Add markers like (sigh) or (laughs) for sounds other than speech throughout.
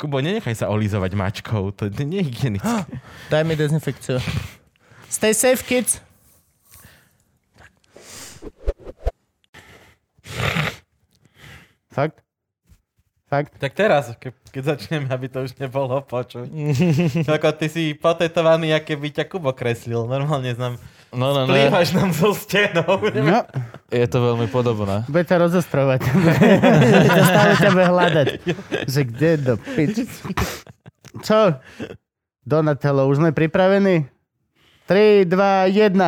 Kubo, nenechaj sa olizovať mačkou, to nie je hygienické. Daj mi dezinfekciu. Stay safe, kids. Fakt? Fakt? Tak teraz, ke, keď začneme, aby to už nebolo počuť. Ako ty si potetovaný, aké by ťa Kubo kreslil. Normálne znam. No, no, no. Plývaš nám zo stenou. No, Je to veľmi podobné. bude ťa rozostrovať. (laughs) Bude stále ťa bude hľadať. Že kde do pič. Čo? Donatello, už sme pripravení? 3, 2, 1.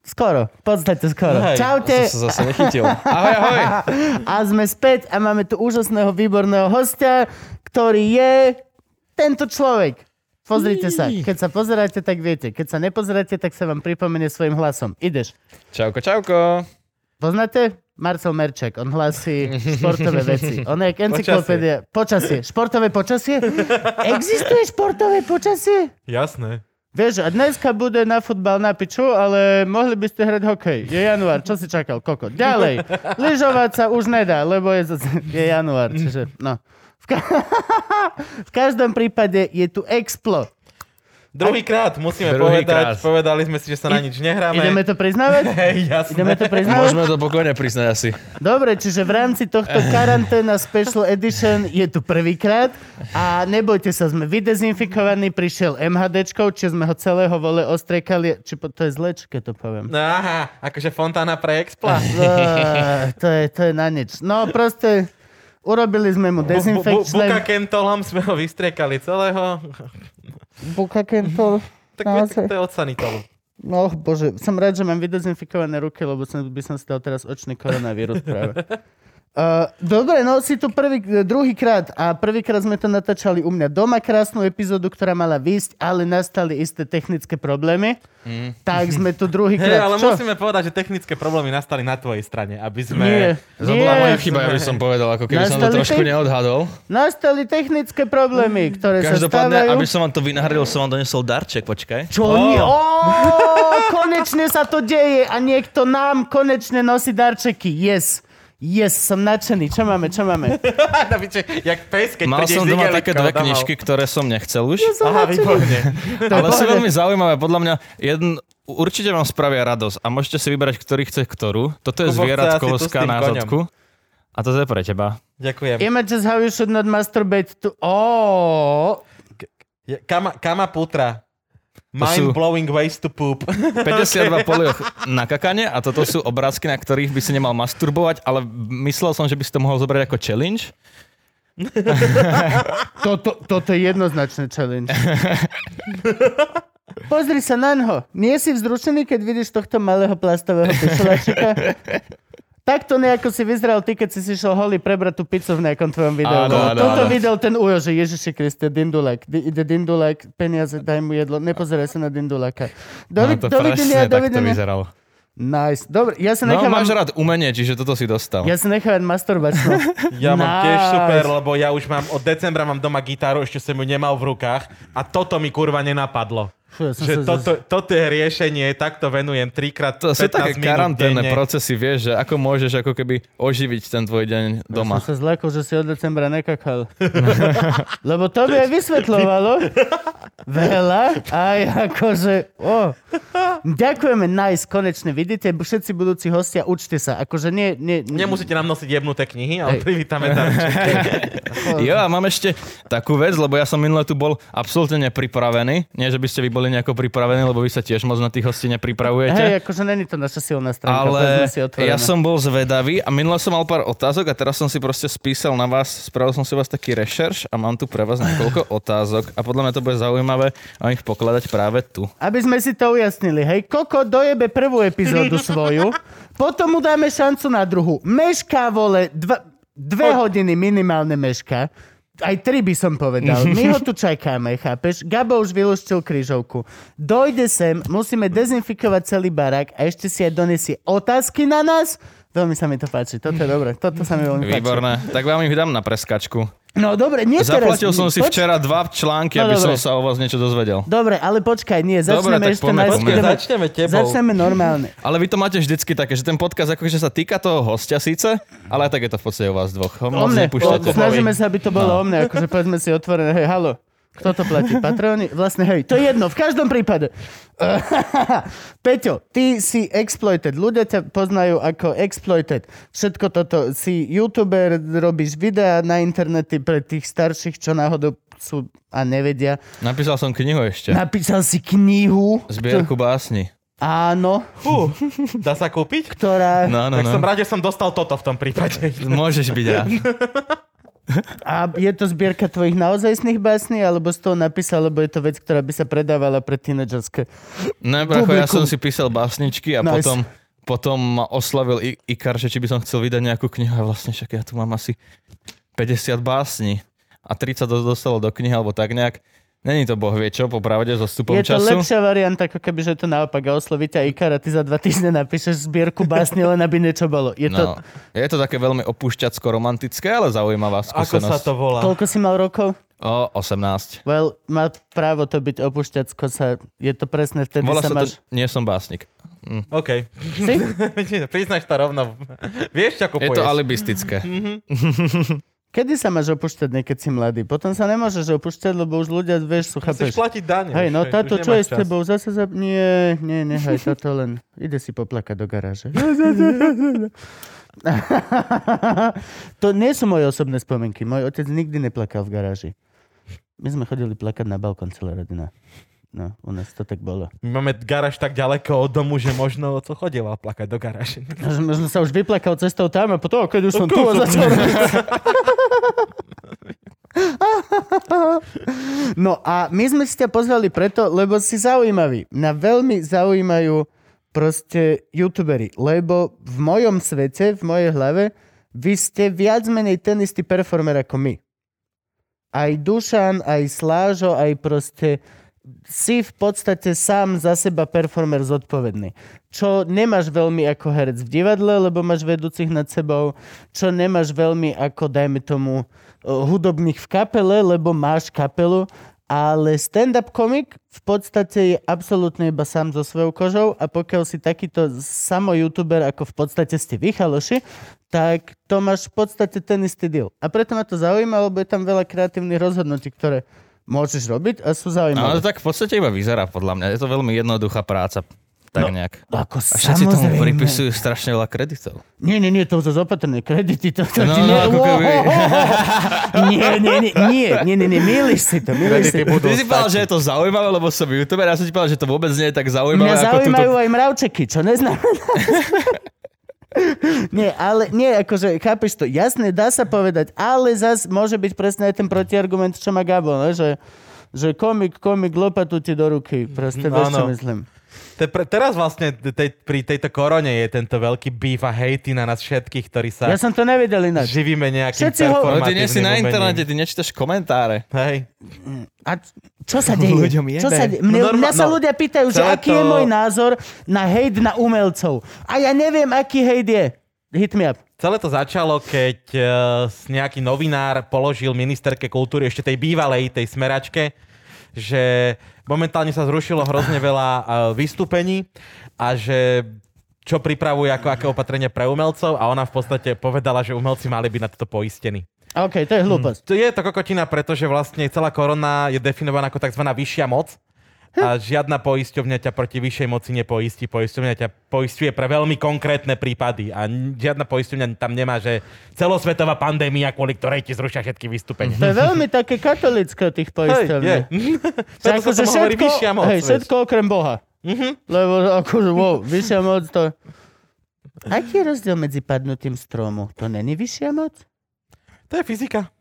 Skoro, v podstate skoro. Hej, Čaute. To sa zase nechytil. Ahoj, ahoj. A sme späť a máme tu úžasného, výborného hostia, ktorý je tento človek. Pozrite sa. Keď sa pozeráte, tak viete. Keď sa nepozeráte, tak sa vám pripomenie svojim hlasom. Ideš. Čauko, čauko. Poznáte? Marcel Merček, on hlasí športové veci. On je jak encyklopédia. Počasie. Športové počasie? Existuje športové počasie? Jasné. Vieš, a dneska bude na futbal na piču, ale mohli by ste hrať hokej. Je január, čo si čakal, koko? Ďalej, lyžovať sa už nedá, lebo je, je január, čiže no. V, ka- (laughs) v každom prípade je tu Explo. Druhýkrát musíme Druhý povedať. krát. Povedali sme si, že sa na nič nehráme. Ideme to priznávať? (laughs) Hej, jasné. Ideme to priznávať? Môžeme to pokojne priznať asi. Dobre, čiže v rámci tohto (laughs) karanténa Special Edition je tu prvýkrát a nebojte sa, sme vydezinfikovaní, prišiel MHDčkou, či sme ho celého vole ostrekali, či po, to je zle, či keď to poviem. No, Aha, akože fontána pre Expla. Á, to, je, to je na nič. No proste urobili sme mu Bu- bu- bu- dezinfekčné... Buka Kentolom sme ho vystriekali celého. (laughs) Buka Kentol. Tak Naozaj. to je od sanitolu. No bože, som rád, že mám vydezinfikované ruky, lebo som, by som si dal teraz očný koronavírus práve. (laughs) Uh, dobre, no si tu prvý, druhý krát a prvýkrát sme to natáčali u mňa doma krásnu epizódu, ktorá mala výsť, ale nastali isté technické problémy. Mm. Tak sme tu druhýkrát. (laughs) ale Čo? musíme povedať, že technické problémy nastali na tvojej strane, aby sme... Nie, To bola moja chyba, ja by som povedal, ako keby som to Nastali trošku ty- neodhadol. Nastali technické problémy, ktoré sa Každopádne, stávajú. aby som vám to vynahradil, som vám donesol darček, počkaj. Čo? nie? Ó, konečne sa to deje a niekto nám konečne nosí darčeky. Yes. Yes, som nadšený. Čo máme, čo máme? (laughs) Na piče, jak pes, keď Mal som doma také dve knižky, ktoré som nechcel už. Aha, výborne. (laughs) Ale sú veľmi zaujímavé. Podľa mňa jeden, určite vám spravia radosť a môžete si vybrať, ktorý chce ktorú. Toto je Oska tým na zadku. A to je pre teba. Ďakujem. Images how you should not masturbate to... Oh, Je- Kama, kama putra. Mind-blowing ways to poop. (laughs) 52 polioch na kakane a toto sú obrázky, na ktorých by si nemal masturbovať, ale myslel som, že by si to mohol zobrať ako challenge. (laughs) toto, toto je jednoznačný challenge. (laughs) Pozri sa na ňo. Nie si vzrušený, keď vidíš tohto malého plastového pišovačika? Takto nejako si vyzeral ty, keď si si šiel holý prebrať tú pizzu v nejakom tvojom videu. Áno, áno, Toto áno. videl ten ujo, že Ježiši Kriste, Dindulak. Di- Ide Dindulak, peniaze, daj mu jedlo. Nepozeraj sa na Dindulaka. Dovi, no, to dovidenia, presne tak to dovidenia. vyzeralo. Nice. Dobre, ja sa No, nechávam... máš rád umenie, čiže toto si dostal. Ja sa nechávam masturbačnú. (laughs) Ja mám tiež Nice. super, lebo ja už mám od decembra mám doma gitaru, ešte som ju nemal v rukách a toto mi kurva nenapadlo. Ja Že toto, toto je riešenie, takto venujem trikrát To 15 sú také minút karanténne denne. procesy, vieš, že ako môžeš ako keby oživiť ten tvoj deň Ja doma. som sa zlakol, že si od decembra nekakal. (laughs) Lebo to by aj vysvetľovalo veľa aj akože... Oh. Ďakujeme, nice, konečne. Vidíte, všetci budúci hostia, učte sa. Akože nie... nie, nie Nemusíte nám nosiť jebnuté knihy, ale Hej. privítame darčeky. Jo, a mám ešte takú vec, lebo ja som minule tu bol absolútne nepripravený. Nie, že by ste vy boli nejako pripravení, lebo vy sa tiež moc na tých hostí nepripravujete. Hej, akože není to naša silná stránka. Ale si otvorené. ja som bol zvedavý a minule som mal pár otázok a teraz som si proste spísal na vás, spravil som si vás taký rešerš a mám tu pre vás niekoľko (laughs) otázok a podľa mňa to bude zaujímavé a ich pokladať práve tu. Aby sme si to ujasnili, hej, Koko dojebe prvú epizódu (laughs) svoju, potom mu dáme šancu na druhú. Mešká, vole, dva, dve hodiny minimálne mešká. Aj tri by som povedal. My ho tu čakáme, chápeš? Gabo už vylúštil krížovku. Dojde sem, musíme dezinfikovať celý barák a ešte si aj donesie otázky na nás. Veľmi sa mi to páči. Toto je dobré. Toto sa mi veľmi páči. Výborné. Tak vám ich dám na preskačku. No dobre, nie teraz. Zaplatil som si Poč- včera dva články, No aby dobre. som sa o vás niečo dozvedel. Dobre, ale počkaj, nie, Dobre, začneme tak ešte najskôr. Začneme tebou. Začneme normálne. Ale vy to máte vždycky také, že ten podcast akože sa týka toho hostia síce, ale aj tak je to v podstate o vás dvoch. Ho O mne. Snažíme sa, aby to bolo o mne, akože povedzme si otvorené, hej, halo, kto to platí? Patreony? Vlastne, hej, to je jedno, v každom prípade. (laughs) Peťo, ty si exploited, ľudia ťa poznajú ako exploited. Všetko toto, si youtuber, robíš videá na internety pre tých starších, čo náhodou sú a nevedia. Napísal som knihu ešte. Napísal si knihu, Zbierku básni. áno, Fú, dá sa kúpiť? ktorá... No, no, Tak som no. rád, že som dostal toto v tom prípade. Môžeš byť rád. (laughs) A je to zbierka tvojich naozajstných básní, alebo si to napísal, lebo je to vec, ktorá by sa predávala pre tínedžerské? Ne, bracho, ja som si písal básničky a Nice. potom, potom ma oslavil I- Ikar, že či by som chcel vydať nejakú knihu a vlastne však ja tu mám asi 50 básni a 30 do- dostalo do knihy alebo tak nejak. Není to boh vie čo, popravde, so stupom Je to času. lepšia varianta, ako keby, že to naopak a osloví ťa Ikar a ty za dva týždne napíšeš zbierku básne, len aby niečo bolo. Je to... No, je to také veľmi opúšťacko-romantické, ale zaujímavá Ako skúsenosť. sa to volá? Koľko si mal rokov? O, 18. Well, má právo to byť opúšťacko sa. Je to presne vtedy Volá sa sa máš... to, nie som básnik. OK. Si? (laughs) Priznáš to rovno. Vieš, čo Je to alibistické. (laughs) Kedy sa máš opúšťať, nie, keď si mladý? Potom sa nemôžeš opúšťať, lebo už ľudia, vieš, sú, Musíš chápeš. platiť dane. Hej, no táto, čo je s tebou? Zase za... Nie, nie, nechaj toto len. Ide si poplakať do garáže. (laughs) to nie sú moje osobné spomienky. Môj otec nikdy neplakal v garáži. My sme chodili plakať na balkón celá rodina. No, u nás to tak bolo. My máme garáž tak ďaleko od domu, že možno co chodila plakať do garáže. Možno, možno sa už vyplakal cestou tam a potom, keď už som (laughs) tu začal. (laughs) No a my sme si ťa pozvali preto, lebo si zaujímavý. Mňa veľmi zaujímajú proste youtuberi, lebo v mojom svete, v mojej hlave, vy ste viac menej ten istý performer ako my. Aj Dušan, aj Slážo, aj proste si v podstate sám za seba performer zodpovedný. Čo nemáš veľmi ako herec v divadle, lebo máš vedúcich nad sebou. Čo nemáš veľmi ako, dajme tomu, o, hudobník v kapele, lebo máš kapelu. Ale stand-up komik v podstate je absolútne iba sám so svojou kožou a pokiaľ si takýto samo youtuber, ako v podstate ste vy chaloši, tak to máš v podstate ten istý deal. A preto ma to zaujíma, lebo je tam veľa kreatívnych rozhodnutí, ktoré môžeš robiť a sú No, zaujímavé. ale tak v podstate iba vyzerá podľa mňa. Je to veľmi jednoduchá práca. Tak No, nejak. Ako A všetci tomu samozrejme. pripisujú strašne veľa kreditov. Nie, nie, nie, to už zase opatrné. Kredity, to, to No, ti no, nie... ako keby- nie, nie, nie, nie, nie, nie, nie, milíš si to, milíš si to. Ty si povedal, že je to zaujímavé, lebo som youtuber, ja som ti povedal, že to vôbec nie je tak zaujímavé Mňa ako zaujímajú túto... aj mravčeky, čo neznamená. (laughs) nie, ale nie, akože, chápeš to, jasné, dá sa povedať, ale zas môže byť presne aj ten protiargument, čo má Gabo, ne? že, že komik, komik, lopatu ti do ruky, proste, vieš, čo myslím. Te, pre, teraz vlastne tej, pri tejto korone je tento veľký beef a hejty na nás všetkých, ktorí sa Ja som to nevedel ináč. živíme nejakým Všetci ho- No, ty nie si na internete, ty nečítaš komentáre. Hej. A čo sa deje? Ľuďom jebe. Čo sa deje? No Mne, norma- mňa sa no, ľudia pýtajú, že aký je to- môj názor na hejt na umelcov. A ja neviem, aký hejt je. Hit me up. Celé to začalo, keď uh, nejaký novinár položil ministerke kultúry, ešte tej bývalej, tej smeračke, že momentálne sa zrušilo hrozne veľa uh, vystúpení a že čo pripravuje ako aké opatrenia pre umelcov a ona v podstate povedala, že umelci mali byť na toto poistení. OK, to je hlúposť. To je to kokotina, pretože vlastne celá korona je definovaná ako tzv. vyššia moc a žiadna poisťovňa ťa proti vyššej moci nepoistí. Poisťovňa ťa poistuje pre veľmi konkrétne prípady a žiadna poisťovňa tam nemá, že celosvetová pandémia, kvôli ktorej ti zrušia všetky vystúpenia. To je veľmi také katolické tých Hej, je. poisťovní. Že (laughs) sa vyššia moc. hej, všetko okrem Boha. Lebo akože, wow, vyššia moc to... Aký je rozdiel medzi padnutím stromu? To není vyššia moc? To je fyzika.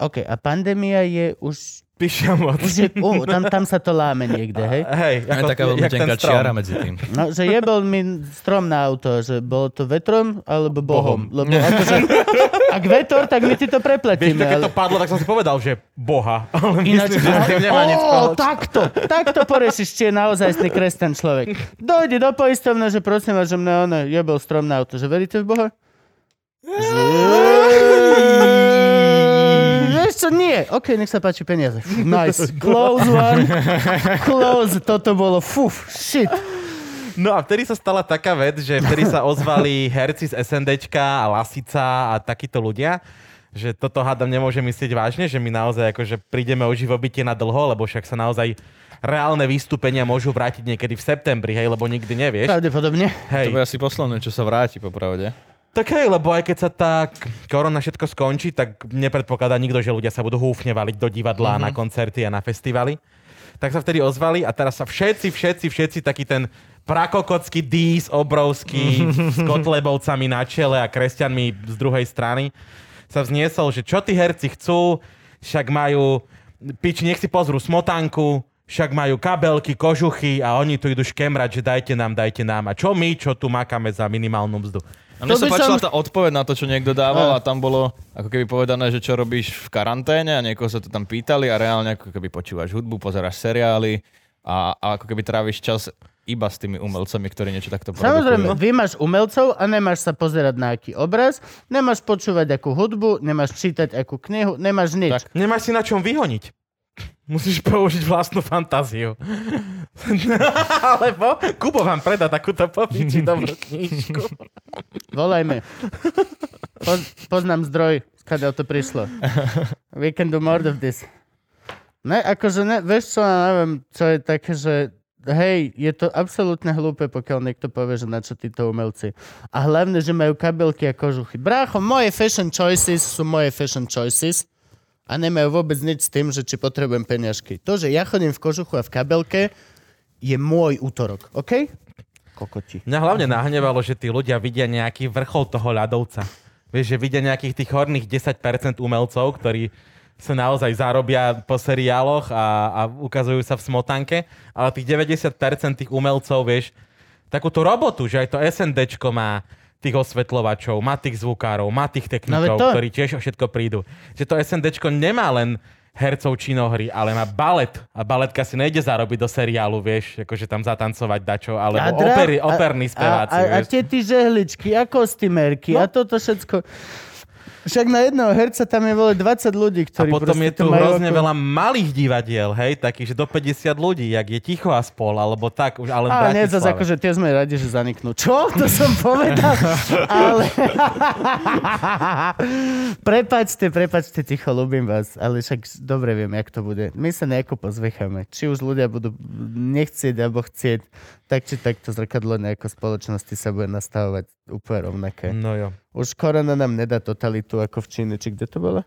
OK, a pandémia je už... Vyššia moc. už je, uh, tam, tam sa to láme niekde, hej? Hej, Je taká veľmi tenká čiara medzi tým. No, že jebol mi strom na auto, že bolo to vetrom alebo bohom. Bohom. Lebo akože, ak vetor, tak my ti to Vieš, prepletíme. keď to ale... padlo, tak som si povedal, že Boha. Ale Ináč, myslím, že s tým nemá spoločné. takto, takto poriešiš, či je naozaj ste kresťan človek. Dojde do poistovne, že prosím vás, že mne ono jebol strom na auto. Že veríte v Boha? Že... (laughs) Čo, nie. OK, nech sa páči peniaze. Nice. (laughs) Close one. Close. Toto bolo, fuf, shit. No a vtedy sa stala taká vec, že vtedy sa (laughs) ozvali herci z SNDčka a Lasica a takíto ľudia, že toto hádam nemôže myslieť vážne, že my naozaj akože prídeme o živobytie na dlho, lebo však sa naozaj reálne vystúpenia môžu vrátiť niekedy v septembri, hej, lebo nikdy nevieš. Pravdepodobne. Hej. To bude asi posledné, čo sa vráti, popravde. Tak hej, lebo aj keď sa tá korona všetko skončí, tak nepredpokladá nikto, že ľudia sa budú húfne valiť do divadla, mm-hmm. na koncerty a na festivaly. Tak sa vtedy ozvali a teraz sa všetci, všetci, všetci taký ten prakokocký dís obrovský (laughs) s kotlebovcami na čele a kresťanmi z druhej strany sa vzniesol, že čo tí herci chcú, však majú, piči, nech si pozrú smotanku, však majú kabelky, kožuchy a oni tu idú škemrať, že dajte nám, dajte nám. A čo my, čo tu makáme za minimálnu mzdu? A mne To sa páčila som- tá odpoveď na to, čo niekto dával a tam bolo ako keby povedané, že čo robíš v karanténe a niekoho sa to tam pýtali a reálne ako keby počúvaš hudbu, pozeráš seriály a, a ako keby tráviš čas iba s tými umelcami, ktorí niečo takto Samozrejme, produkujú. vy máš umelcov a nemáš sa pozerať na aký obraz, nemáš počúvať akú hudbu, nemáš čítať akú knihu, nemáš nič. Tak. Nemáš si na čom vyhoniť. Musíš použiť vlastnú fantáziu. (laughs) Alebo Kubo vám predá takúto popiči dobrú knižku. Volajme. Po, poznám zdroj, skáďal to prišlo. We can do more of this. Ne, akože ne, vieš čo, ja neviem, čo je také, že hej, je to absolútne hlúpe, pokiaľ niekto povie, že na čo títo umelci. A hlavne, že majú kabelky a kožuchy. Brácho, moje fashion choices sú moje fashion choices a nemajú vôbec nič s tým, že či potrebujem peňažky. To, že ja chodím v kožuchu a v kabelke, je môj útorok, OK? Kokoti. Mňa hlavne nahnevalo, že tí ľudia vidia nejaký vrchol toho ľadovca. Vieš, že vidia nejakých tých horných 10% umelcov, ktorí sa naozaj zarobia po seriáloch a, a ukazujú sa v smotanke, ale tých 90% tých umelcov, vieš, takúto robotu, že aj to SNDčko má tých osvetľovačov, má tých zvukárov, má tých technikov, No to- ktorí tiež o všetko prídu. Že to SNDčko nemá len hercov činohry, ale má balet. A baletka si nejde zarobiť do seriálu, vieš, akože tam zatancovať dačo, alebo A dra- opery, a- operní speváci, a, a, a vieš. tie ty žehličky a kostýmerky no. a toto všetko. Však na jedného herca tam je vole 20 ľudí, A ktorí potom proste je tu hrozne ako... veľa malých divadiel, hej, takých, že do 50 ľudí, jak je Ticho a spol, alebo tak, už ale A nie, zase akože tie sme radi, že zaniknú. Čo? To som (laughs) povedal. ale... prepačte, prepačte, ticho, ľúbim vás, ale však dobre viem, jak to bude. My sa nejako pozvecháme. Či už ľudia budú nechcieť alebo chcieť, tak či tak to zrkadlo nejako spoločnosti sa bude nastavovať úplne rovnaké. No jo. Už korona nám nedá totalitu ako v Číne, či kde to bolo?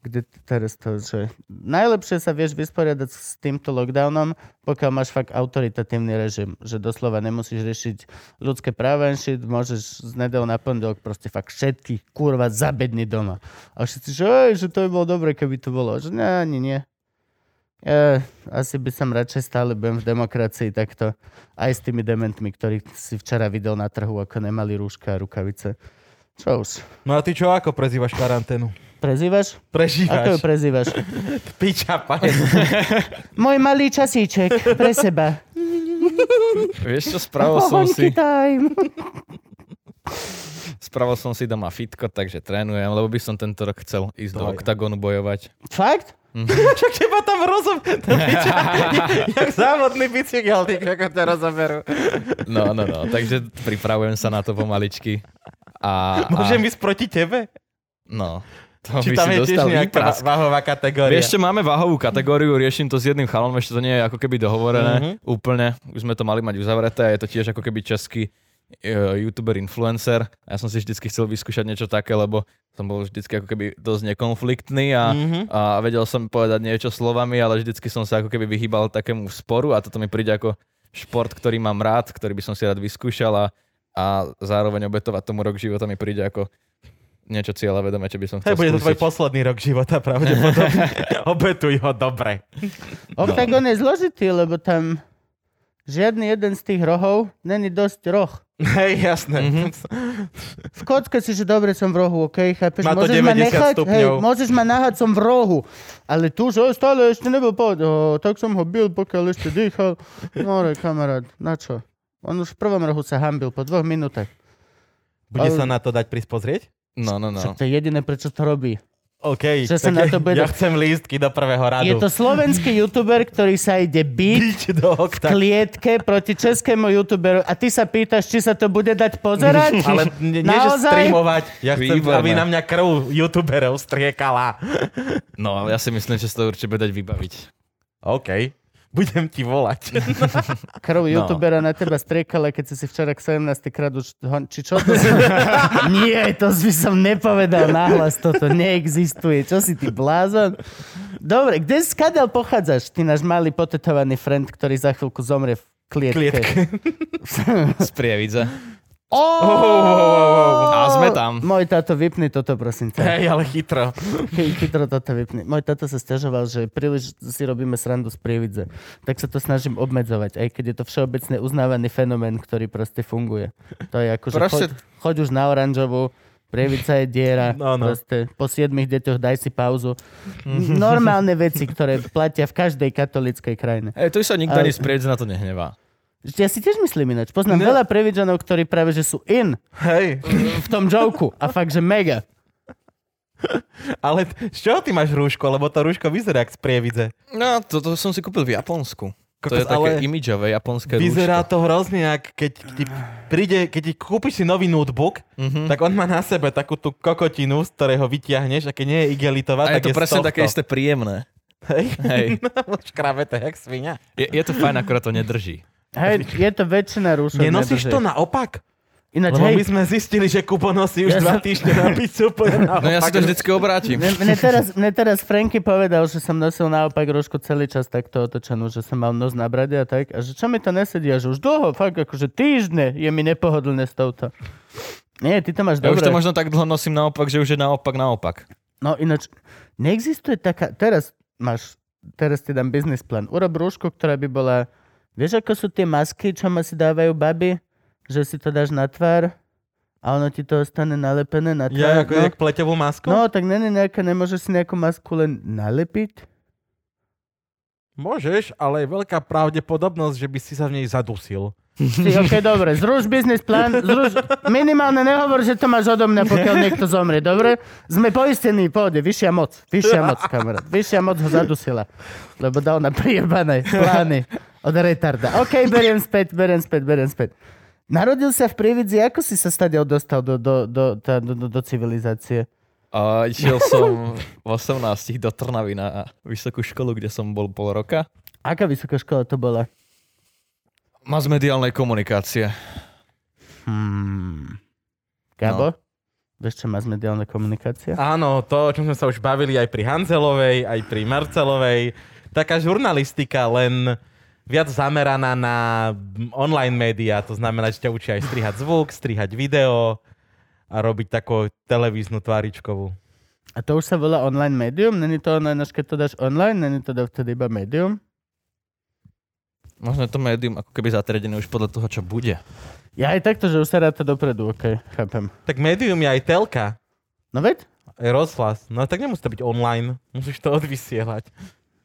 Kde teraz to, že... Najlepšie sa vieš vysporiadať s týmto lockdownom, pokiaľ máš fakt autoritatívny režim, že doslova nemusíš riešiť ľudské práva, shit, môžeš z nedel na pondelok proste fakt všetky kurva zabedni doma. A všetci, že, že to by bolo dobre, keby to bolo. Že ne, ani nie. Ja, asi by som radšej stále budem v demokracii takto aj s tými dementmi, ktorých si včera videl na trhu, ako nemali rúška a rukavice. Čo už? No a ty čo, ako prezývaš karanténu? Prezývaš? Ako ju Prežívaš? prezývaš? (laughs) Piča, pane. (laughs) Môj malý časíček pre seba. Vieš čo, spravil som si, time. (laughs) spravil som si doma fitko, takže trénujem, lebo by som tento rok chcel ísť do To je. oktagonu bojovať. Fakt? Však teba tam rozum... To piča, jak závodný bicykel, ty ako ťa rozoberú. No, no, no, takže pripravujem sa na to pomaličky. A, Môžem a, ísť proti tebe? No, to Či by tam si je tiež nejaká váhová kategória? Vieš, čo, máme váhovú kategóriu, riešim to s jedným chalom, ešte to nie je ako keby dohovorené Mhm. úplne. Už sme to mali mať uzavreté a je to tiež ako keby český youtuber influencer. A ja som si vždycky chcel vyskúšať niečo také, lebo som bol vždycky ako keby dosť nekonfliktný a, Mhm. a vedel som povedať niečo slovami, ale vždycky som sa ako keby vyhýbal takému sporu a toto mi príde ako šport, ktorý mám rád, ktorý by som si rád vyskúšal a, a zároveň obetovať tomu rok života mi príde ako niečo cieľa vedome, čo by som chcel Hej, bude to tvoj posledný rok života pravdepodobne. (laughs) Obetuj ho dobre. Oktagon je zložitý, lebo tam žiadny jeden z tých rohov není dosť roh. Hej, jasné. Mhm. V kocke si, že dobre som v rohu, OK, chápeš? Má to môžeš ma 90 nechať, hej, stupňov. môžeš ma nahať, som v rohu. Ale tu, že stále ešte nebol poved. O, tak som ho bil, pokiaľ ešte dýchal. No, re, kamarát, na čo? On už v prvom rohu sa hambil po dvoch minútach. Bude Ale- sa na to dať prispozrieť? No, no, no. Však to je jediné, prečo to robí. OK. Že sa tak na ja- to bude- Ja chcem lístky do prvého radu. Je to slovenský youtuber, ktorý sa ide byť Biť do v klietke proti českému youtuberu a ty sa pýtaš, či sa to bude dať pozerať? (laughs) Ale nie, nie že streamovať. Ja chcem, Výborné. aby na mňa krv youtuberov striekala. No, ale ja si myslím, že sa to určite bude dať vybaviť. OK. Budem ti volať. (laughs) Krv No. youtubera na teba striekala, keď si si včera k 17 krát už... Či čo to som... (laughs) Nie, to by som nepovedal nahlas, toto neexistuje. Čo si ty blázon? Dobre, kde skadiaľ pochádzaš? Ty náš malý potetovaný friend, ktorý za chvíľku zomrie v klietke. Klietke. (laughs) Z Prievidze. Oh! A sme tam. Môj táto vypni toto, prosím ťa. Hej, ale chytro. Chy- Chytro toto vypni. Môj táto sa stiažoval, že príliš si robíme srandu z prievidze. Tak sa to snažím obmedzovať, aj keď je to všeobecne uznávaný fenomén, ktorý proste funguje. To je ako, že Proste- choď, choď už na oranžovú, prievidca je diera, No, no. proste po siedmých deťoch daj si pauzu. Normálne veci, ktoré platia v každej katolíckej krajine. Ej, tu sa nikto Ale- ani z Prievidze na to nehnevá. Ja si tiež myslím ináč. Poznám No. veľa previdžanov, ktorí práve že sú in Hej. v tom joku a fakt, že mega. Ale t- z čoho ty máš rúško? Lebo to rúško vyzerá jak z prievidze. No, toto som si kúpil v Japonsku. To Kokos, je také ale imidžové japonské Vyzerá rúško. to hrozne, ak keď ti príde, keď ti kúpiš si nový notebook, Mhm. tak on má na sebe takú tú kokotinu, z ktorej ho vytiahneš a keď nie je igelitová, A je tak to je presne také isté príjemné. Hej. Hej. (laughs) Škrabe to jak svinia. Je, je to fajn, akorát to nedrží. Hej, je to väčšina rúšok. Nenosíš to naopak? Ináč, Lebo hej, my sme zistili, že Kubo nosí už Ja dva som- týždne na pizzu. No ja si to vždycky obrátim. Mne, mne, teraz, mne teraz Franky povedal, že som nosil naopak rožku celý čas takto otočenú, že som mal nos na brade a tak. A že čo mi to nesedí? A že už dlho, fakt akože týždne je mi nepohodlné s touto. Nie, ty to máš Ja dobre. už to možno tak dlho nosím naopak, že už je naopak naopak. No ináč, neexistuje taká... Teraz máš, teraz ti dám business plan. Urob rúšku, ktorá by bola... Vieš, ako sú tie masky, čo ma si dávajú baby? Že si to dáš na tvár a ono ti to ostane nalepené na tvár. Ja ako no. jak pleťovú masku? No, tak není nejaká, nemôžeš si nejakú masku len nalepiť? Môžeš, ale je veľká pravdepodobnosť, že by si sa v nej zadusil. Ty, ok, dobre, zruš business plán, zruš, minimálne nehovor, že to máš odo mňa, pokiaľ niekto zomrie, dobre? Sme poistení, pôjde, vyššia moc, vyššia moc, kamarát, vyššia moc ho zadusila, lebo dal na prijebané plány od retarda. Ok, beriem späť, beriem späť, beriem späť. Narodil sa v Prievidzi, ako si sa stadiaľ dostal do, do, do, do, do, do civilizácie? A išiel som v 18 do Trnavy na vysokú školu, kde som bol pol roka. Aká vysoká škola to bola? Mas mediálnej komunikácie. Hmm. Gabo? Vieš, čo má mediálna komunikácia? Áno, to, o čom sme sa už bavili aj pri Hanzelovej, aj pri Marcelovej. Taká žurnalistika, len viac zameraná na online médiá. To znamená, že ťa učia aj strihať zvuk, strihať video a robiť takú televíznu tváričkovú. A to už sa volá online médium? Není to online, až keď to dáš online? Není to vtedy iba médium? Možno je to médium ako keby zatriadené už podľa toho, čo bude. Ja aj takto, že už sa ráta dopredu, ok, chápem. Tak médium je aj telka, No veď? rozhlas. No tak nemusí to byť online, musíš to (laughs) odvysielať.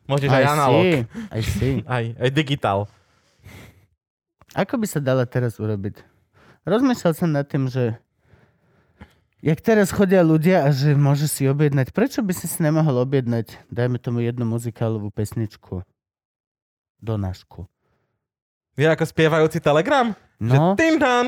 Môžeš aj, I analog, see, I see. aj, aj digitál. Ako by sa dala teraz urobiť? Rozmýšľal som nad tým, že Jak teraz chodia ľudia a že môže si objednať, prečo by si si nemohol objednať, dajme tomu jednu muzikálovú pesničku, donášku. Je ako spievajúci telegram? No, Že tým tam,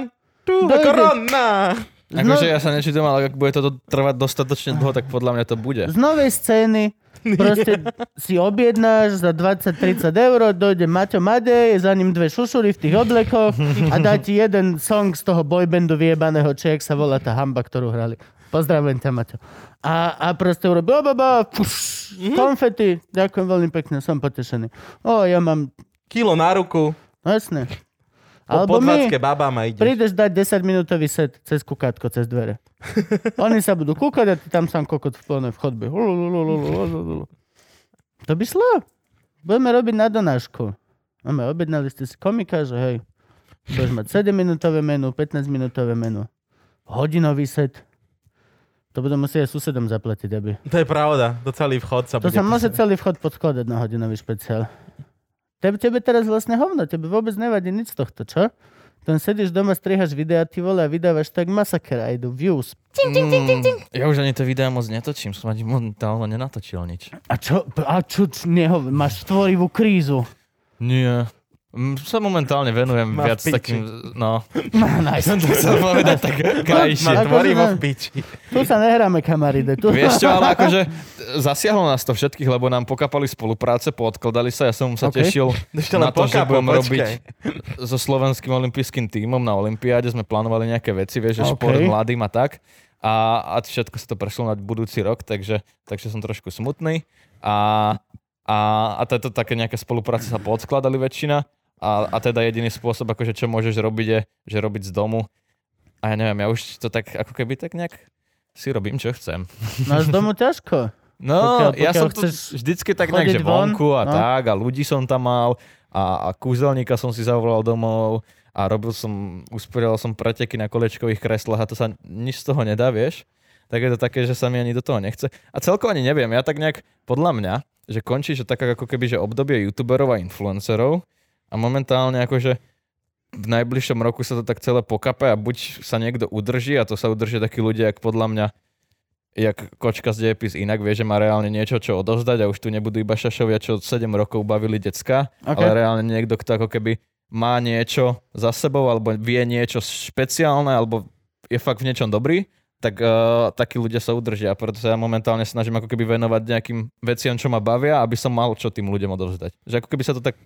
tu, korona. Akože ja sa nečítam, ale ak bude to trvať dostatočne dlho, tak podľa mňa to bude. z novej scény proste si objednáš za 20-30 eur, dojde Maťo Madej, za ním dve šušury v tých oblekoch a dá ti jeden song z toho boybandu vyjebaného, či sa volá tá hamba, ktorú hrali. Pozdravujem ťa, Maťo. A, a proste urobí, o, baba, fuš, konfety, ďakujem veľmi pekne, som potešený. O, ja mám, Kilo na ruku, no po Alebo my, podvádzke babám a ideš. prídeš dať 10 minútový set cez kukátko, cez dvere. Oni sa budú kúkať a ty tam sám kokot v v chodbe. To by šlo. Budeme robiť na donášku. Máme, objednali ste si komika, že hej, budeš mať 7 minútové menu, 15 minútové menu, hodinový set. To budú musieť aj susedom zaplatiť, aby... To je pravda, to celý vchod sa To bude... sa môže celý vchod podkladať na hodinový špeciál. Tebe, tebe teraz vlastne hovno, tebe vôbec nevadí nič z tohto, čo? Ten sedíš doma, strihaš videa, ty vole, a vydávaš tak masaker a idú views. Mm, ja už ani to videá moc netočím, som ani momentálne nenatočil nič. A čo, a čo, čo neho, máš tvorivú krízu. Nie. Mm, Sa momentálne venujem Má viac takým, no, (laughs) Nice. som to chcel povedať tak (laughs) krajšie. Má Akože tvorivo v piči. Tu sa nehráme, kamaride. Tu... Vieš čo, ale (laughs) akože zasiahlo nás to všetkých, lebo nám pokapali spolupráce, poodkladali sa. Ja som sa OK. tešil Ešte na to, že pokapo, budem počkaj. robiť so slovenským olympijským tímom na olympiáde. Sme plánovali nejaké veci, vieš, že OK. šport mladým a tak. A, a všetko sa to prešlo na budúci rok, takže, takže som trošku smutný. A, a, a táto také nejaké spolupráce sa poodkladali väčšina. A, a teda jediný spôsob, akože čo môžeš robiť, je, že robiť z domu. A ja neviem, ja už to tak ako keby tak nejak si robím, čo chcem. Máš domu ťažko. No, Pokiaľ- ja pokiaľ som tu vždycky tak nejak, že von, vonku a no. tak, a ľudí som tam mal, a, a kúzelníka som si zavolal domov, a robil som, usporiadal som preteky na kolečkových kreslách a to sa nič z toho nedá, vieš. Tak je to také, že sa mi ani do toho nechce. A celkovo ani neviem, ja tak nejak, podľa mňa, že končí, že taká ako keby, že obdobie youtuberov a influencerov a momentálne akože v najbližšom roku sa to tak celé pokape a buď sa niekto udrží a to sa udrží takí ľudia, jak podľa mňa jak kočka z dejepis inak vie, že má reálne niečo, čo odovzdať a už tu nebudú iba šašovia, čo 7 rokov bavili decka, OK. ale reálne niekto, kto ako keby má niečo za sebou alebo vie niečo špeciálne alebo je fakt v niečom dobrý, tak uh, takí ľudia sa udržia. Preto sa ja momentálne snažím ako keby venovať nejakým veciam, čo ma bavia, aby som mal čo tým ľuďom odovzdať. Že ako keby sa to tak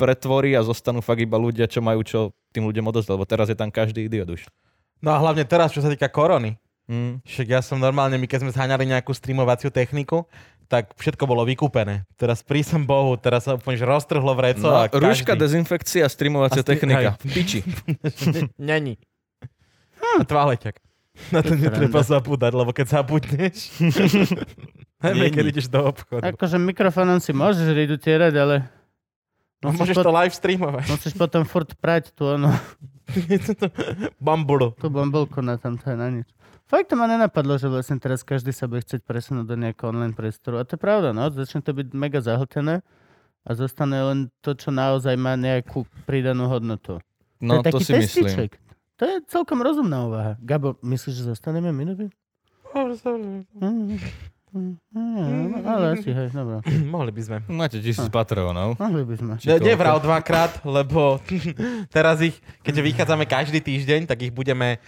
pretvorí a zostanú fakt iba ľudia, čo majú čo tým ľuďom odovzdať, lebo teraz je tam každý idiot už. No a hlavne teraz, čo sa týka korony. Mm. Však ja som normálne, my keď sme zháňali nejakú streamovaciu techniku, tak všetko bolo vykúpené. Teraz prísam Bohu, teraz sa úplne roztrhlo vreco No, a rúška, každý... dezinfekcia, streamovacia A stri- technika. hej. Piči. (laughs) Není. A tvaleťak. Na to netreba zabúdať, lebo keď zabudneš, (laughs) (laughs) najmä keď ideš do obchodu. Akože mikrofónom si môžeš redutierať, ale No, môžeš pot- to live streamovať. musíš potom furt prať tú, ono, Bambulu. tú bambolku na tam, to je na nič. Fakt to ma nenapadlo, že vlastne teraz každý sa bude chcieť presunúť do nejakého online priestoru. A to je pravda, no. Začne to byť mega zahltené a zostane len to, čo naozaj má nejakú pridanú hodnotu. No to je taký to si myslím. testíček. To je celkom rozumná úvaha. Gabo, myslíš, že zostaneme minúty? Mm, ale asi, hej, dobrá. (clears throat) Mohli by sme. Máte tisíc patronov. Mohli by sme. Ne, nevral dvakrát, lebo (laughs) teraz ich, keďže vychádzame každý týždeň, tak ich budeme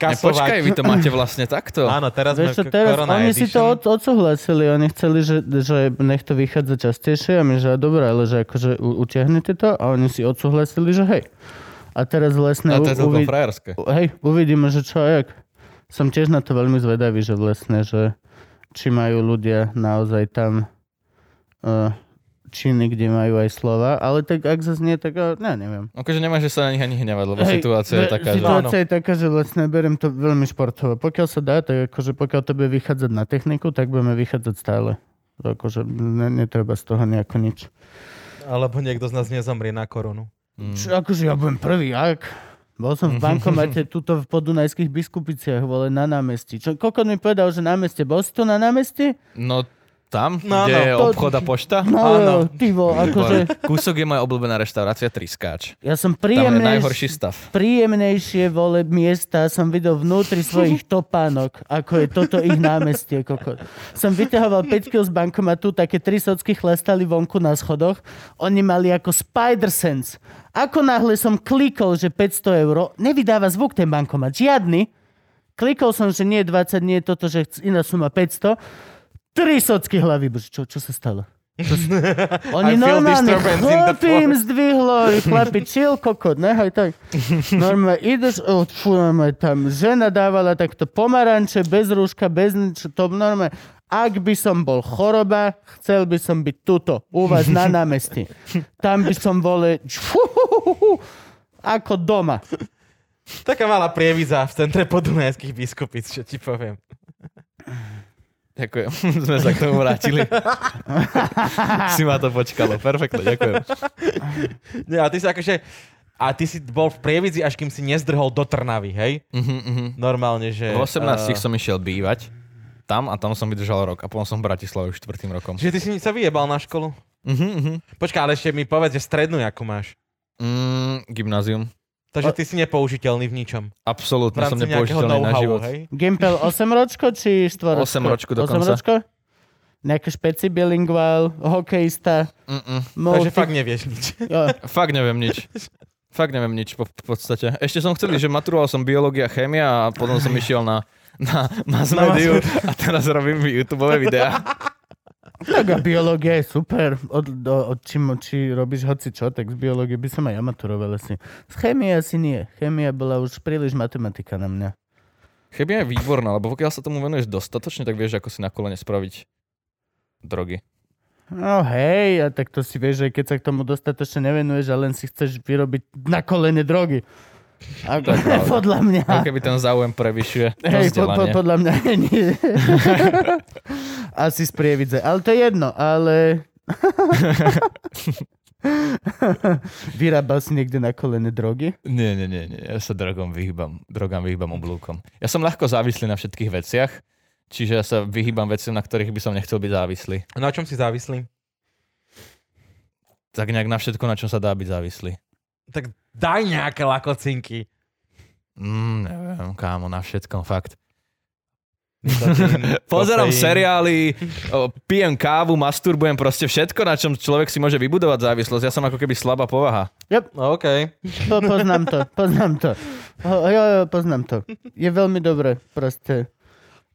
Ne, kasovať. počkaj, vy to máte vlastne takto. Áno, teraz Vieš sme teraz Corona oni si to Edition. od, odsúhlasili, oni chceli, že, že nech to vychádza častejšie a my, že dobré, ale že akože utiahnete to a oni si odsúhlasili, že hej. A teraz vlastne A to je celkom uvi- frajerské. hej, uvidíme, že čo jak. Som tiež na to veľmi zvedavý, že vlastne, že či majú ľudia naozaj tam uh, činy, kde majú aj slova, ale tak ak zase nie, tak uh, ne, neviem. Akože nemáš že sa na nich ani hnevať, lebo Hej, situácia je taká, že... Situácia je taká, že vlastne berem to veľmi športovo. Pokiaľ sa dá, tak akože pokiaľ to bude vychádzať na techniku, tak budeme vychádzať stále. Akože ne, netreba z toho nejako nič. Alebo niekto z nás nezomrie na korunu. Mm. Čo, akože ja budem prvý, ak? Bol som v bankomate tuto v podunajských biskupiciach, vole, na námestí. Čo, koľko mi povedal, že námestie, bol si tu na námestí? No, Tam, No, kde no. je To- obchod a pošta? No, Áno. ty vo, akože... Kúsok je moja obľúbená reštaurácia Triskáč. Ja som Tam je najhorší stav. príjemnejšie vole miesta som videl vnútri svojich (laughs) topánok, ako je toto ich námestie. Koko. Som vyťahoval 5 kg z bankomatu, také tri socky chlestali vonku na schodoch. Oni mali ako spider sense. Ako náhle som klikol, že 500 eur, nevydáva zvuk ten bankomat, žiadny. Klikol som, že nie 20, nie toto, že iná suma 500. Tri socky hlavy. Bože, Čo, čo sa stalo? Čo sa... (laughs) Oni normálne im zdvihlo, (laughs) chlapi, chill, kokot, nehaj tak. Normálne ideš, oh, fú, normálne tam žena dávala takto pomaranče, bez rúška, bez nič, to normálne. Ak by som bol choroba, chcel by som byť tuto, u vás na (laughs) námestí. Tam by som vole, ako doma. Taká malá prieviza v centre podunajských biskupíc, čo ti poviem. Ďakujem. (laughs) Sme sa k tomu vrátili. (laughs) si ma to počkalo. Perfektne, ďakujem. Nie, a ty si akože... A ty si bol v prievidzi, až kým si nezdrhol do Trnavy, hej? Uh-huh, uh-huh. Normálne, že... V 18 eh, som išiel bývať tam a tam som vydržal rok a potom som v Bratislave už štvrtým rokom. Že ty si sa vyjebal na školu? Uh-huh, uh-huh. Počkaj, ale ešte mi povedz, že strednú akú máš. Mm, gymnázium. Takže ty si nepoužiteľný v ničom. V Absolútne som nepoužiteľný na život. hej? Gimpel 8 ročko, či 4 ročko? 8 ročko dokonca. 8 ročko? Nejaký špeci bilinguál, hokejista, Mm-mm. Takže multi... fakt nevieš nič. Jo, (laughs) Fakt neviem nič. Fakt neviem nič po, v podstate. Ešte som chcel, že maturoval som biológia a chémia a potom som išiel na, na mass Na mediu a teraz robím YouTube videá. (laughs) tak a biológia je super. Od, do, od čím, či robíš hoci čo, tak z biológie by som aj ja maturoval asi. Z chémie asi nie. Chémia bola už príliš matematika na mňa. Chémia je výborná, lebo pokiaľ sa tomu venuješ dostatočne, tak vieš, ako si na kolene spraviť drogy. No hej, a tak to si vieš, aj keď sa k tomu dostatočne nevenuješ a len si chceš vyrobiť na kolene drogy. Ako, (laughs) podľa mňa. Ako keby ten záujem prevyšuje Hej, po, po, podľa mňa nie. (laughs) Asi z prievidze. Ale to je jedno, ale... (laughs) Vyrábal si niekde na kolene drogy? Nie, nie, nie, nie. Ja sa drogom vyhýbam. Drogám vyhýbam oblúkom. Ja som ľahko závislý na všetkých veciach, čiže ja sa vyhýbam veciam, na ktorých by som nechcel byť závislý. Na čom si závislý? Tak nejak na všetko, na čom sa dá byť závislý. Tak daj nejaké lakocinky. Mm, neviem, kámo, na všetkom, fakt. (laughs) Pozerám seriály, pijem kávu, masturbujem, proste všetko, na čom človek si môže vybudovať závislosť. Ja som ako keby slabá povaha. No, OK. Po, poznám to, poznám to. (laughs) Jo, jo, poznám to. Je veľmi dobré, proste.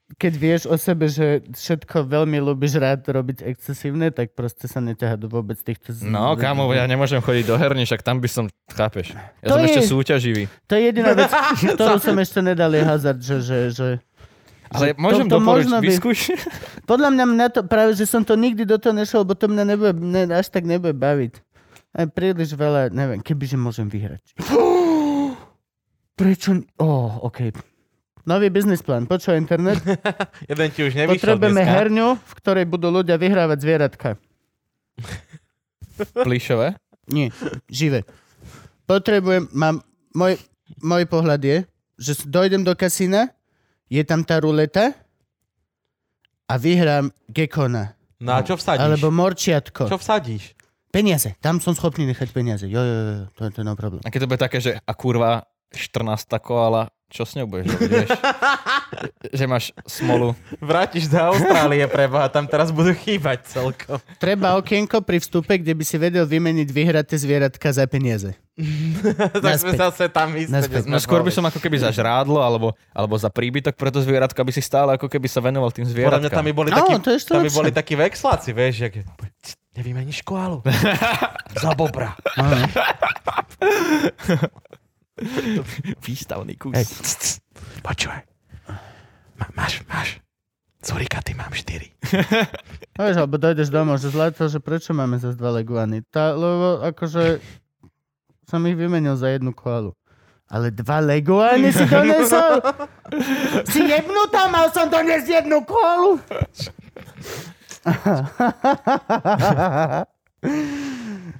Keď vieš o sebe, že všetko veľmi ľúbiš rád robiť excesívne, tak proste sa neťaha do vôbec týchto... z- No, kámo, ja nemôžem chodiť do herní, však tam by som, chápeš. Ja To som je- ešte súťaživý. To je jediná vec, (laughs) ktorú som ešte nedal, je hazard, že, že, že Ale Že môžem to- to doporučiť, by- vyskúš. (laughs) Podľa mňa mňa to, práve, že som to nikdy do toho nešiel, lebo to mňa nebude, ne, až tak nebude baviť. Aj príliš veľa, neviem, kebyže môžem vyhrať. (gasps) Prečo? Ó, oh, OK. Nový biznis plán, počúvaj internet. (laughs) Jeden ti už nevyšiel Potrebujeme dneska. herňu, v ktorej budú ľudia vyhrávať zvieratka. (laughs) Plišové? Nie, živé. Potrebujem, mám, môj, môj pohľad je, že dojdem do kasína, je tam tá ruleta a vyhrám gekona. No a čo vsadíš? Alebo morčiatko. Čo vsadíš? Peniaze. Tam som schopný nechať peniaze. Jo, jo, jo, to, to je no problém. A keď to bude také, že a kurva 14 koala, čo s ňou budeš robiť, vieš? (laughs) že máš smolu. Vrátiš do Austrálie, preboha, tam teraz budú chýbať celkom. Treba okienko pri vstupe, kde by si vedel vymeniť vyhraté zvieratka za peniaze. (laughs) tak sme zase tam isté, No skôr by som ako keby za žrádlo, alebo, alebo za príbytok pre to zvieratka, aby si stále ako keby sa venoval tým Podľa zvieratkám. mňa tam by boli takí, to je ešte tam by boli takí vexláci, vieš, jak... Nevymeníš koalu. (laughs) Za bobra. (laughs) Výstavný kus. Hej. Počúvaj. Má, máš, máš. Zurika, ty mám štyri. No (laughs) vieš, alebo dojdeš domov, že zlato, že prečo máme zase dva leguany? Tá, lebo akože som ich vymenil za jednu koalu. Ale dva leguány si donesol? (laughs) si jebnutá, mal som doniesť jednu koalu?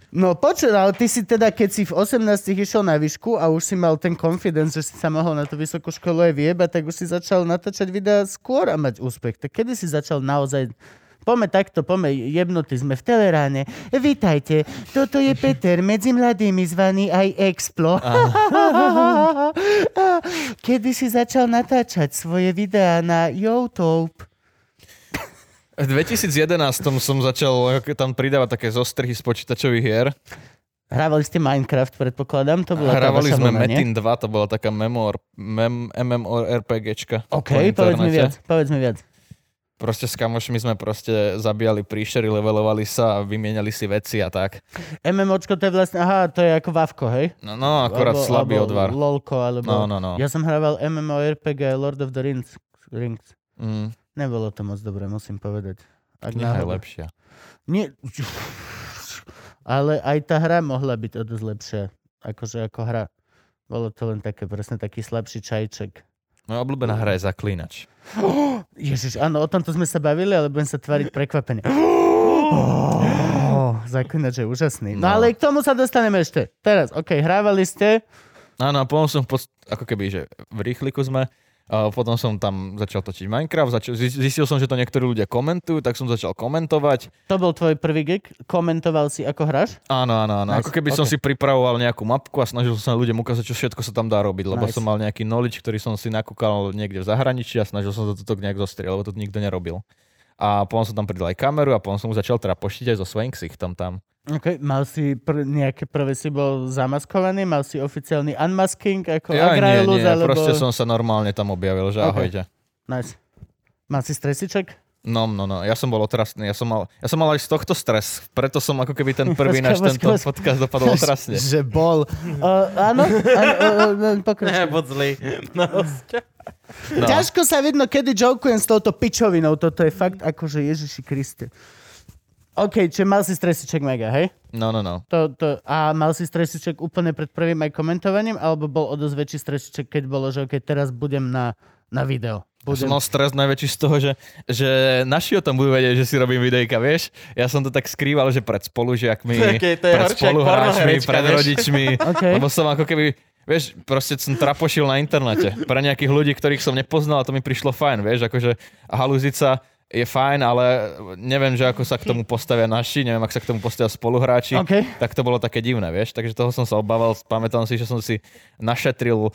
No počuj, ale ty si teda, keď si v 18 išiel na výšku a už si mal ten confidence, že si sa mohol na tú vysokú školu aj vyjebať, tak už si začal natáčať videá skôr a mať úspech. Tak kedy si začal naozaj Pome takto, pome jebnutí sme v Teleráne. Vítajte, toto je Peter, medzi mladými zvaný aj Explo. (laughs) Kedy si začal natáčať svoje videá na YouTube? V 2011 som začal tam pridávať také zostrihy z počítačových hier. Hrávali ste Minecraft, predpokladám, to bola Hrávali sme vlna? Metin 2, to bola taká memor, mem, MMORPGčka. OK, po povedz mi viac, povedz mi viac. Proste s kamošmi sme proste zabíjali príšery, levelovali sa a vymieniali si veci a tak. MMOčko to je vlastne, aha, to je ako Vavko, hej? No, no akorát Alebo- slabý alebo odvar. Lolko, alebo... No, no, no. Ja som hrával MMORPG Lord of the Rings. Rings. Mm, Nebolo to moc dobré, musím povedať. Ak kniha je lepšia. Nie. Ale aj tá hra mohla byť o dosť lepšia. Akože ako hra. Bolo to len také, presne taký slabší čajček. Moja obľúbená hra je Zaklínač. (gasps) Ježiš, áno, o tomto sme sa bavili, ale budem sa tvariť prekvapene. (gasps) (gasps) Oh, Zaklinač je úžasný. No, No. ale k tomu sa dostaneme ešte. Teraz, OK, hrávali ste. Áno, a potom som post- ako keby, že v rýchliku sme, potom som tam začal točiť Minecraft, začal, zis- zistil som, že to niektorí ľudia komentujú, tak som začal komentovať. To bol tvoj prvý gig? Komentoval si, ako hráš? Áno, áno, áno. Nice, Ako keby som ok. si pripravoval nejakú mapku a snažil som sa ľuďom ukázať, čo všetko sa tam dá robiť, lebo Nice. som mal nejaký knowledge, ktorý som si nakúkal niekde v zahraničí a snažil som sa to nejak zostrieť, lebo to nikto nerobil. A potom som tam pridal aj kameru a potom som už začal trapoštiť aj so svojím ksichtom tam. OK, mal si pr- nejaké prvé si bol zamaskovaný, mal si oficiálny unmasking ako Ja nie, Agraelus, nie, alebo... proste som sa normálne tam objavil, že Ok. ahojte. Nice. Mal si stresiček? No, no, no, ja som bol otrasný, ja som mal, ja som mal aj z tohto stres, preto som ako keby ten prvý (laughs) náš tento podcast dopadol otrasne. (laughs) Že bol. (laughs) Uh, áno? áno uh, uh, pokračuj. Buď zlý. No, No. Ťažko sa vidno, kedy jokujem s touto pičovinou. Toto je fakt akože Ježiši Kriste. OK, čiže mal si stresiček mega, hej? no, no, no. To, to, a mal si stresiček úplne pred prvým aj komentovaním, alebo bol o dosť väčší stresiček, keď bolo, že OK, teraz budem na, na video. Ja som Budem... mal stres najväčší z toho, že, že naši o tom budú vedieť, že si robím videjka, vieš? Ja som to tak skrýval, že pred spolužiakmi, (laughs) to je pred horšie spoluhráčmi, pred rodičmi, (laughs) OK. lebo som ako keby, vieš, proste som trapošil na internete. Pre nejakých ľudí, ktorých som nepoznal, a to mi prišlo fajn, vieš, akože halúzica je fajn, ale neviem, že ako sa k tomu postavia naši, neviem, ako sa k tomu postavia spoluhráči, OK. tak to bolo také divné, vieš, takže toho som sa obával, pamätám si, že som si našetril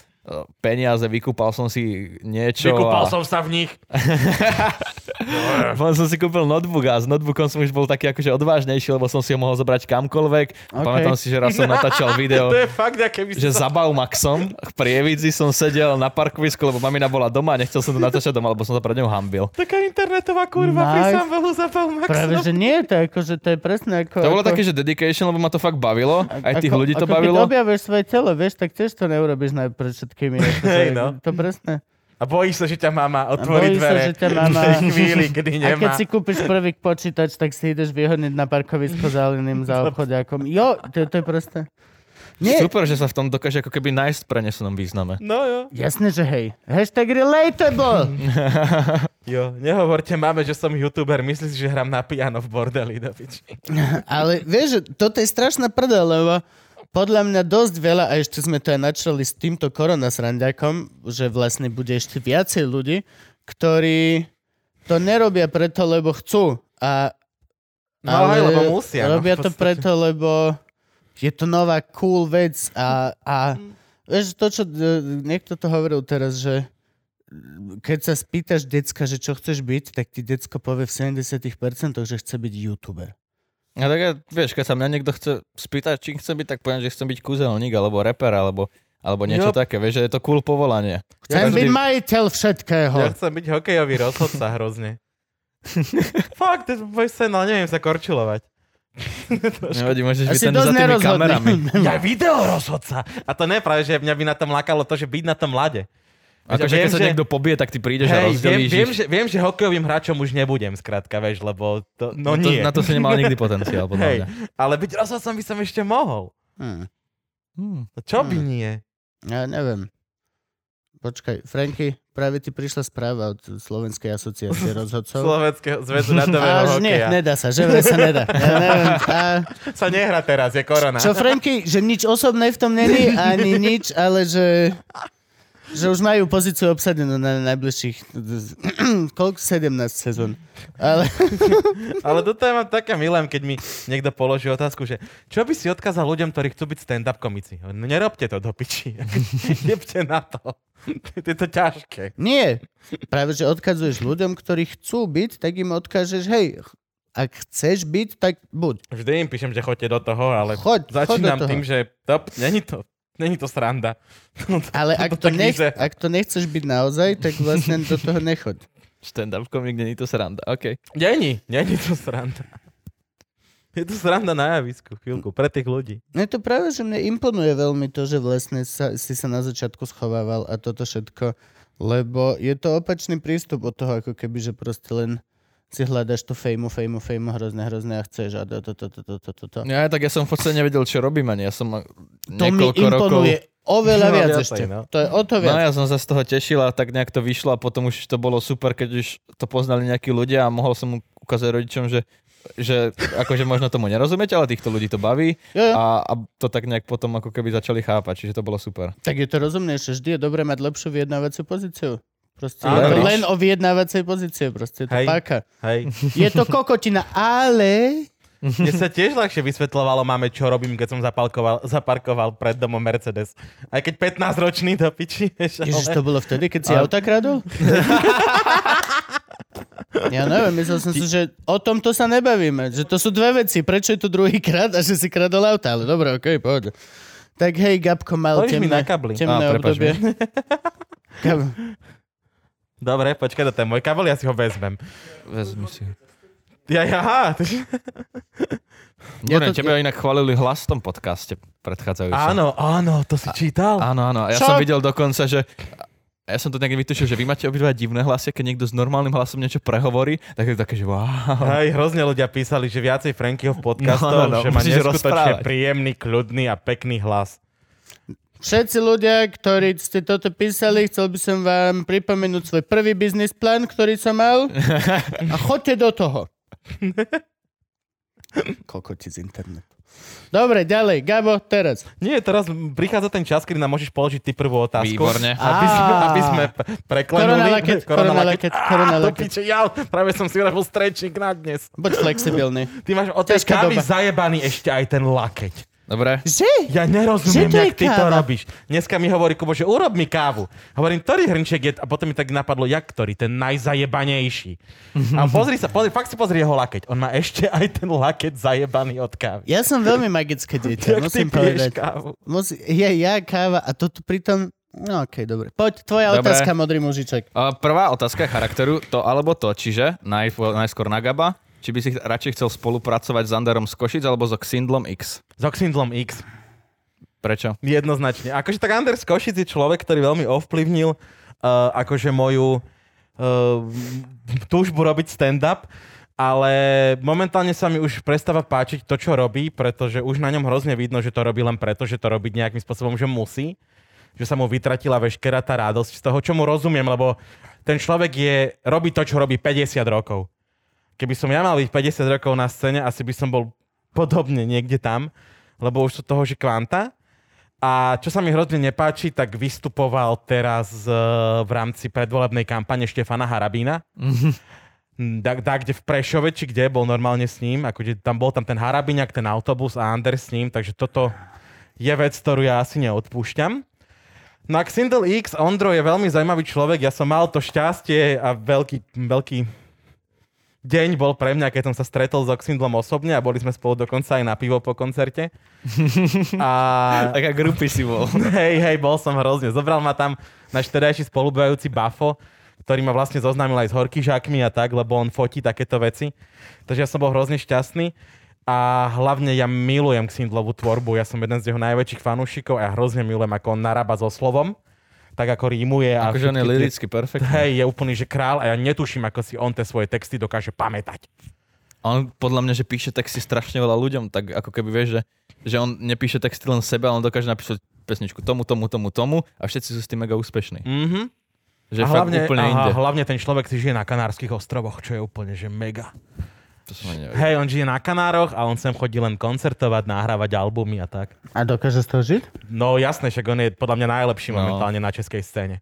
peniaze, vykúpal som si niečo. Vykúpal a... som sa v nich. (laughs) Potom som si kúpil notebook a s notebookom som už bol taký akože odvážnejší, lebo som si ho mohol zobrať kamkoľvek. OK. Pamätám si, že raz som natáčal video, (laughs) To je fakt, aké by že sa... za Baumaxom v Prievidzi som sedel na parkovisku, lebo mamina bola doma a nechcel som to natáčať doma, lebo som sa pred ňou hambil. Taká internetová kurva Nice. pri Samvelu za Palmaxom. Práve, že nie, to je akože, to je presne ako... To bolo ako... také, že dedication, lebo ma to fakt bavilo. Aj tých ako, ľudí to ako bavilo. Keď objavuješ svoje telo, vieš, tak tiež to neurobiš najprv všetkými. Hej, no. To presne. A bojíš sa, že ťa mama A otvorí bojíš sa, dvere. že ťa mama... (laughs) v tej chvíli, kedy A keď nemá. si kúpiš prvý počítač, tak si ideš vyhodniť na parkovisko za iným za obchodiakom. Jo, to, to je proste... Nie, Super, že sa v tom dokáže ako keby nájsť v prenesenom význame. No jo. jasné, že hej. Hashtag relatable. (laughs) Jo, nehovorte máme, že som youtuber, myslíš, že hrám na piano v bordeli, do piči. Ale vieš, toto je strašná prdel, lebo podľa mňa dosť veľa, a ešte sme to aj načali s týmto koronasrandiakom, že vlastne bude ešte viacej ľudí, ktorí to nerobia preto, lebo chcú. A, No hej, lebo musia. no, Robia v to preto, lebo je to nová cool vec a, a vieš, to, čo e, niekto to hovoril teraz, že keď sa spýtaš decka, že čo chceš byť, tak ti decko povie v 70%, že chce byť youtuber. A tak ja, vieš, keď sa mňa niekto chce spýtať, čím chce byť, tak poviem, že chcem byť kúzelník, alebo reper, alebo, alebo niečo Jop. také, vieš, že je to cool povolanie. Chcem Každý- byť majiteľ všetkého. Ja chcem byť hokejový rozhodca hrozne. (laughs) Fakt, to je ale neviem sa korčilovať. (laughs) Nevadí, môžeš byť ten za tými kamerami. Ja video rozhodca. A to nie je práve, že mňa by na tom lákalo to, že byť na tom lade. Akože Viem, keď sa že- niekto pobije, tak ty prídeš a Hej, viem, rozdelíš viem, ich. že, viem, že hokejovým hráčom už nebudem, skrátka, vieš, lebo to, no, to, nie. Na to si nemal nikdy potenciál, podľa Hej, mňa. ale byť rozhodcom by som ešte mohol. Hm, Hmm. Čo by Hmm. nie? ja neviem. Počkaj, Franky, práve ti prišla správa od Slovenskej asociácie (laughs) rozhodcov. Slovenského zväzu ľadového Až nie, hokeja. nedá sa, že vraj sa nedá. Ja neviem. (laughs) A Sa nehra teraz, je korona. čo, Franky, že nič osobné v tom není, ani nič, ale že... (laughs) že už majú pozíciu obsadenú na najbližších (clears throat) koľko? 17 sezón. Ale (laughs) Ale toto ja mám také milé, keď mi niekto položí otázku, že čo by si odkázal ľuďom, ktorí chcú byť stand-up komici? Nerobte to do piči. (laughs) Jebte na to. (laughs) Je to ťažké. nie. Práve, že odkazuješ ľuďom, ktorí chcú byť, tak im odkážeš, hej, ak chceš byť, tak buď. Vždy im píšem, že choďte do toho, ale Choď, začínam choď do toho. tým, že top, není to, není to sranda. Ale ak to, nech, ak to nechceš byť naozaj, tak vlastne do toho nechoď. (laughs) Stand-up komik, není to sranda. OK. Není, není to sranda. Je to sranda na javisku, chvíľku, pre tých ľudí. No je to práve, že mne imponuje veľmi to, že vlastne sa, si sa na začiatku schovával a toto všetko, lebo je to opačný prístup od toho, ako keby, že proste len si hľadaš tú fejmu, fejmu, fejmu hrozne, hrozne a chceš a to, to, to, to, to, to, to, to. Ja tak ja som v podstate nevedel, čo robím ani. Ja som To mi niekoľko rokov... imponuje oveľa No, viac ešte. no. To je o to No viac. ja som sa z toho tešil a tak nejak to vyšlo a potom už to bolo super, keď už to poznali nejakí ľudia a mohol som mu ukázať rodičom, že že akože možno tomu nerozumiete, ale týchto ľudí to baví Jo, jo. a, a to tak nejak potom ako keby začali chápať, čiže to bolo super. Tak je to rozumnejšie. Vždy je dobré mať lepšiu vyjednávaciu pozíciu. Proste je to len o vyjednávacej pozície. Proste je to Hej. páka. Hej. Je to kokotina, ale... Mne sa tiež ľahšie vysvetľovalo, máme čo robím, keď som zapalkoval, zaparkoval pred domom Mercedes. Aj keď 15 ročný do piči. Ježiš, to bolo vtedy, keď si Ale- auta kradol? (laughs) Ja neviem, myslel som si, že o tomto sa nebavíme. Že to sú dve veci. Prečo je to druhýkrát a že si kradol auta? Ale dobre, okej, okay, poď. Tak hej, Gabko mal mi temné, temné obdobie. (laughs) Dobre, počkaj, to je môj kabel, ja si ho vezmem. Vezmi si. Ja, ja, aha. Ja Ja to- tebe inak chválili hlas v tom podcaste predchádzajúcom. Áno, áno, to si čítal? Áno, áno. A ja Čo? som videl dokonca, že ja som to nejak vytušil, že vy máte obidva divné hlasy, keď niekto s normálnym hlasom niečo prehovorí, tak je to také, že wow. Hej, hrozne ľudia písali, že viacej Frankyho v podcastov, No, no, no, že má neskutočne rozprávať. príjemný, kľudný a pekný hlas. Všetci ľudia, ktorí ste toto písali, chcel by som vám pripomenúť svoj prvý biznis plán, ktorý som mal. A choďte do toho. Kokoti z internetu. Dobre, ďalej. Gabo, teraz. Nie, teraz prichádza ten čas, kedy nám môžeš položiť ty prvú otázku. Výborne. Aby sme, aby sme preklenuli. Korona laket, korona laket, ja práve som si urobil stretching na dnes. Buď flexibilný. Ty máš od tej kávy doba. zajebaný ešte aj ten lakeť. Dobre. Že? Ja Že nerozumiem, to je jak ty to robíš. Dneska mi hovorí Kubo, že urob mi kávu. Hovorím, ktorý hrnček je, a potom mi tak napadlo, jak ktorý, ten najzajebanejší. A pozri sa, pozri, fakt si pozri jeho lakeť. On má ešte aj ten lakeť zajebaný od kávy. Ja som veľmi magické dieťa, Jak ty musím piješ povedať. kávu? Musí, je ja káva a toto pritom... No okej, okay, dobre. Poď, tvoja Dobre. otázka, modrý mužiček. A prvá otázka charakteru, to alebo to, čiže naj, najskôr na Gaba, či by si radšej chcel spolupracovať s Anderom z Košic alebo so Xindlom X. S Oxyndlom X. Prečo? Jednoznačne. Akože tak Anders Košic je človek, ktorý veľmi ovplyvnil uh, akože moju uh, túžbu robiť stand-up, ale momentálne sa mi už prestáva páčiť to, čo robí, pretože už na ňom hrozne vidno, že to robí len preto, že to robí nejakým spôsobom, že musí. Že sa mu vytratila veškerá tá radosť z toho, čo mu rozumiem, lebo ten človek je, robí to, čo robí 50 rokov. Keby som ja mal byť 50 rokov na scéne, asi by som bol podobne niekde tam, lebo už sú toho, že kvanta. A čo sa mi hrozne nepáči, tak vystupoval teraz e, v rámci predvolebnej kampane Štefana Harabína. Da, da, kde v Prešove, či kde, bol normálne s ním. Akože tam bol tam ten Harabiňak, ten autobus a Anders s ním, takže toto je vec, ktorú ja asi neodpúšťam. No a Xindel X, Ondro je veľmi zaujímavý človek. Ja som mal to šťastie a veľký, veľký deň bol pre mňa, keď som sa stretol s Oxindlom osobne a boli sme spolu dokonca aj na pivo po koncerte. (laughs) A Taká grupy si bol. (laughs) hej, hej, bol som hrozne. Zobral ma tam náš vtedajší spolubojujúci Bafo, ktorý ma vlastne zoznámil aj s horkyžákmi a tak, lebo on fotí takéto veci. Takže ja som bol hrozne šťastný. A hlavne ja milujem Xindlovú tvorbu. Ja som jeden z jeho najväčších fanúšikov a ja hrozne milujem, ako on narába so slovom. Tak ako rímuje. a Akože on je liricky perfektný. (laughs) Hej, je úplný, že král a ja netuším, ako si on tie svoje texty dokáže pamätať. On podľa mňa, že píše texty strašne veľa ľuďom, tak ako keby vieš, že, že on nepíše texty len sebe, ale on dokáže napísať pesničku tomu, tomu, tomu, tomu a všetci sú s tým mega úspešní. Mhm. Že a fakt hlavne, úplne aha, inde. hlavne ten človek si žije na Kanárskych ostrovoch, čo je úplne, že mega. To som ani nevedel. Hej, on žije na Kanároch a on sem chodí len koncertovať, nahrávať albumy a tak. A dokáže z toho žiť? No jasné, však on je podľa mňa najlepší No. momentálne na českej scéne.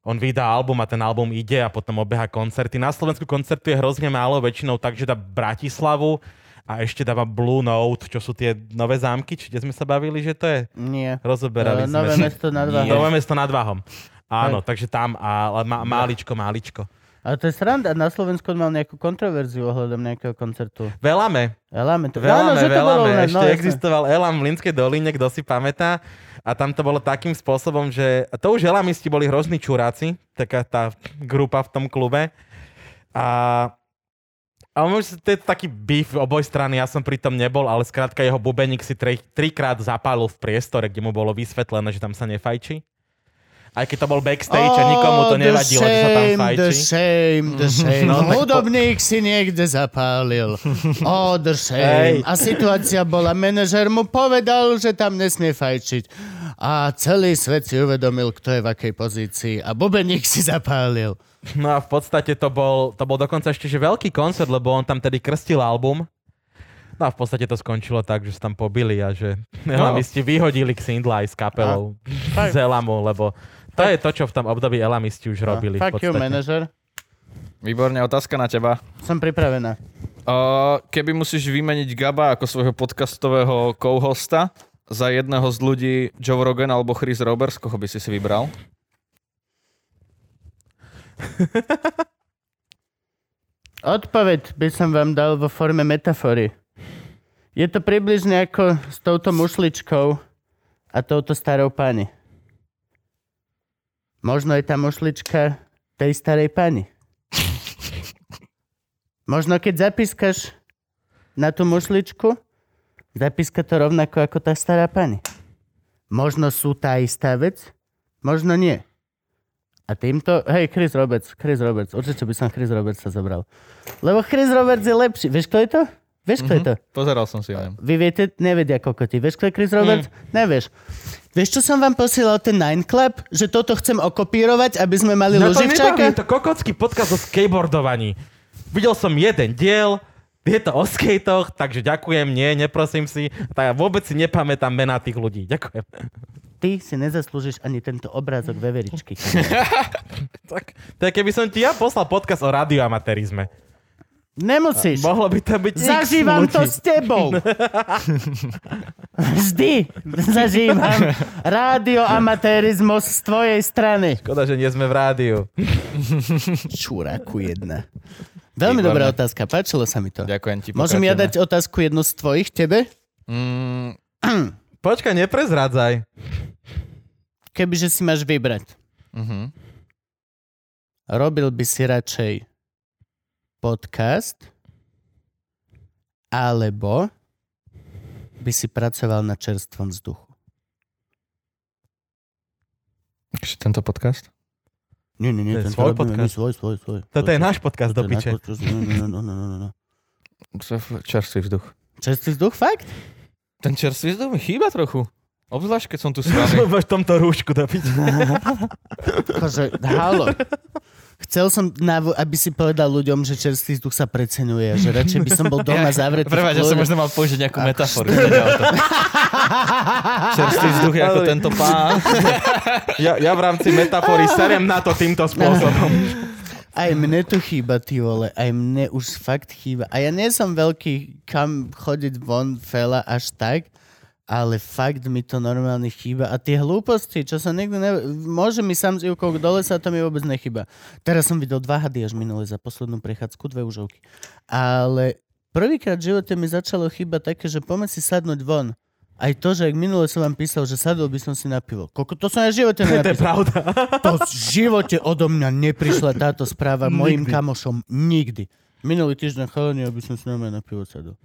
On vydá album a ten album ide a potom obeha koncerty. Na Slovensku koncertuje hrozne málo, väčšinou tak, že dá Bratislavu a ešte dáva Blue Note, čo sú tie nové zámky, či kde sme sa bavili, že to je? Nie. Rozoberali No, sme. nové mesto nad. Váhom. Nové mesto nad Váhom. Áno, takže tam, a, ale má, máličko, máličko. Ale to je sranda. Na Slovensku on mal nejakú kontroverziu ohľadom nejakého koncertu. Veľame, Eláme to. veľame, Áno, že to bolo nás, Ešte no, existoval Elam v Linskej doline, kto si pamätá. A tam to bolo takým spôsobom, že to už Elamisti boli hrozní čuráci, taká tá grupa v tom klube. A a on, už- to je taký beef oboj strany, ja som pri tom nebol, ale skrátka jeho bubeník si tri, trikrát zapálil v priestore, kde mu bolo vysvetlené, že tam sa nefajčí. Aj keď to bol backstage a nikomu to Oh, nevadilo, že sa tam shame, The shame, the shame. No, tak po- Hudobník si niekde zapálil. Oh, the (laughs) shame. Hej. A situácia bola, manažer mu povedal, že tam nesmie fajčiť. A celý svet si uvedomil, kto je v akej pozícii. A bubeník si zapálil. No a v podstate to bol, to bol dokonca ešte že veľký koncert, lebo on tam tedy krstil album. No a v podstate to skončilo tak, že sa tam pobili a že (laughs) Elamisti vyhodili Xindla aj s kapelou z Elamu, lebo to je to, čo v tom období Elamisti už robili. v Fuck you, manažer. Výborne, otázka na teba. Som pripravená. Uh, keby musíš vymeniť Gaba ako svojho podcastového co-hosta za jedného z ľudí Joe Rogan alebo Chris Roberts, koho by si si vybral? (laughs) Odpoveď by som vám dal vo forme metafory. Je to približne ako s touto mušličkou a touto starou pani. Možno je tá mušlička tej starej pani. Možno keď zapískaš na tú mušličku, zapíska to rovnako ako tá stará pani. Možno sú tá istá vec, možno nie. A týmto, hej, Chris Roberts, Chris Roberts, určite by som Chris Roberts sa zobral. Lebo Chris Roberts je lepší. Vieš, kto je to? Vieš, kto je to? Pozeral som si neviem. Vy viete, nevedia kokoti. Vieš, kto je Chris Roberts? Nevieš. Vieš, čo som vám posielal ten Nine Club? Že toto chcem okopírovať, aby sme mali No to Luživčáka? je to kokocký podcast o skateboardovaní. Videl som jeden diel, je to o skatech, takže ďakujem, nie, neprosím si. Tak ja vôbec si nepamätám mená tých ľudí. Ďakujem. Ty si nezaslúžiš ani tento obrázok veveričky. (laughs) Tak, to je keby som ti ja poslal podcast o radioamatérizme. Nemusíš. Mohlo by to byť Zažívam to s tebou. Vždy zažívam rádioamatérizmus z tvojej strany. Škoda, že nie sme v rádiu. Čuraku jedna. Veľmi Výborné. dobrá otázka, páčilo sa mi to. Ďakujem ti. Môžem ja dať otázku jednu z tvojich tebe? Mm, (clears throat) Počkaj, neprezradzaj. Kebyže si máš vybrať, uh-huh. robil by si radšej podcast alebo by si pracoval na čerstvom vzduchu? Tento podcast? Nie, nie, nie. To je tento svoj podcast? Svoj, svoj, svoj. Toto je náš podcast do piče. No, no, no, no, no, no. Čerstvý vzduch. Čerstvý vzduch, fakt? Ten čerstvý vzduch mi chýba trochu. Obzvlášť, keď som tu s vami. (laughs) V tomto rúšku do piče. (laughs) (laughs) Akože, halo. Chcel som, aby si povedal ľuďom, že čerstvý vzduch sa preceňuje, že radšej by som bol doma zavretý. Prepač, ja som možno mal použiť nejakú metaforu. Čerstvý vzduch je ako tento pán. Ja, ja v rámci metafory serem na to týmto spôsobom. Aj mne to chýba, ty vole, aj mne už fakt chýba. A ja nie som veľký kam chodiť von fela až tak, ale fakt mi to normálne chýba. A tie hlúposti, čo sa niekto ne... Môže mi sám s Ivkou do lesa, to mi vôbec nechýba. Teraz som videl dva hady až minule za poslednú prechádzku, dve užovky. Ale prvýkrát v živote mi začalo chýbať také, že poďme si sadnúť von. Aj to, že ak minule som vám písal, že sadol by som si na pivo. Koľko, to som aj v živote (laughs) To je nenapísal. pravda. To v živote odo mňa neprišla táto správa mojim kamošom nikdy. Minulý týždeň chalani, aby som si normálne na pivo sadol.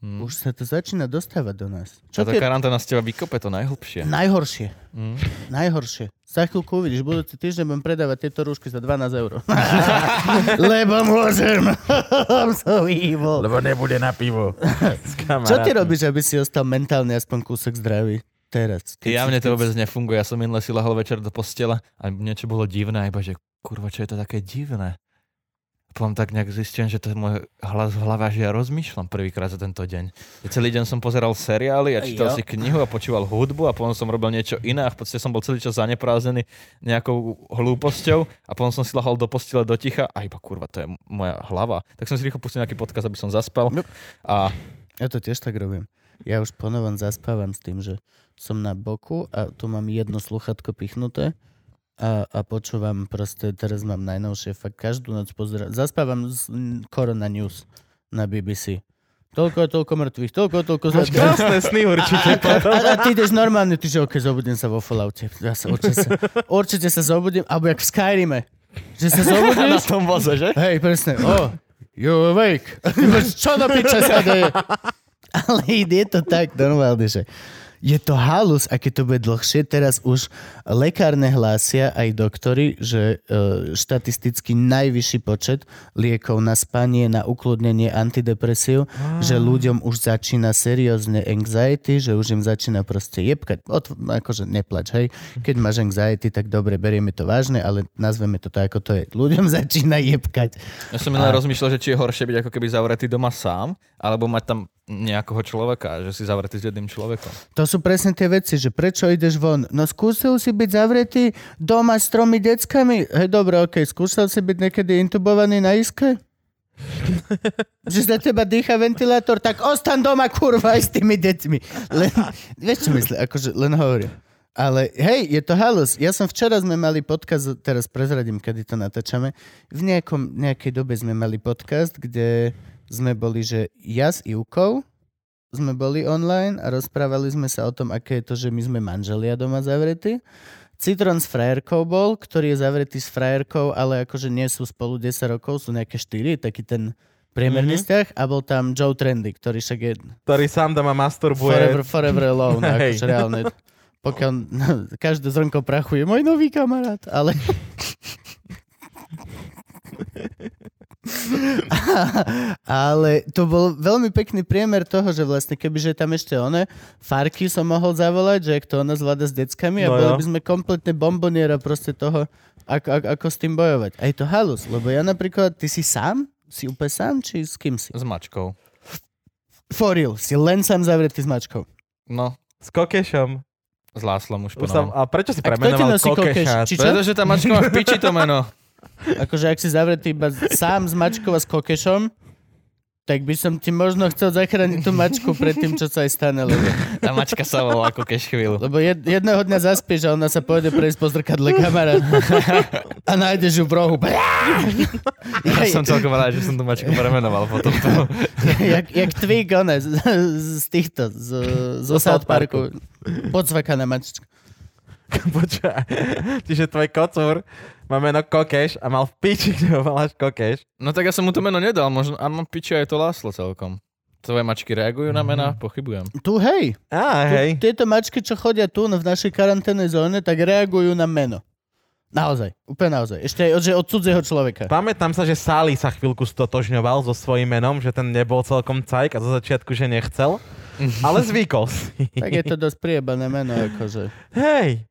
Mm. Už sa to začína dostávať do nás. Čo Táto tie... karanténa z teba vykope to najhlbšie. Najhoršie. Mm. Najhoršie. Za chvíľku uvidíš, budúci týždeň budem predávať tieto rúšky za 12 eur. (laughs) Lebo môžem. (laughs) I'm so evil. Lebo nebude na pivo. (laughs) Čo ty robíš, aby si ostal mentálne aspoň kúsok zdravý? Teraz. keď Ja mne to keď vôbec nefunguje. Ja som minule si lahol večer do postela a niečo bolo divné, a iba že kurva, čo je to také divné. Potom tak nejak zistím, že to je môj hlas v hlave, že ja rozmýšľam prvýkrát za tento deň. Ja celý deň som pozeral seriály a čítal Jo. si knihu a počúval hudbu a potom som robil niečo iné a v podstate som bol celý čas zaneprázdnený nejakou hlúposťou a potom som si lahol do postele do ticha a iba kurva, to je moja hlava. Tak som si rýchlo pustil nejaký podcast, aby som zaspal a Ja to tiež tak robím. Ja už ponovom zaspávam s tým, že som na boku a tu mám jedno sluchatko pichnuté a, a počúvam proste, teraz mám najnovšie, fakt každú noc pozerám. Zaspávam z Corona News na BBC. Toľko a toľko mŕtvych, toľko a toľko Máš krásne sny určite. A, a, a ty ideš normálne, ty že ok, zobudím sa vo Falloute. Ja sa, určite, sa, určite sa zobudím, alebo jak v Skyrime. Že sa (laughs) na zobudíš, tom voze, že? hej, presne, oh, you awake. (laughs) Čo do piča sa deje? (laughs) Ale je to tak normálne, že je to halus, a keď to bude dlhšie, teraz už lekárne hlásia aj doktori, že e, štatisticky najvyšší počet liekov na spanie, na ukludnenie, antidepresív, že ľuďom už začína seriózne anxiety, že už im začína proste jebkať. Od, akože neplač, hej. Keď máš anxiety, tak dobre, berieme to vážne, ale nazveme to tak, ako to je. Ľuďom (laughs) začína jebkať. Ja som len rozmýšľal, že či je horšie byť ako keby zavretý doma sám, alebo mať tam nejakého človeka, že si zavretý s jedným človekom. To sú presne tie veci, že prečo ideš von? No skúsil si byť zavretý doma s tromi deckami? Hej, dobre, okej, skúšal si byť niekedy intubovaný na iske? (laughs) že za teba dýcha ventilátor, tak ostan doma, kurva, aj s tými deťmi. Len, (laughs) vieš čo myslím, akože len hovorím. Ale hej, je to halus. Ja som včera sme mali podcast, teraz prezradím, kedy to natáčame. V nejakom, nejakej dobe sme mali podcast, kde sme boli, že ja s Ivkou sme boli online a rozprávali sme sa o tom, aké je to, že my sme manželia doma zavretí. Citron s frajerkou bol, ktorý je zavretý s frajerkou, ale akože nie sú spolu 10 rokov, sú nejaké 4, taký ten priemerný mm-hmm. vzťah. A bol tam Joe Trendy, ktorý však je Ktorý sám doma masturbuje. forever, forever alone, (laughs) Hej. akože reálne. Pokiaľ no, (laughs) každé zrnko prachu je môj nový kamarát, ale... (laughs) (laughs) ale to bol veľmi pekný priemer toho, že vlastne kebyže tam ešte one, Farky som mohol zavolať, že jak to ona zvláda s deckami a No boli jo. by sme kompletne bomboniera proste toho, ako, ako, ako s tým bojovať. A je to halus, lebo ja napríklad, ty si sám? Si úplne sám, či s kým si? S mačkou. For real, si len sám zavretý s mačkou. No, S kokešom. s Láslom už Už som, a prečo si A kto premenoval nosí kokeš? kokešát? Či čo? Pretože tá mačka má v piči to meno. (laughs) Akože ak si zavretý iba sám s mačkou a s kokešom, tak by som ti možno chcel zachrániť tú mačku pred tým, čo sa aj stane. Lebo, (laughs) Tá mačka sa volá ako keš chvíľu. lebo jed, jedného dňa zaspíš a ona sa pôjde prejsť po zrkadle kamarát (laughs) a nájdeš ju v rohu. Ja som celkom rád, že som tú mačku premenoval potom. To. (laughs) jak, jak Twig, one, z, z týchto, z, zo South Parku. Podsvakaná mačička. (laughs) Počúvaj. Čiže tvoj kocúr má meno Kokeš a mal v piči, (laughs) kde ho voláš Kokeš. No tak ja som mu to meno nedal, možno, a mám piči aj to Láslo celkom. Tvoje mačky reagujú na mená? Pochybujem. Tu hej, Á, tu, hej. tieto mačky, čo chodia tu v našej karanténnej zóne, tak reagujú na meno. Naozaj, úplne naozaj. Ešte aj od, že od cudzieho človeka. Pamätám sa, že Sally sa chvíľku stotožňoval so svojím menom, že ten nebol celkom cajk a zo začiatku, že nechcel. (laughs) Ale zvykol si. Tak je to dosť priebané meno, akože. Hej.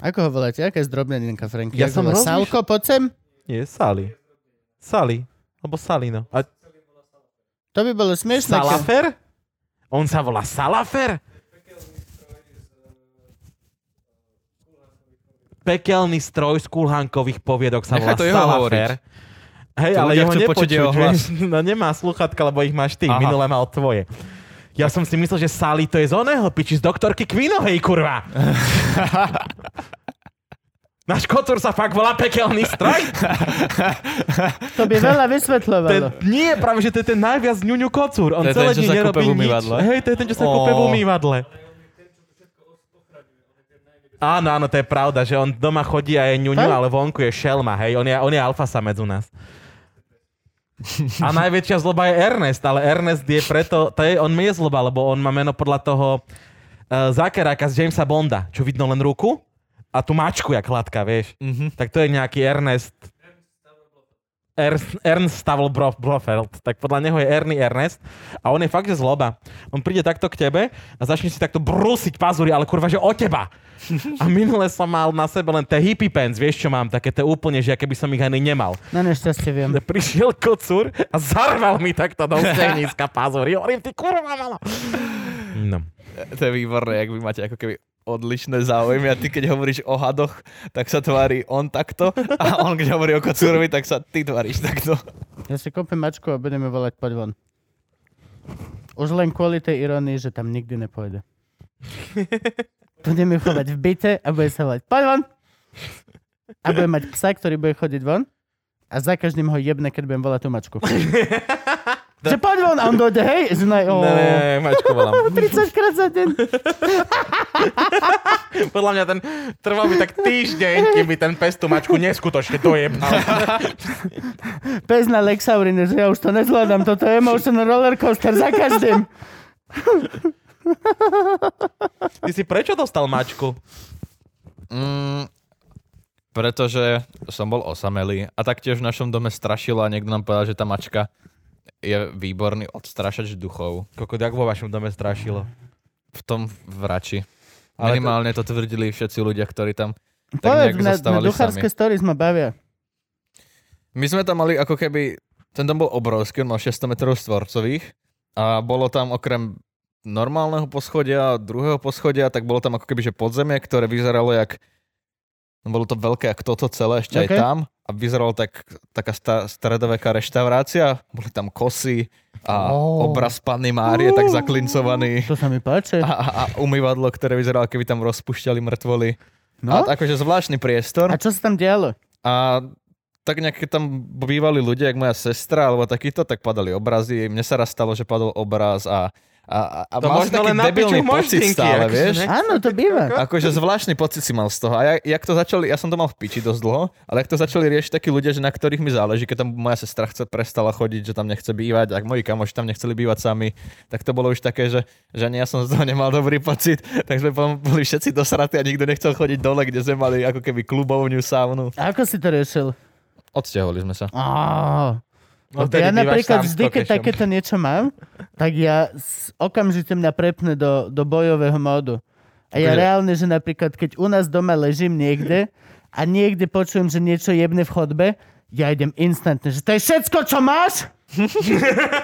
Ako ho voláte? Aká je zdrobneninka, Franky? Ja Ako som volá? rozmýšľal- Salko, poď sem? Nie, Sally. Sally. Alebo Salino. A To by bolo smiešné. keď- Salafer? On sa volá Salafer? Pekelný stroj z kulhankových poviedok sa Nechaj volá to Salafer. Hej, Tí ale jeho nepočuť, hlas. vieš. No nemá sluchatka, lebo ich máš ty. Aha. Minule mal tvoje. Ja som si myslel, že Sally to je z oného piči, z doktorky Quinovej, kurva. (laughs) Náš kocúr sa fakt volá pekelný stroj? (laughs) To by veľa Ten, vysvetľovalo. nie, práve, že to je ten najviac ňuňu kocúr. On To celé ten, sa nerobí nič. Hej, to je ten, čo sa Ó. kúpe v umývadle. Áno, áno, to je pravda, že on doma chodí a je ňuňu, ale vonku je šelma, hej. On je, on je alfa samec u nás. A najväčšia zloba je Ernest, ale Ernest je preto, to je, on je zloba, lebo on má meno podľa toho uh, Zakeráka z Jamesa Bonda, čo vidno len ruku a tú mačku, jak hladká, vieš. Mhm. Tak to je nejaký Ernest. Ernst, Ernst Stavel Bro- Blofeld, tak podľa neho je Ernie Ernest a on je fakt, že zloba. On príde takto k tebe a začne si takto brúsiť pazury, ale kurva, že o teba. A minule som mal na sebe len tie hippie pants, vieš čo mám, také tie úplne, že aké by som ich ani nemal. Na nešťastie viem. (laughs) Prišiel kocúr a zarval mi takto do stehniska pazury. Hovorím, ty kurva malo. No. To je výborné, ak vy máte ako keby odlišné záujmy a ty keď hovoríš o hadoch, tak sa tvári on takto a on keď hovorí o kocúrovi, tak sa ty tváriš takto. Ja si kúpim mačku a budeme volať poď von. Už len kvôli tej irónii, že tam nikdy nepôjde. (laughs) Budeme chovať v byte a bude sa volať poď von. A bude mať psa, ktorý bude chodiť von a za každým ho jebne, keď budem volať tú mačku. (laughs) že poď von a on dojde, hej, že oh, Ne, ne, mačku volám. (laughs) 30 krát za deň. (laughs) Podľa mňa ten trval by tak týždeň, keby ten pes tú mačku neskutočne dojebal. (laughs) Pes na Lexaurine, že ja už to nezvládam, toto je emotional roller coaster za každým. Ty si prečo dostal mačku? Mm, pretože som bol osamelý a taktiež v našom dome strašilo a niekto nám povedal, že tá mačka je výborný odstrašač duchov Koko, jak vo vašom dome strašilo? v tom vrači. Ale to- Minimálne to tvrdili všetci ľudia, ktorí tam tak Povedz, nejak na, na duchárske sami. stories ma bavia. My sme tam mali ako keby, ten dom bol obrovský, on mal 600 metrov štvorcových a bolo tam okrem normálneho poschodia, druhého poschodia, tak bolo tam ako keby, že podzemie, ktoré vyzeralo jak bolo to veľké jak toto celé, ešte Okay. aj tam a vyzeralo tak, taká sta, stredoveká reštaurácia, boli tam kosy a Oh. obraz Panny Márie tak zaklincovaný To sa mi páči. a, a, a umývadlo, ktoré vyzeralo, keby tam rozpúšťali mŕtvoly. No? A akože zvláštny priestor. A čo sa tam dialo? A tak nejak keď tam bývali ľudia, jak moja sestra alebo takýto, tak padali obrazy. Mne sa raz stalo, že padol obraz a, a, a To mal si taký debilný pocit stále, akože, vieš? Áno, to býva. Akože zvláštny pocit si mal z toho. A jak, jak to začali, ja som to mal v piči dosť dlho, ale jak to začali riešiť takí ľudia, že na ktorých mi záleží, keď tam moja sestra chce prestala chodiť, že tam nechce bývať, ak moji kamoši tam nechceli bývať sami, tak to bolo už také, že, že ani ja som z toho nemal dobrý pocit, (laughs) tak sme potom boli všetci dosratí a nikto nechcel chodiť dole, kde sme mali ako keby klubovňu, saunu. A ako si to riešil? Odsťahovali sme sa. Á, No, Lebo ja napríklad vždy, keď takéto niečo mám, tak ja s- okamžite mňa prepne do, do bojového módu. A ja reálne, že napríklad, keď u nás doma ležím niekde a niekde počujem, že niečo jebne v chodbe, ja idem instantne, že to je všetko, čo máš?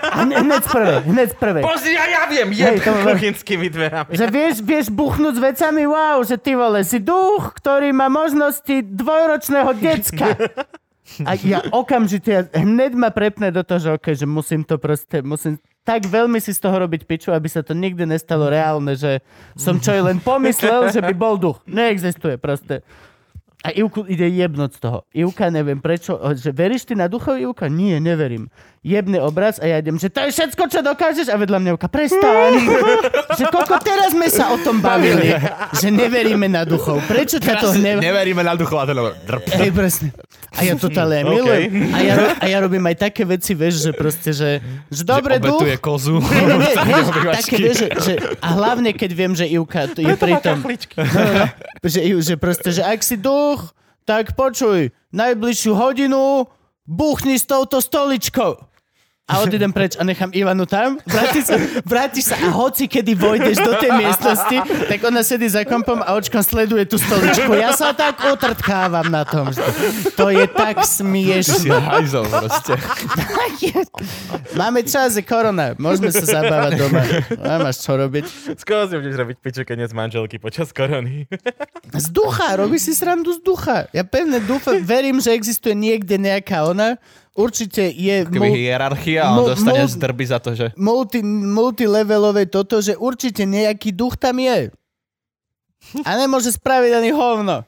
A hne- hneď z prvej, hneď z prvej. Pozri, a ja viem, Hej, to ma- kuchynskými dverami. Že vieš, vieš buchnúť s vecami, wow, že ty vole, si duch, ktorý má možnosti dvojročného decka. A ja okamžite, hneď ma prepne do toho, že okay, že musím to proste, musím tak veľmi si z toho robiť piču, aby sa to nikdy nestalo reálne, že som čo len pomyslel, že by bol duch. Neexistuje proste. A Ivku ide jebnúť z toho. Ivka, neviem prečo, že veríš ty na duchov, Ivka? Nie, neverím. Jebne obraz a ja idem, že to je všetko, čo dokážeš a vedľa mňa Ivka, prestaň. (laughs) že koľko teraz sme sa o tom bavili, že neveríme na duchov. Prečo ťa to hnev... Neveríme na duchov a drp. Hej, presne. A ja to ale milujem. A ja, a ja robím aj také veci, vieš, že proste, že, že dobre duch... obetuje kozu. Nie, nie, nie, vieš, také, vieš, že, že, a hlavne, keď viem, že Ivka to je pri tom, no, no, (laughs) že, že proste, že ak si duch, tak počuj, najbližšiu hodinu buchni s touto stoličkou. A odídem preč a nechám Ivanu tam, vrátiš sa, vrátiš sa a hoci kedy vojdeš do tej miestnosti, tak ona sedí za kompom a očkom sleduje tú stoličku. Ja sa tak utrtkávam na tom. To je tak smiešne. hajzel proste. Máme čas, je korona. Môžeme sa zabávať doma. Nemáš čo robiť. Skoro si budeš robiť pičukenec manželky počas korony. Z ducha, robíš si srandu z ducha. Ja pevne dúfam, verím, že existuje niekde nejaká ona. Určite je Keby mul- hierarchia a on Mul- dostane mul- z drby za to, že multi, multilevelové toto, že určite nejaký duch tam je. A nemôže spraviť ani hovno.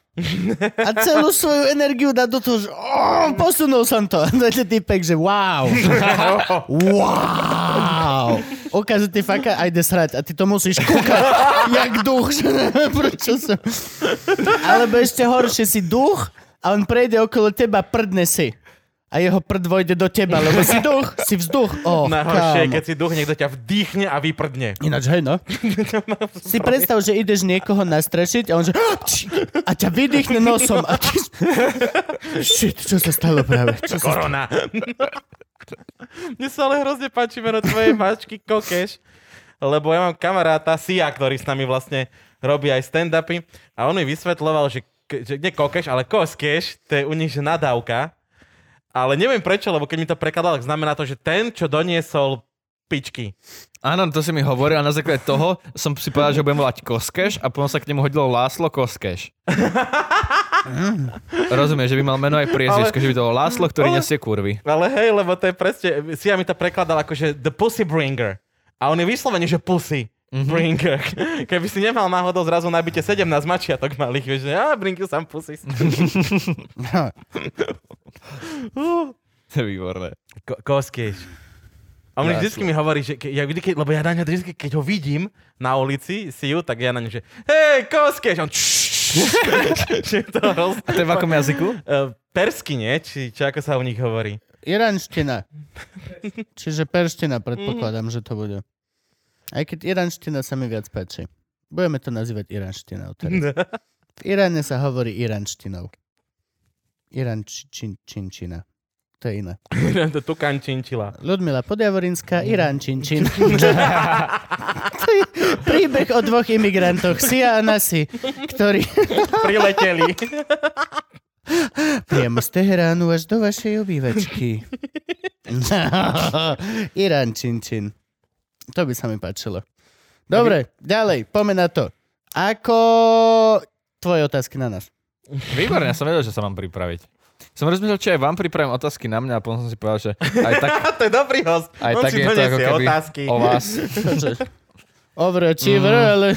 A celú svoju energiu dá do toho, že oh, posunul som to. A to je typek, že wow. (laughs) Wow. Ukáže ti faka a ide srať. A ty to musíš kúkať, (laughs) jak duch. Prečo som... Alebo ešte horšie si duch a on prejde okolo teba, prdne si. A jeho prd vojde do teba, lebo si duch, si vzduch. (laughs) Oh, Najhoršie je, keď si duch, niekto ťa vdýchne a vyprdne. Ináč, hej, no. (laughs) Si predstav, že ideš niekoho nastrašiť a on že a ťa vydýchne nosom a ty... (laughs) Shit, čo sa stalo práve? Čo? Korona. Mne sa ale hrozne páči meno tvojej mačky Kokeš, lebo ja mám kamaráta Sia, ktorý s nami vlastne robí aj stand-upy a on mi vysvetloval, že, že nie Kokeš, ale Koskeš, to je u nich že nadávka, ale neviem prečo, lebo keď mi to prekladal, tak znamená to, že ten, čo doniesol pičky. Áno, to si mi hovoril a na základe toho som si povedal, že budem volať Koskeš a potom sa k nemu hodilo Láslo Koskeš. Rozumieš, že by mal meno aj priezvisko, Ale- že by to bol Láslo, ktorý ale- nesie kurvy. Ale hej, lebo to je presne, Sia mi to prekladal ako, že the pussy bringer. A on je vyslovene, že pussy bringer. (laughs) Keby si nemal náhodou zrazu nabite 17 mačiatok malých, vieš, že bring you some pussies. (laughs) (laughs) To je výborné. Ko-. A on Ja, vždycky mi hovorí, že ke, ja vždy, keď, lebo ja na ňa vždy, keď ho vidím na ulici, si ju, tak ja na ňu, že hej, Koskieš, on že to hrozné. A to je v akom jazyku? Uh, persky, nie? Či, či ako sa u nich hovorí? Iranština. Čiže perština predpokladám, že to bude. Aj keď iranština sa mi viac páči. Budeme to nazývať iranštinou teraz. V Iráne sa hovorí iranštinou. Irančinčina. To je iné. (laughs) to tukan činčila. Ľudmila Podjavorinská, Iránčinčin. (laughs) to je príbeh o dvoch imigrantoch, Sia a Nasi, ktorí (laughs) Prileteli. priamo z Teheránu až do vašej obývačky. Iránčinčin. To by sa mi páčilo. Dobre, ďalej, poďme na to. Ako tvoje otázky na nás? Výborne, ja som vedel, že sa mám pripraviť. Som rozmýšľal, či aj vám pripravím otázky na mňa a potom som si povedal, že aj tak, (laughs) to je dobrý host. aj On tak si je to ako keby otázky. o vás. (laughs) Overachiever, Mm. ale...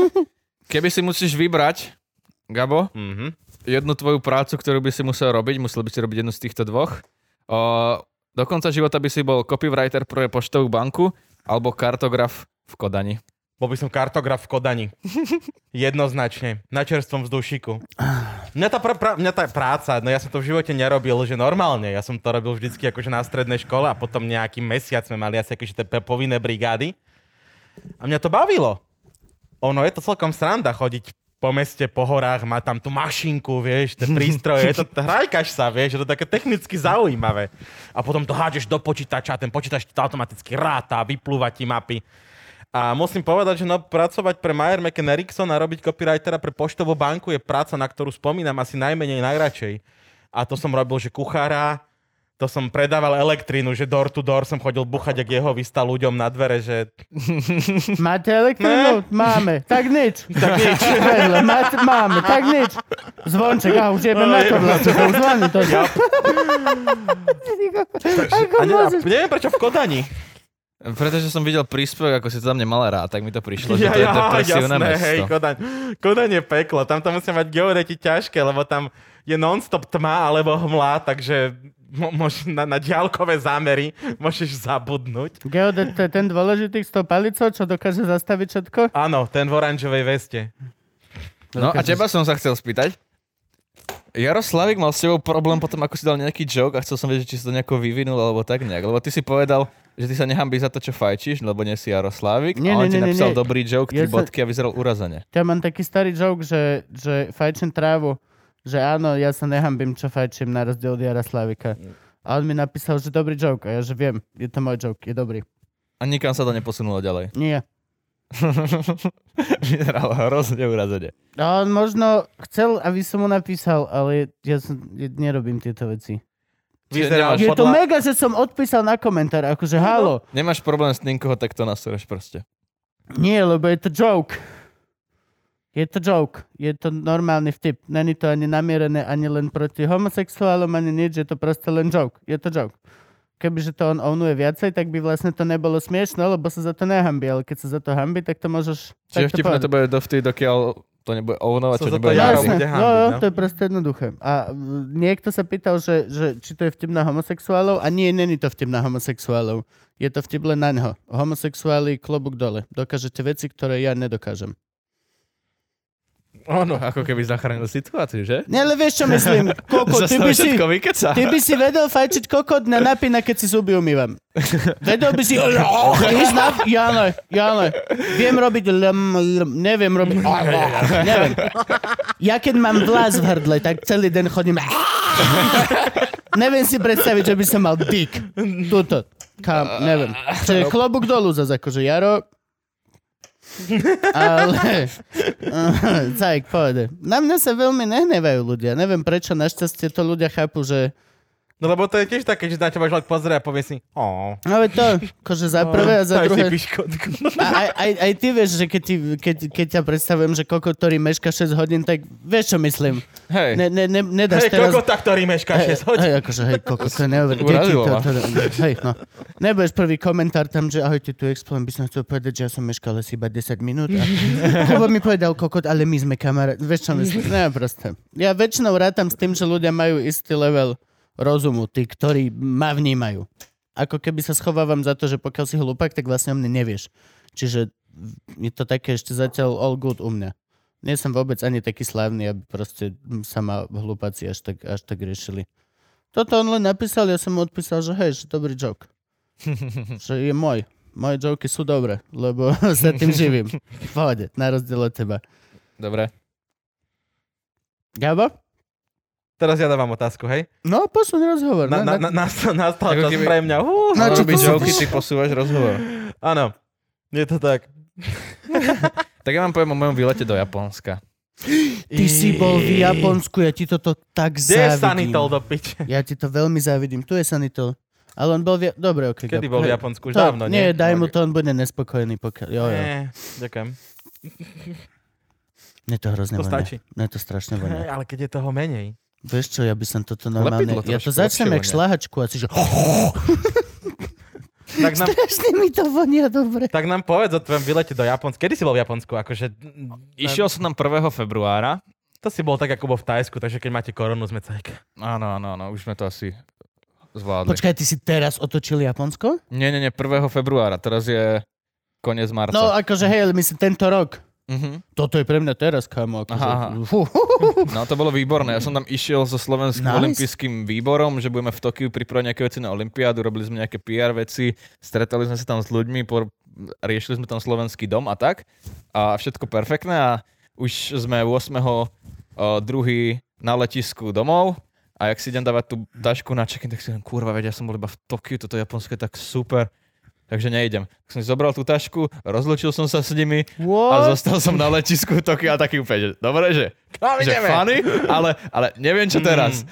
(laughs) Keby si musíš vybrať, Gabo, Mhm. jednu tvoju prácu, ktorú by si musel robiť, musel by si robiť jednu z týchto dvoch. O, do konca života by si bol copywriter pre poštovú banku alebo kartograf v Kodani. Bol by som kartograf v Kodani. (laughs) Jednoznačne. Na čerstvom vzdušiku. Mňa tá, pra, pra, mňa tá práca, no ja som to v živote nerobil, že normálne. Ja som to robil vždycky akože na strednej škole a potom nejaký mesiac sme mali asi akože tie povinné brigády. A mňa to bavilo. Ono je to celkom sranda chodiť po meste, po horách, má tam tú mašinku, vieš, tie prístroje, je to, hrajkaš sa, vieš, je to také technicky zaujímavé. A potom to hádžeš do počítača a ten počítač to automaticky ráta, vyplúva ti mapy. A musím povedať, že no, pracovať pre Mayer McKen Erickson a robiť copywritera pre poštovú banku je práca, na ktorú spomínam asi najmenej najradšej. A to som robil, že kuchára, to som predával elektrínu, že door to door som chodil buchať, ak jeho vystal ľuďom na dvere, že (laughs) Máte elektrínu? Máme. Tak nič. (laughs) tak nič. (laughs) Vedle, máte, máme. Tak nič. Zvonček, a už jebe na to vlastne. To už zvoní to. Ja, Ako a ne, neviem prečo v Kodani. Pretože som videl príspevok, ako si to tam nemala rád, tak mi to prišlo, že Ja, to je depresívne jasné, mesto. hej, Kodaň. Kodaň je peklo, tam to musia mať geodeti ťažké, lebo tam je non-stop tma alebo hmla, takže mo- môž, na, na diálkové zámery môžeš zabudnúť. Geodet to je ten dôležitý s tou palicou, čo dokáže zastaviť všetko? Áno, ten v oranžovej veste. No a teba som sa chcel spýtať. Jaroslavik mal s tebou problém potom, ako si dal nejaký joke a chcel som vedieť, či si to nejako vyvinul alebo tak nejak. Lebo ty si povedal, že ty sa nehambíš za to, čo fajčíš, lebo nie si Jaroslavik. Nie, a on nie, ti nie, nie, napísal nie. dobrý joke, Ja tri sa- bodky a vyzeral urazene. Ja mám taký starý joke, že, že fajčím trávu, že áno, ja sa nehambím, čo fajčím, na rozdiel od Jaroslavika. A on mi napísal, že dobrý joke. A ja, že viem, je to môj joke, je dobrý. A nikam sa to neposunulo ďalej. Nie. (laughs) Vyzeral hrozne urazene. A on možno chcel, aby som mu napísal, ale ja, som, ja nerobím tieto veci. Vyzeral Je to podľa... mega, že som odpísal na komentár, akože halo. Nemáš problém s tým, koho takto nasúraš proste. Nie, lebo je to joke. Je to joke. Je to normálny vtip. Není to ani namierené, ani len proti homosexuálom, ani nič. Je to proste len joke. Je to joke. Kebyže to on ownuje viacej, tak by vlastne to nebolo smiešno, lebo sa za to nehambí. Ale keď sa za to hambí, tak to môžeš... Čiže vtipné to bude dovtedy, dokiaľ to nebude ovnovať, čo nebude. Jasné, no, jo, no. to je proste jednoduché. A niekto sa pýtal, že, že či to je vtip na homosexuálov a nie, není to vtip na homosexuálov. Je to vtip len na ňo. Homosexuáli, klobúk dole. Dokážete veci, ktoré ja nedokážem. Áno. Ako keby zachránil situáciu, že? Nie, ale vieš, čo myslím? (laughs) Koko, ty by, si, vykeca. ty by si vedel fajčiť kokot na napína, keď si zuby umývam. (laughs) Vedel by si... Ísť na... Ja ne, ja ne. Viem robiť... Lm, lm, neviem robiť... (laughs) Neviem. Ja keď mám vlas v hrdle, tak celý den chodím... Neviem si predstaviť, že by som mal dick. Tuto. Kam, neviem. Čiže klobúk dolu zase, akože Jaro... Ale... (laughs) Zajk, povede. Na mňa sa veľmi nehnevajú ľudia. Neviem prečo, našťastie to ľudia chápu, že... No lebo to je tiež také, že na teba človek pozrie a povie si, oh, Ale to, akože za (laughs) prvé a za druhé... A aj, aj, aj ty vieš, že keď, ti, keď, keď ťa predstavujem, že koko, ktorý meška 6 hodín, tak vieš, čo myslím. Hej, Ne, ne, ne, nedáš Hej, teraz... kokota, ktorý mešká 6 hodín. Hej, akože, hej, koko, to je (laughs) neuver... Deti, Urazilo to, ma. to, hej, no. Nebudeš prvý komentár tam, že ahojte, tu explodem, by som chcel povedať, že ja som meškal asi iba 10 minút. A... (laughs) Lebo mi povedal kokot, ale my sme kamarát. Vieš, čo myslím? Ne, proste. Ja väčšinou rátam s tým, že ľudia majú istý level rozumu, tí, ktorí ma vnímajú. Ako keby sa schovávam za to, že pokiaľ si hlupak, tak vlastne o mne nevieš. Čiže je to také ešte zatiaľ all good u mňa. Nie som vôbec ani taký slávny, aby proste sa ma hlupáci až tak, až tak riešili. Toto on len napísal, ja som mu odpísal, že hej, že dobrý joke. (laughs) že je môj. Moje joky sú dobré, lebo (laughs) sa tým živím. V pohode, na rozdiel od teba. dobre. Gabo? Teraz ja dávam otázku, hej? No, posun rozhovor. Na, no, na, na, nastal, nastal čas keby- pre mňa. Uh, Na No, čo joky, ty posúvaš rozhovor. áno, je to tak. (laughs) Tak ja vám poviem o mojom výlete do Japonska. Ty si bol v Japonsku, ja ti toto tak Kde je závidím. sanitol do piče? Ja ti to veľmi závidím. Tu je sanitol. Ale on bol... V... Dobre, ok. Kedy bol v. Japonsku? Už To- dávno, nie? Nie, daj mu to, on bude nespokojný, pokiaľ... Jo, jo. Nie, ďakujem. Mne to hrozne To vonia. stačí. Mne to strašne vonia. ale keď je toho menej. Vieš čo, ja by som toto normálne... Lepidlo Ja to začnem jak šlahačku a si že... (laughs) Tak nám, Strašne mi to vonia dobre. tak nám povedz o tvojom vylete do Japonska. Kedy si bol v Japonsku? Akože, Išiel som tam 1. februára. to si bol tak, ako bol v Tajsku, takže keď máte koronu, sme cajka. Áno, áno, áno, už sme to asi zvládli. Počkaj, ty si teraz otočil Japonsko? Nie, nie, nie, 1. februára, teraz je koniec marca. No akože hej, myslím tento rok. Mhm. Toto je pre mňa teraz, kámo. Akože, Aha, aha. Fú. (laughs) No to bolo výborné. Ja som tam išiel so slovenským Nice. olympijským výborom, že budeme v Tokiu pripravať nejaké veci na olympiádu, robili sme nejaké PR veci, stretali sme sa tam s ľuďmi, por- riešili sme tam slovenský dom a tak. A všetko perfektné a už sme 8. o, druhý na letisku domov a jak si idem dávať tú tašku na check-in, tak si len kurva, veď ja som bol iba v Tokiu, toto Japonsko je tak super. Takže nejdem. Tak som si zobral tú tašku, rozlučil som sa s nimi a What? zostal som na letisku Tokia a taký úplne, že dobre, že Kam že ideme? funny, ale, ale neviem čo teraz.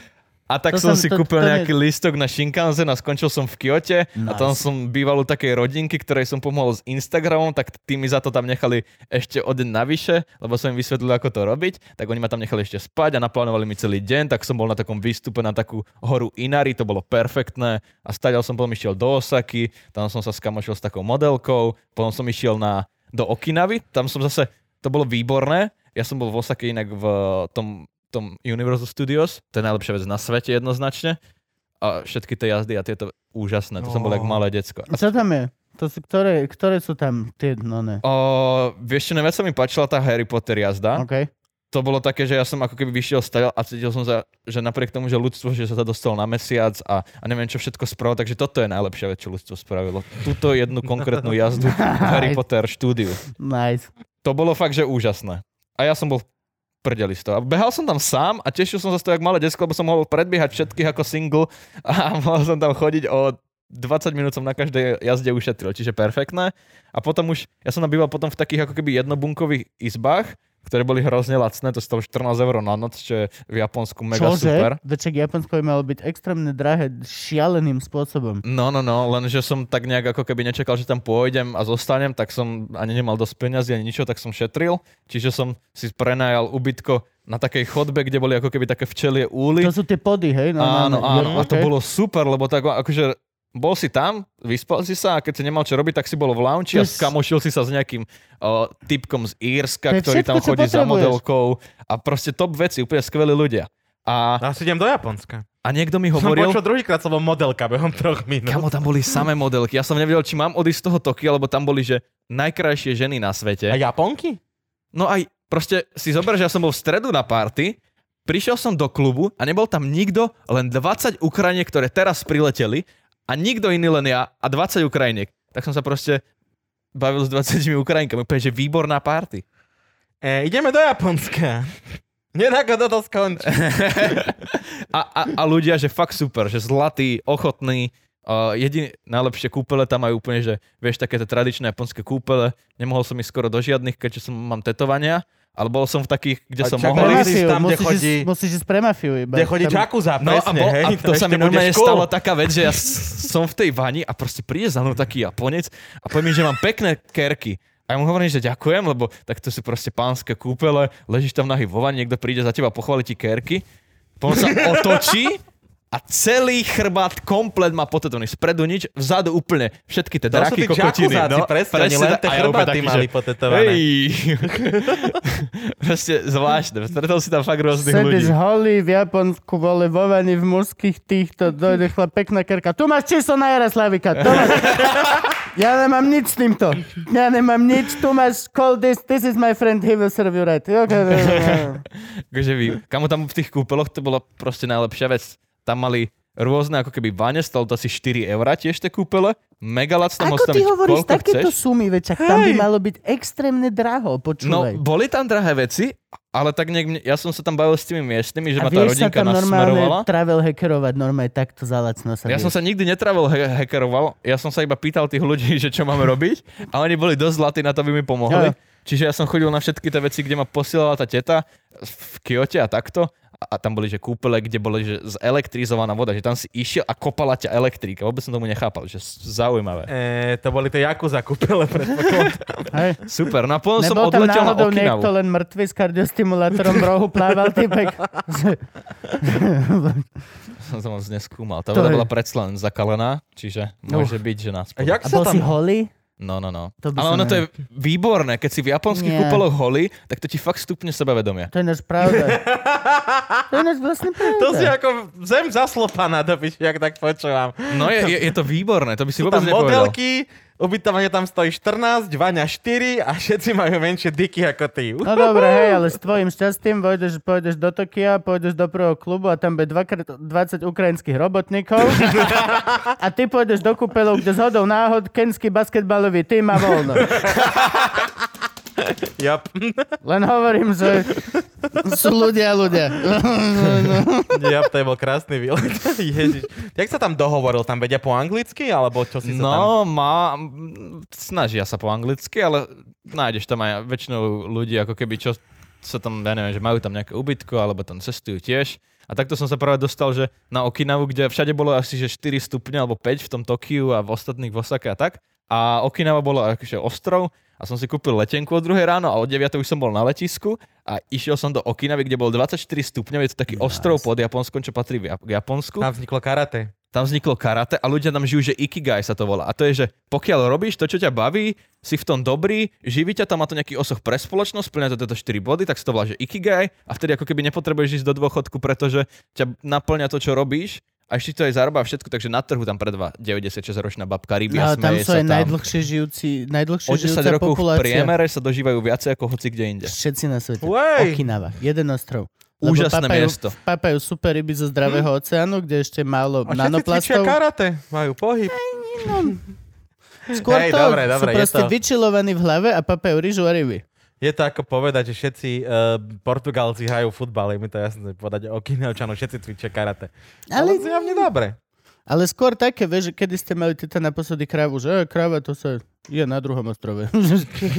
A tak To som som- si to- kúpil to ne- nejaký lístok na Shinkansen a skončil som v Kyote. A tam Nice. som býval u takej rodinky, ktorej som pomohol s Instagramom, tak tí mi za to tam nechali ešte o deň navyše, lebo som im vysvetlil, ako to robiť, tak oni ma tam nechali ešte spať a naplánovali mi celý deň, tak som bol na takom výstupe na takú horu Inari, to bolo perfektné. A stadiaľ som potom išiel do Osaky, tam som sa skamošil s takou modelkou, potom som išiel na, do Okinavy, tam som zase, to bolo výborné, ja som bol v Osake inak v tom tom Universal Studios, to je najlepšia vec na svete jednoznačne. A všetky tie jazdy a tieto úžasné, to som bol Oh. jak malé decko. A Čo tam je? To sú, ktoré, ktoré sú tam tie, no ne. O, vieš čo, najviac sa mi páčila tá Harry Potter jazda. OK. To bolo také, že ja som ako keby vyšiel stadiaľ a cítil som sa, že napriek tomu, že ľudstvo, že sa to dostalo na mesiac a, a neviem čo všetko spravilo, takže toto je najlepšia vec, čo ľudstvo spravilo. Túto jednu konkrétnu jazdu v (laughs) Harry Potter štúdiu. Nice. To bolo fakt, že úžasné. A ja som bol prdeli z toho. A behal som tam sám a tešil som sa z toho, jak malé detsko, lebo som mohol predbiehať všetkých ako single (laughs) a mohol som tam chodiť o 20 minút som na každej jazde ušetril, čiže perfektné. A potom už, ja som tam býval potom v takých ako keby jednobunkových izbách, ktoré boli hrozne lacné, to stalo 14 eur na noc, čo je v Japonsku mega Čože? super. Veček Japonsko by malo byť extrémne drahé šialeným spôsobom. No, no, no, lenže som tak nejak ako keby nečakal, že tam pôjdem a zostanem, tak som ani nemal dosť peňazí, ani ničo, tak som šetril. Čiže som si prenajal ubytko na takej chodbe, kde boli ako keby také včelie úly. To sú tie pody, hej? Áno, áno, a to bolo super, lebo tak akože bol si tam, vyspal si sa a keď si nemal čo robiť, tak si bol v lounge a skamošil si sa s nejakým o, typkom z Írska, ktorý všetko, tam chodí za modelkou a proste top veci, úplne skvelí ľudia. A, Ja si idem do Japonska. a niekto mi Som hovoril, počul druhýkrát slovo modelka behom troch minút. kamo, tam boli samé modelky. Ja som nevedel, či mám odísť z toho Tokia, lebo tam boli, že najkrajšie ženy na svete. A Japonky? No aj proste si zober, že ja som bol v stredu na party, prišiel som do klubu a nebol tam nikto, len 20 Ukrajiniek, ktoré teraz prileteli a nikto iný len ja a 20 Ukrajiniek. Tak som sa proste bavil s 20 Ukrajinkami, úplne, že výborná party. E, ideme do Japonska. Nedako toto skončí. (laughs) A, a, a ľudia, že fakt super, že zlatý, ochotný, Uh, jediné najlepšie kúpele tam majú úplne, že vieš, takéto tradičné japonské kúpele. Nemohol som ísť skoro do žiadnych, keďže som mám tetovania, ale bol som v takých, kde A som čakaj, mohol ísť. Tam, kde musíš, chodí- ísť, musíš ísť pre mafiu iba. Kde chodí Tam- Čakuza, No a, presne, bol, hej? a to sa mi normálne stalo taká vec, že ja som v tej vani a proste príde za mnou taký Japonec a povie mi, že mám pekné kerky. A ja mu hovorím, že ďakujem, lebo tak to sú proste pánske kúpele, ležíš tam nahý vo vani, niekto príde za teba, pochváli ti kerky, potom sa otočí a celý chrbát komplet má potetovaný. Spredu nič, vzadu úplne všetky tie To sú draky, kokotiny. čakuzáci, presne, oni len tie chrbáty mali že- potetované. Hej. (laughs) proste zvláštne. Stretol si tam fakt rôznych ľudí. Sedíš holý v Japonsku, vole, vo vani v mužských týchto, dojde chlap, pekná kerka. Tu máš číslo na Jaroslavika, tu máš... (laughs) Ja nemám nič s týmto. Ja nemám nič, tu máš call this, this is my friend, he will serve you right. Okay, (laughs) akože vy, kamo tam v tých kúpeloch to bola proste najlepšia vec. Tam mali rôzne ako keby vane, stalo to asi 4 eurá tiež tie kúpele. Mega lacno, Ako ty hovoríš takéto chceš. sumy, veď tam by malo byť extrémne draho, No, počúvaj. boli tam drahé veci, ale tak mne- ja som sa tam bavil s tými miestnymi, že a ma tá vieš sa rodinka tam normálne travel hackerovať, normálne takto za lacno sa Ja som vieš. sa nikdy netravel he- hackeroval, ja som sa iba pýtal tých ľudí, (laughs) že čo máme robiť a oni boli dosť zlatí na to, aby mi pomohli. Jo. Čiže ja som chodil na všetky tie veci, kde ma posielala tá teta v Kyote a takto a tam boli, že kúpele, kde boli, že zelektrizovaná voda, že tam si išiel a kopala ťa elektrika. Vôbec som tomu nechápal, že zaujímavé. E, to boli tie Jakuza kúpele, predpokladám. (laughs) Super, no a potom som Nebol tam odletel na Okinavu. niekto len mŕtvy s kardiostimulátorom v rohu plával typek. (laughs) Som sa moc neskúmal. Tá To voda je- bola predsa len zakalená, čiže môže byť, že nás A jak A sa bol si tam... holý? No, no, no. To by Ale ono to je výborné, keď si v japonských Nie. kúpeloch holí, tak to ti fakt stupne sebavedomie. To je náš pravda. to je náš vlastne (laughs) pravda. To si ako zem zaslopaná, do piči, jak tak počúvam. No je, je, je to výborné, to by si Sú vôbec tam nepovedal. modelky, ubytovanie tam stojí 14, Vaňa 4 a všetci majú menšie diky ako ty. No dobre, hej, ale s tvojim šťastím pôjdeš, pôjdeš do Tokia, pôjdeš do prvého klubu a tam bude 2x 20 ukrajinských robotníkov (laughs) a ty pôjdeš do kúpeľov, kde zhodou náhod kenský basketbalový tým má voľno. (laughs) (laughs) Yep. Len hovorím, že sú ľudia ľudia. yep, to je bol krásny výlet. (laughs) Ježiš. Jak sa tam dohovoril? Tam vedia po anglicky? Alebo čo si sa tam... No, má, snažia sa po anglicky, ale nájdeš tam aj väčšinou ľudí, ako keby čo sa tam, ja neviem, že majú tam nejaké ubytko, alebo tam cestujú tiež. A takto som sa práve dostal, že na Okinavu, kde všade bolo asi že 4 stupne alebo 5 v tom Tokiu a v ostatných v Osake a tak. A Okinawa bolo akože ostrov a som si kúpil letenku od druhej ráno a od 9 už som bol na letisku a išiel som do Okinavy, kde bol 24 stupňov, je to taký ostrov pod Japonskom, čo patrí k Japonsku. Tam vzniklo karate. Tam vzniklo karate a ľudia tam žijú, že ikigai sa to volá. A to je, že pokiaľ robíš to, čo ťa baví, si v tom dobrý, živí ťa tam, má to nejaký osoch pre spoločnosť, splňa to tieto 4 body, tak sa to volá, že ikigai a vtedy ako keby nepotrebuješ ísť do dôchodku, pretože ťa naplňa to, čo robíš a ešte to aj zarába všetko, takže na trhu tam predva 96-ročná babka ryby No, a tam smeje sú aj tam. najdlhšie žijúci, najdlhšie O 10 žijúca rokov v priemere sa dožívajú viacej ako hoci kde inde. Všetci na svete. Uej. Okinawa, jeden ostrov. Lebo Úžasné papajú, miesto. Papajú super ryby zo zdravého oceánu, kde ešte málo A nanoplastov. karate. Majú pohyb. Skôr Hej, to, dobre, sú dobre, je proste to- vyčilovaní v hlave a papajú ryžu a ryby. Je to ako povedať, že všetci uh, Portugálci hrajú futbal. Je mi to jasné povedať o Kinevčanov, všetci cvičia karate. Ale, Ale- zjavne dobre. Ale skôr také, vieš, že kedy ste mali teta naposledy krávu, že e, kráva to sa je na druhom ostrove.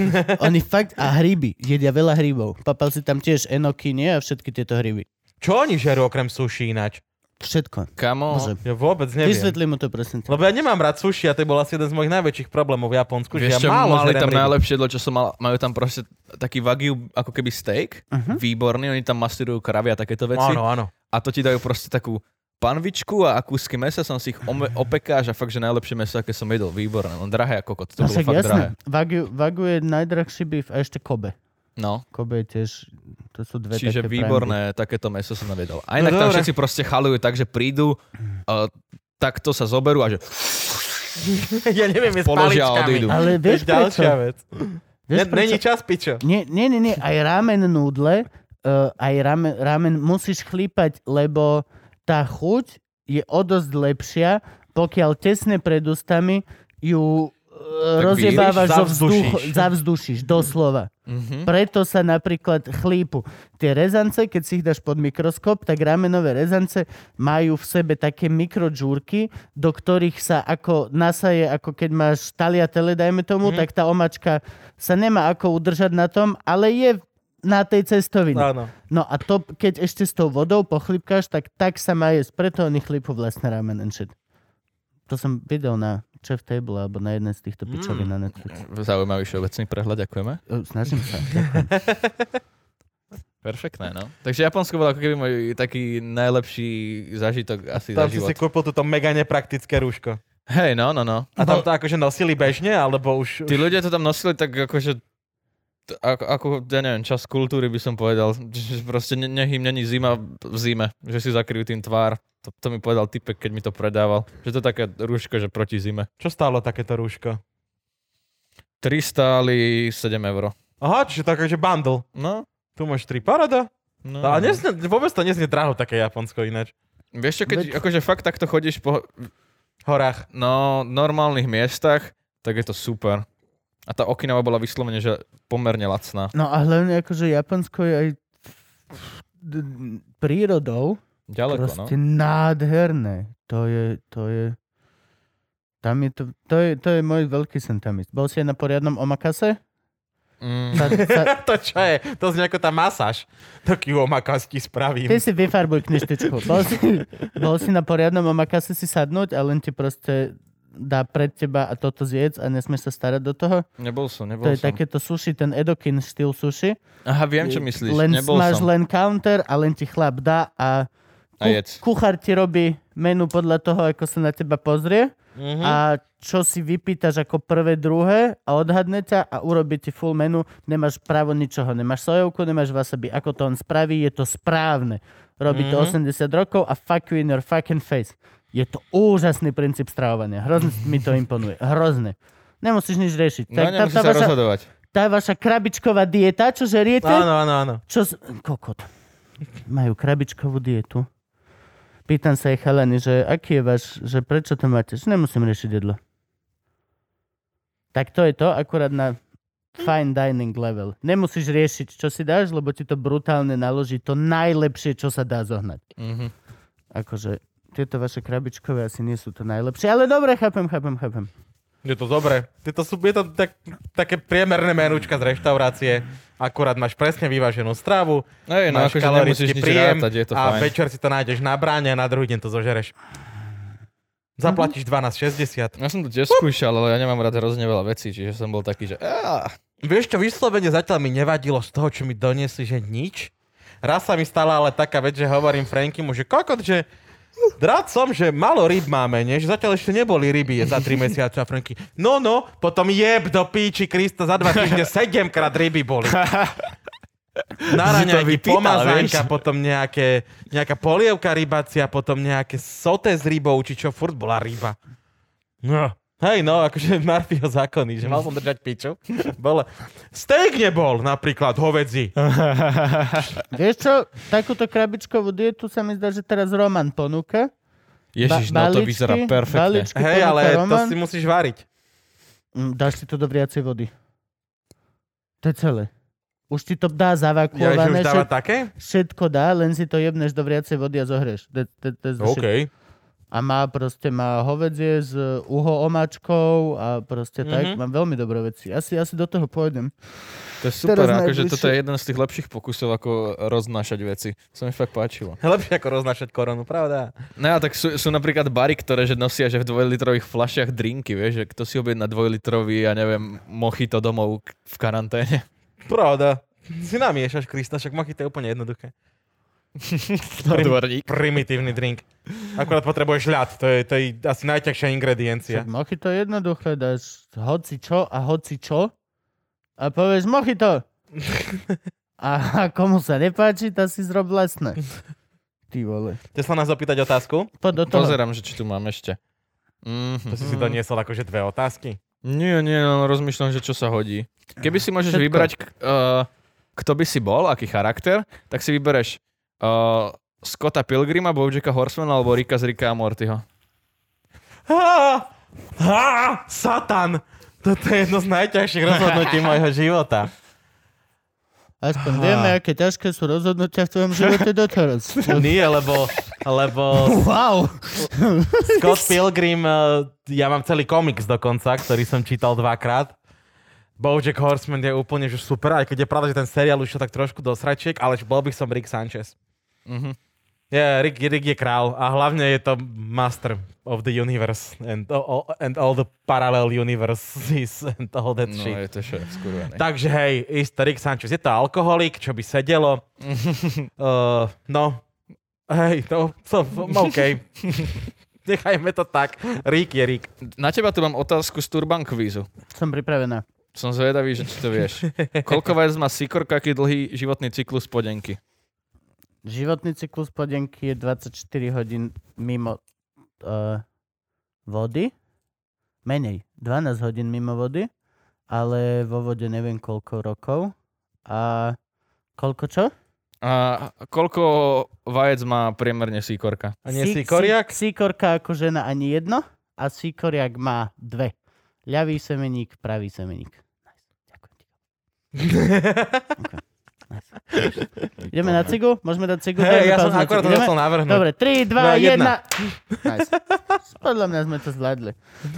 (laughs) Oni fakt, a hryby, jedia veľa hrybov. Papal si tam tiež enoky, nie? A všetky tieto hryby. Čo oni žerú okrem sushi ináč? Všetko. Kamo, Bože, Ja vôbec neviem. vysvetli mu to prosím. ťa. Lebo ja nemám rád sushi a to bol asi jeden z mojich najväčších problémov v Japonsku, že Vieš ja čo, málo mali tam ryby. najlepšie jedlo, čo som mal, majú tam proste taký wagyu, ako keby steak, Mhm. výborný, oni tam mastúrujú kravy a takéto veci. Áno, áno. A to ti dajú proste takú panvičku a, kúsky mesa, som si ich ome, opekáš a fakt, že najlepšie meso, aké som jedol, výborné, len drahé ako kot, to No bolo fakt drahé. jasné. Wagyu, Wagyu je najdrahší beef a ešte Kobe. No, Kobe je tiež, to sú dve čiže také výborné, takéto meso som nevedel. A No tam dobre. všetci proste chalujú tak, že prídu, uh, takto sa zoberú a že (laughs) ja neviem, je položia a odídu. Ale To je vieš prečo? ďalšia vec. Ne, Vieš, není prečo? čas, pičo. Nie, nie, nie, nie, aj ramen nudle, uh, aj ramen, ramen musíš chlípať, lebo tá chuť je o dosť lepšia, pokiaľ tesne pred ústami ju rozjebávaš zo vzduch, (laughs) zavzdušíš. doslova. Mhm. Preto sa napríklad chlípu. Tie rezance, keď si ich dáš pod mikroskop, tak ramenové rezance majú v sebe také mikrodžúrky, do ktorých sa ako nasaje, ako keď máš taliatele, dajme tomu, Mhm. tak tá omačka sa nemá ako udržať na tom, ale je na tej cestovine. Áno. No a to, keď ešte s tou vodou pochlípkáš, tak tak sa má jesť. Preto oni chlípu vlastne ramen and shit. To som videl na Chef Table alebo na jednej z týchto pičovín na Netflix. Zaujímavý všeobecný prehľad, ďakujeme. Snažím sa. (laughs) Perfektné, no. Takže Japonsko bol ako keby môj taký najlepší zážitok asi Tam za si život. si kúpil túto mega nepraktické rúško. Hej, no, no, no. A tam to akože nosili bežne, alebo už... Tí ľudia to tam nosili tak akože ako, ako, ja neviem, čas kultúry by som povedal, že proste ne, nech im není zima v zime, že si zakryjú tým tvár. To, to mi povedal typek, keď mi to predával. Že to je také rúško, že proti zime. Čo stálo takéto rúško? 3 stáli 7 eur. Aha, čiže to akože bundle. No, Tu máš tri parada. no. Ale neznie, vôbec to neznie draho také Japonsko ináč. Vieš čo, keď Veď- akože fakt takto chodíš po Horách. no, normálnych miestach, tak je to super. A tá Okinawa bola vyslovene, že pomerne lacná. No a hlavne akože Japonsko je aj prírodou Ďaleko, no. proste nádherné. To je, to je... Tam je to, to je, to je môj veľký sen tam ísť. Bol si aj na poriadnom omakase? Mm, Sa, (laughs) sa, to čo je? To znie ako tá masáž. Taký omakasti spravím. ty si vyfarbuj knižtičku. Bol si, bol si na poriadnom omakase si sadnúť a len ti proste dá pred teba a toto zjedz a nesmieš sa starať do toho? nebol som, nebol To je som. takéto sushi, ten Edokin štýl sushi. Aha, viem, čo myslíš. Len nebol máš som. len counter a len ti chlap dá a, A jedz. kuchár ti robí menu podľa toho, ako sa na teba pozrie Mhm. a čo si vypýtaš ako prvé, druhé a odhadne ťa a urobí ti full menu. Nemáš právo ničoho, nemáš sojovku, nemáš wasabi. Ako to on spraví, je to správne. Robí to Mhm. 80 rokov a fuck you in your fucking face. Je to úžasný princíp stravovania. Hrozne mi to imponuje. Hrozne. Nemusíš nič riešiť. No, tá, nemusíš tá, sa vaša, rozhodovať. tá vaša krabičková dieta, čo žeriete, Áno, áno, áno. čo... Z... Kokot. Majú krabičkovú dietu. Pýtam sa aj chalani, že aký je váš, že prečo to máte? Že nemusím riešiť jedlo. Tak to je to, akurát na fine dining level. Nemusíš riešiť, čo si dáš, lebo ti to brutálne naloží to najlepšie, čo sa dá zohnať. Mhm. Akože tieto vaše krabičkové asi nie sú to najlepšie, ale dobre, chápem, chápem, chápem. Je to dobré. Je to, sú- je to tak, také priemerné menúčka z reštaurácie. Akurát máš presne vyváženú stravu, Hej, no máš akože kalorický príjem rátať, je to a fajn. večer si to nájdeš na bráne a na druhý deň to zožereš. Zaplatíš 12,60. Ja som to tiež skúšal, ale ja nemám rád hrozne veľa vecí, čiže som bol taký, že... Á, Vieš čo, vyslovene zatiaľ mi nevadilo z toho, čo mi doniesli, že nič. Raz sa mi stala ale taká vec, že hovorím Frankimu, že kokot, že rád som, že malo ryb máme, nie? že zatiaľ ešte neboli ryby za 3 mesiace a Franky, no no, potom jeb do píči Krista, za dva týždne 7 krát ryby boli. (laughs) Na raňajky, pomazánka, potom nejaké, nejaká polievka rybacia, potom nejaké soté s rybou, či čo, furt bola ryba. No. Hej, no, akože (laughs) Murphyho zákony, že mal som držať piču. (laughs) Bolo. Steak nebol, napríklad, hovedzi. (laughs) Vieš čo, takúto krabičkovú dietu sa mi zdá, že teraz Roman ponúka. Ježiš, Ba- no to vyzerá perfektne. Hej, ale to Roman. si musíš variť. Mm, Dáš si to do vriacej vody. To je celé. Už ti to dá Ja, že zavakuované, už dáva všet, také? všetko dá, len si to jebneš do vriacej vody a zohrieš. That, that, that's the shit. A má proste, má hovedzie s uho omáčkou a proste mm-hmm. tak. Mhm. Mám veľmi dobré veci. Asi, asi do toho pôjdem. To je super, Teraz akože najbližšie- toto je jeden z tých lepších pokusov, ako roznášať veci. To mi fakt páčilo. (laughs) Lepšie ako roznášať koronu, pravda? No a tak sú, sú napríklad bary, ktoré že nosia že v dvojlitrových fľašiach drinky, vieš, že kto si objedná dvojlitrový, ja neviem, mochito domov k- v karanténe. Pravda. Si namiešaš, Krista, však machy to je úplne jednoduché. (laughs) Odborník. Primitívny drink. Akurát potrebuješ ľad, to je, to je asi najťažšia ingrediencia. Však mochy to jednoduché, dáš hoci čo a hoci čo a povieš mojito. (laughs) a komu sa nepáči, to si zrob vlastné. Ty vole. Chceš sa nás opýtať otázku? Poď do toho. Pozerám, že či tu mám ešte. Mhm. To si si doniesol akože dve otázky. Nie, nie, no, rozmýšľam, že čo sa hodí. Keby si môžeš Všetko. vybrať, uh, kto by si bol, aký charakter, tak si vybereš uh, Scotta Pilgrima, Bojacka Horsemana alebo Rika z Rika a Mortyho. Á, á, Satan! Toto je jedno z najťažších rozhodnutí (laughs) mojho života. Aspoň vieme, aké ťažké sú rozhodnutia v tvojom živote doteraz. (laughs) Nie, lebo, lebo Wow! Scott Pilgrim, eh, ja mám celý komiks dokonca, ktorý som čítal dvakrát. Bojack Horseman je úplne že super, aj keď je pravda, že ten seriál už je tak trošku do sračiek, ale bol by som Rick Sanchez. Mhm. Yeah, Rick, Rick je král a hlavne je to master of the universe and, all, and all the parallel universes (laughs) and all that No, shit. je to šéf, skurvený. Takže hej, istý Rick Sanchez. Je to alkoholik, čo by sedelo. uh, (laughs) no, hej, to, to, OK. (laughs) Nechajme to tak. Rick je Rick. Na teba tu mám otázku z Turban Quizu. Som pripravená. Som zvedavý, že či to vieš. Koľko vajec má Sikorka, aký dlhý životný cyklus podenky? Životný cyklus podenky je 24 hodín mimo uh, vody. Menej. 12 hodín mimo vody. Ale vo vode neviem koľko rokov. A koľko čo? A koľko vajec má priemerne Sikorka? A nie si Sí- Síkorka ako žena ani jedno a síkoriak má dve. Ľavý semeník, pravý semeník. Nice. Ďakujem ti. (laughs) Okay. (laughs) Ideme na cigu? Môžeme dať cigu? Dajme ja som akorát to chcel navrhnúť. Dobre, 3, 2, Dva, 1. jedna. Nice. (laughs) Podľa mňa sme to zvládli.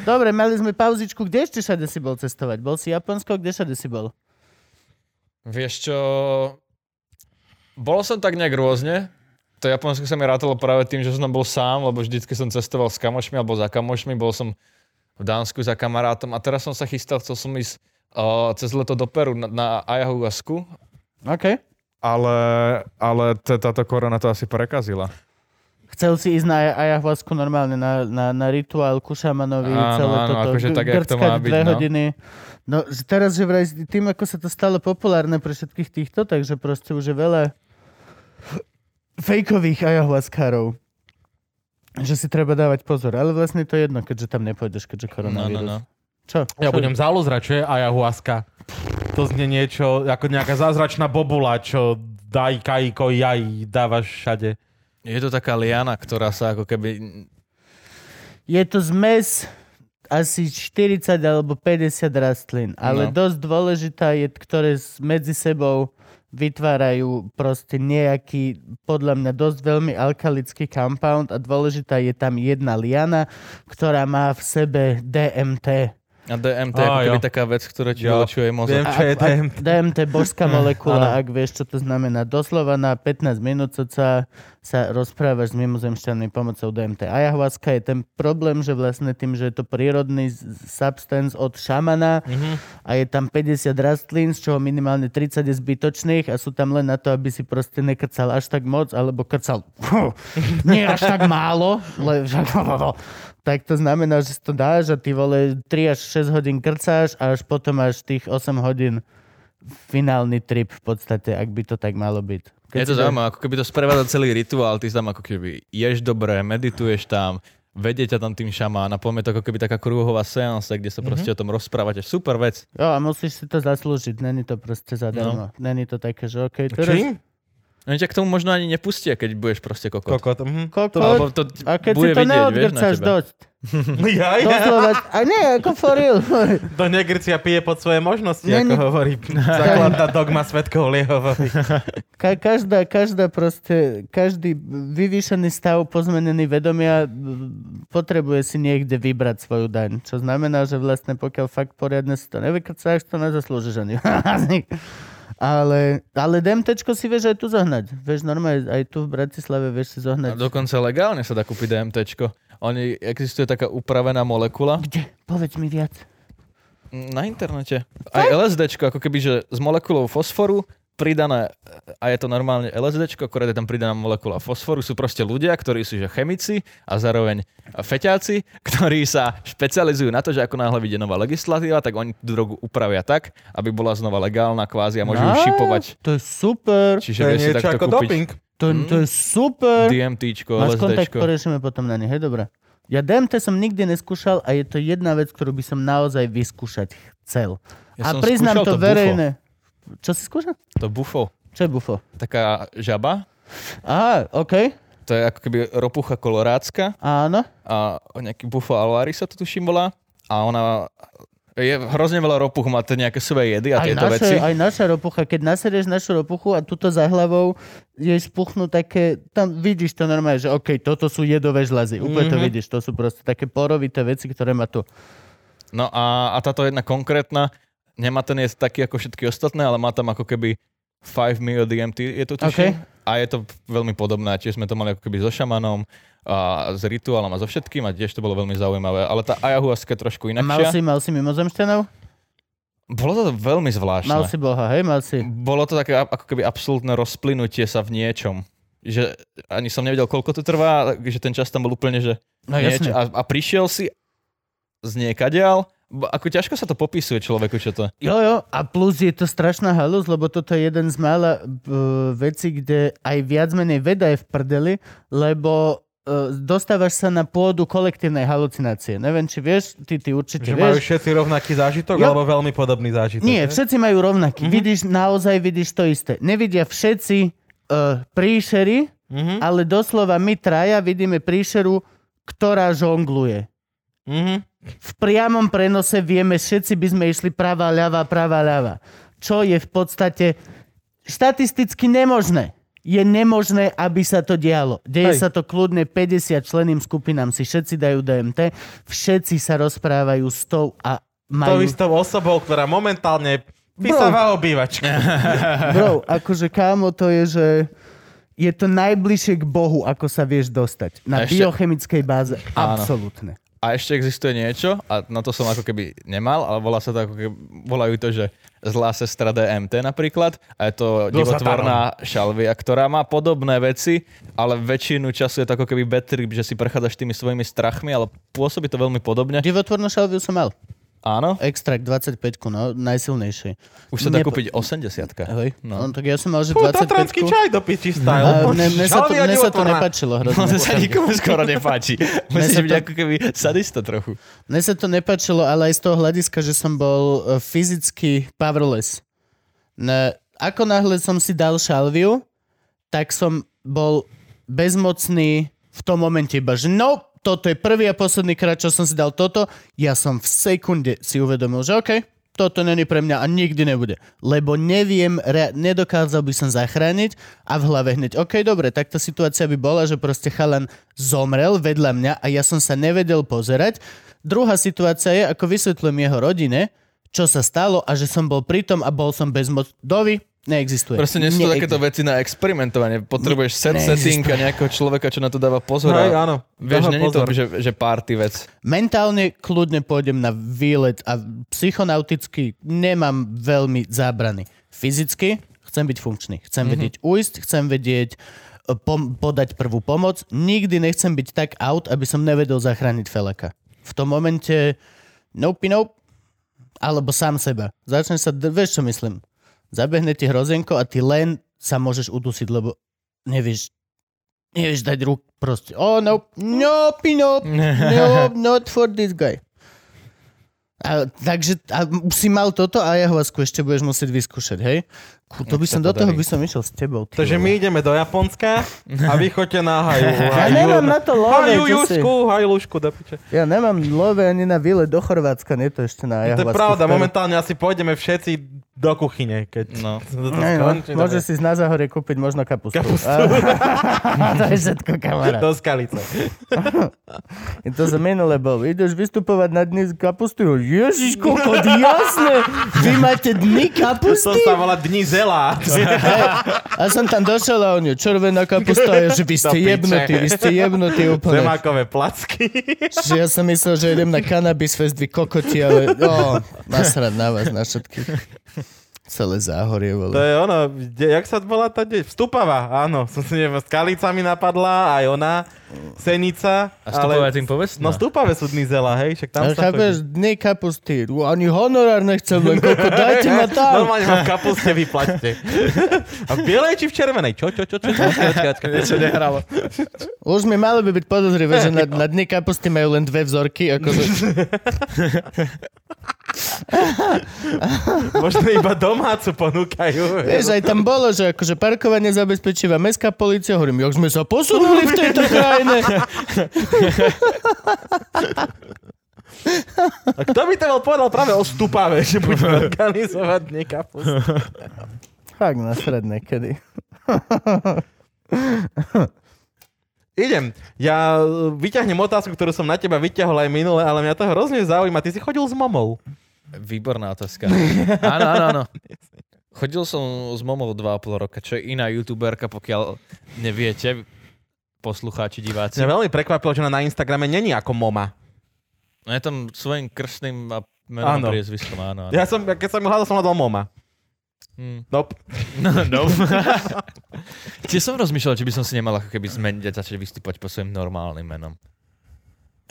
Dobre, mali sme pauzičku. Kde ešte všade si bol cestovať? Bol si Japonsko? Kde všade si bol? Vieš čo... Bol som tak nejak rôzne. To Japonsko sa mi rátalo práve tým, že som tam bol sám, lebo vždycky som cestoval s kamošmi alebo za kamošmi. Bol som v Dánsku za kamarátom a teraz som sa chystal, chcel som ísť uh, cez leto do Peru na, na Ayahuasku, OK. ale, ale t- táto korona to asi prekazila. Chcel si ísť na ayahuasku normálne, na, na, na rituálku šamanovi, Áno, celé áno, toto, akože tak, jak to má byť, dve no. hodiny. No, že teraz, že vraj tým, ako sa to stalo populárne pre všetkých týchto, takže proste už je veľa fejkových ayahuaskárov. Že si treba dávať pozor. Ale vlastne to je jedno, keďže tam nepôjdeš, keďže No, koronavírus. no, no. Čo? Ja Čo? budem zaluzrať, čo je ayahuasca. To znie niečo, ako nejaká zázračná bobula, čo daj, kajko, jaj, dávaš všade. Je to taká liana, ktorá sa ako keby... Je to zmes asi 40 alebo 50 rastlín, ale No. dosť dôležitá je, ktoré medzi sebou vytvárajú proste nejaký, podľa mňa dosť veľmi alkalický compound a dôležitá je tam jedna liana, ktorá má v sebe DMT. A DMT je ako keby taká vec, ktorá ti Jo. vylučuje mozog. Viem, čo je A- a- DMT. DMT, božská molekula, ak vieš, čo to znamená. Doslova na 15 minút sa, sa rozprávaš s mimozemšťanmi pomocou DMT. Ayahuasca je ten problém, že vlastne tým, že je to prírodný substance od šamana Mhm. a je tam 50 rastlín, z čoho minimálne 30 je zbytočných a sú tam len na to, aby si proste nekrcal až tak moc, alebo krcal nie až tak málo, le, (laughs) tak to znamená, že si to dáš a ty vole 3 až 6 hodín krcáš a až potom až tých 8 hodín finálny trip v podstate, ak by to tak malo byť. Je to zaujímavé, ako keby to sprevádza celý rituál, ty tam ako keby ješ dobre, medituješ tam, vedie ťa tam tým šamán a poďme to ako keby taká kruhová seansa, kde sa proste o tom rozprávate. Super vec. Jo, a musíš si to zaslúžiť, není to proste zadarmo. No. Není to také, že okej, okay, teraz... Čím? Oni ťa k tomu možno ani nepustia, keď budeš proste kokot. Kokot. Mhm. Kokot, Alebo to a keď si bude to vidieť, tebe. dosť. Ja, (laughs) ja. Doslova, a nie, ako for real. (laughs) To negrcia pije pod svoje možnosti, Nie, ako nie. hovorí (laughs) základná dogma Svetkov Liehovovi. Ka- každá, každá proste, každý vyvýšený stav pozmenený vedomia potrebuje si niekde vybrať svoju daň. Čo znamená, že vlastne pokiaľ fakt poriadne si to nevykrcáš, to nezaslúžiš ani. Ale, ale DMTčko si vieš aj tu zohnať. Vieš normálne, aj tu v Bratislave vieš si A zohnať. dokonca legálne sa dá kúpiť DMTčko. Oni, existuje taká upravená molekula Kde? Povedz mi viac. na internete. Aj LSDčko, ako keby, že s molekulou fosforu pridané, a je to normálne LSDčko, akorát je tam pridaná molekula fosforu, sú proste ľudia, ktorí sú že chemici a zároveň feťáci, ktorí sa špecializujú na to, že ako náhle vyjde nová legislatíva, tak oni tú drogu upravia tak, aby bola znova legálna kvázi a môžu ju šipovať. To je super. Čiže To je niečo ako kúpiť doping. To, to je super. DMTčko, Máš kontakt, LSDčko. poriešime potom na ne. Hej, dobre. Ja DMT som nikdy neskúšal a je to jedna vec, ktorú by som naozaj vyskúšať chcel. Ja a priznám to, to verejné. Čo si skúšal? To bufo. Čo je bufo? Taká žaba. Aha, OK. To je ako keby ropucha kolorátska. Áno. A nejaký bufo alvari sa to tuším volá. A ona je hrozne veľa ropuch, má to nejaké svoje jedy a Aj, tieto naše, veci. aj naša ropucha, keď naserieš našu ropuchu a tuto za hlavou jej spuchnú také, tam vidíš to normálne, že OK, toto sú jedové žľazy. Úplne to Mhm. vidíš, to sú proste také porovité veci, ktoré má tu. No a, a táto jedna konkrétna, nemá ten je taký ako všetky ostatné, ale má tam ako keby 5 mil DMT, je to tuším. A je to veľmi podobné, tiež sme to mali ako keby so šamanom, a s rituálom a so všetkým a tiež to bolo veľmi zaujímavé. Ale tá ayahuasca je trošku Mal inakšia. si, mal si mimozemšťanov? Bolo to veľmi zvláštne. Mal si boha, hej? Mal si. Bolo to také ako keby absolútne rozplynutie sa v niečom. Že ani som nevedel, koľko to trvá, že ten čas tam bol úplne, že No niečo, a, a prišiel si z niekadiaľ. Ako ťažko sa to popisuje človeku, čo to Jo, jo, a plus je to strašná halus, lebo toto je jeden z mála uh, vecí, kde aj viac menej veda je v prdeli, lebo uh, dostávaš sa na pôdu kolektívnej halucinácie. Neviem, či vieš, ty, ty určite Že majú vieš. všetci rovnaký zážitok, Jo. alebo veľmi podobný zážitok? Nie, všetci majú rovnaký. Mm-hmm. Vidíš, naozaj vidíš to isté. Nevidia všetci uh, príšery, Mhm, ale doslova my traja vidíme príšeru, ktorá žongluje. mhm. V priamom prenose vieme, všetci by sme išli pravá, ľava, pravá, ľava. Čo je v podstate štatisticky nemožné. Je nemožné, aby sa to dialo. Deje Hej. sa to kľudne 50 členým skupinám, si všetci dajú DMT, všetci sa rozprávajú s tou a To majú... istou osobou, ktorá momentálne vysáva obývačku. (laughs) Bro, akože kámo, to je, že je to najbližšie k Bohu, ako sa vieš dostať. Na ešte- biochemickej báze. Áno. Absolútne. A ešte existuje niečo, a na to som ako keby nemal, ale volá sa to ako keby, volajú to, že zlá sestra DMT napríklad. A je to divotvorná šalvia, ktorá má podobné veci, ale väčšinu času je to ako keby bad trip, že si prechádzaš tými svojimi strachmi, ale pôsobí to veľmi podobne. Divotvornú šalviu som mal. Áno, Extrakt 25, no, najsilnejšie. už sa dá Nepo- kúpiť 80 Hej. No. No. tak ja som mal, že Fú, 25 tatranský čaj do piči style. A mne, mne, sa to, mne sa to No hrozne. to sa nikomu skoro nepáči. (laughs) Musíš byť ako keby sadista trochu. Mne sa to nepačilo, ale aj z toho hľadiska, že som bol e, fyzicky powerless. Ne, ako náhle som si dal šalviu, tak som bol bezmocný v tom momente iba, že no, toto je prvý a posledný krát, čo som si dal toto. Ja som v sekunde si uvedomil, že OK, toto není pre mňa a nikdy nebude. Lebo neviem, rea- nedokázal by som zachrániť a v hlave hneď, OK, dobre, tak tá situácia by bola, že proste chalan zomrel vedľa mňa a ja som sa nevedel pozerať. Druhá situácia je, ako vysvetľujem jeho rodine, čo sa stalo a že som bol pritom a bol som bezmoc. Dovi, neexistuje. Proste nie sú to takéto veci na experimentovanie. Potrebuješ set Neexistuje. setting a nejakého človeka, čo na to dáva pozor. A- áno. Vieš, není to, že, že party vec. Mentálne kľudne pôjdem na výlet a psychonauticky nemám veľmi zábrany. Fyzicky chcem byť funkčný. Chcem mm-hmm. vedieť ujsť, chcem vedieť e, pom- podať prvú pomoc. Nikdy nechcem byť tak out, aby som nevedel zachrániť Feleka. V tom momente nope, nope, alebo sám seba. Začneš sa, vieš čo myslím, zabehne ti hrozenko a ty len sa môžeš udusiť, lebo nevieš, nevieš dať ruk proste. Oh, nope, nope, nope, nope, not for this guy. A, takže a si mal toto a ayahuasku ešte budeš musieť vyskúšať, hej? Ku, to by som, do toho by som išiel s tebou. ty Takže my ideme do Japonska a vy choďte na (laughs) haju. Ja nemám na to love, Haju? Jusku, hajlušku, do piče. Ja nemám love ani na výlet do Chorvátska, nie to ešte na To je pravda, momentálne asi pôjdeme všetci do kuchyne, keď No. (laughs) to no, môže si na záhore kúpiť možno kapustu. Kapustu. A, (laughs) to je všetko, kamarát. Do skalice. To sa minule bol. Ideš vystupovať na dni z kapusty? Ježiš, koľko jasné. Vy máte dny To kapusty? sa volá Zela. A som tam došiel a on je červená kapusta. Ja, že vy ste jebnutí, vy ste jebnutí úplne. Zemákové placky. Že ja som myslel, že idem na Cannabis Fest, vy kokoti, ale oh, nasrať na vás, na všetkých. Celé záhorie, To vole. je ono, kde, jak sa volá tá deť? Vstupava, áno. (laughs) Som si neviem, s kalicami napadla, aj ona, Senica. A stupová je tým povestná. No stupave sú dny zela, hej, však tam Ale sa chápeš, chodí. dny kapusty. Ani honorár nechcem, len koľko, dajte ma tam. Normálne ma v kapuste vyplaťte. (laughs) A v bielej či v červenej? Čo, čo, čo, čo? čo? Niečo nehralo. Už mi malo by byť podozrivé, že (laughs) na, na dny kapusty majú len dve vzorky. Akože, (laughs) Možno iba domácu ponúkajú. vieš, aj tam bolo, že akože parkovanie zabezpečíva mestská policia. Hovorím, jak sme sa posunuli v tejto krajine. (laughs) A kto by to bol povedal práve o stupave, že budeme (laughs) organizovať dne kapusty? Fakt na stredné, kedy. Idem. Ja e, vyťahnem otázku, ktorú som na teba vyťahol aj minule, ale mňa to hrozne zaujíma. Ty si chodil s momou. Výborná otázka. (laughs) Áno, áno, áno. Chodil som s momou 2,5 roka, čo je iná youtuberka, pokiaľ neviete, poslucháči, diváci. Mňa veľmi prekvapilo, že ona na Instagrame není ako moma. No je tam svojim krstným a menom Áno. priezviskom, áno. áno. Ja som, keď som ju hľadal, som hľadal moma. Hm. Nope. (laughs) No, no. (laughs) Tiež som rozmýšľal, či by som si nemal ako keby zmeniť a začať vystúpať po svojim normálnym menom.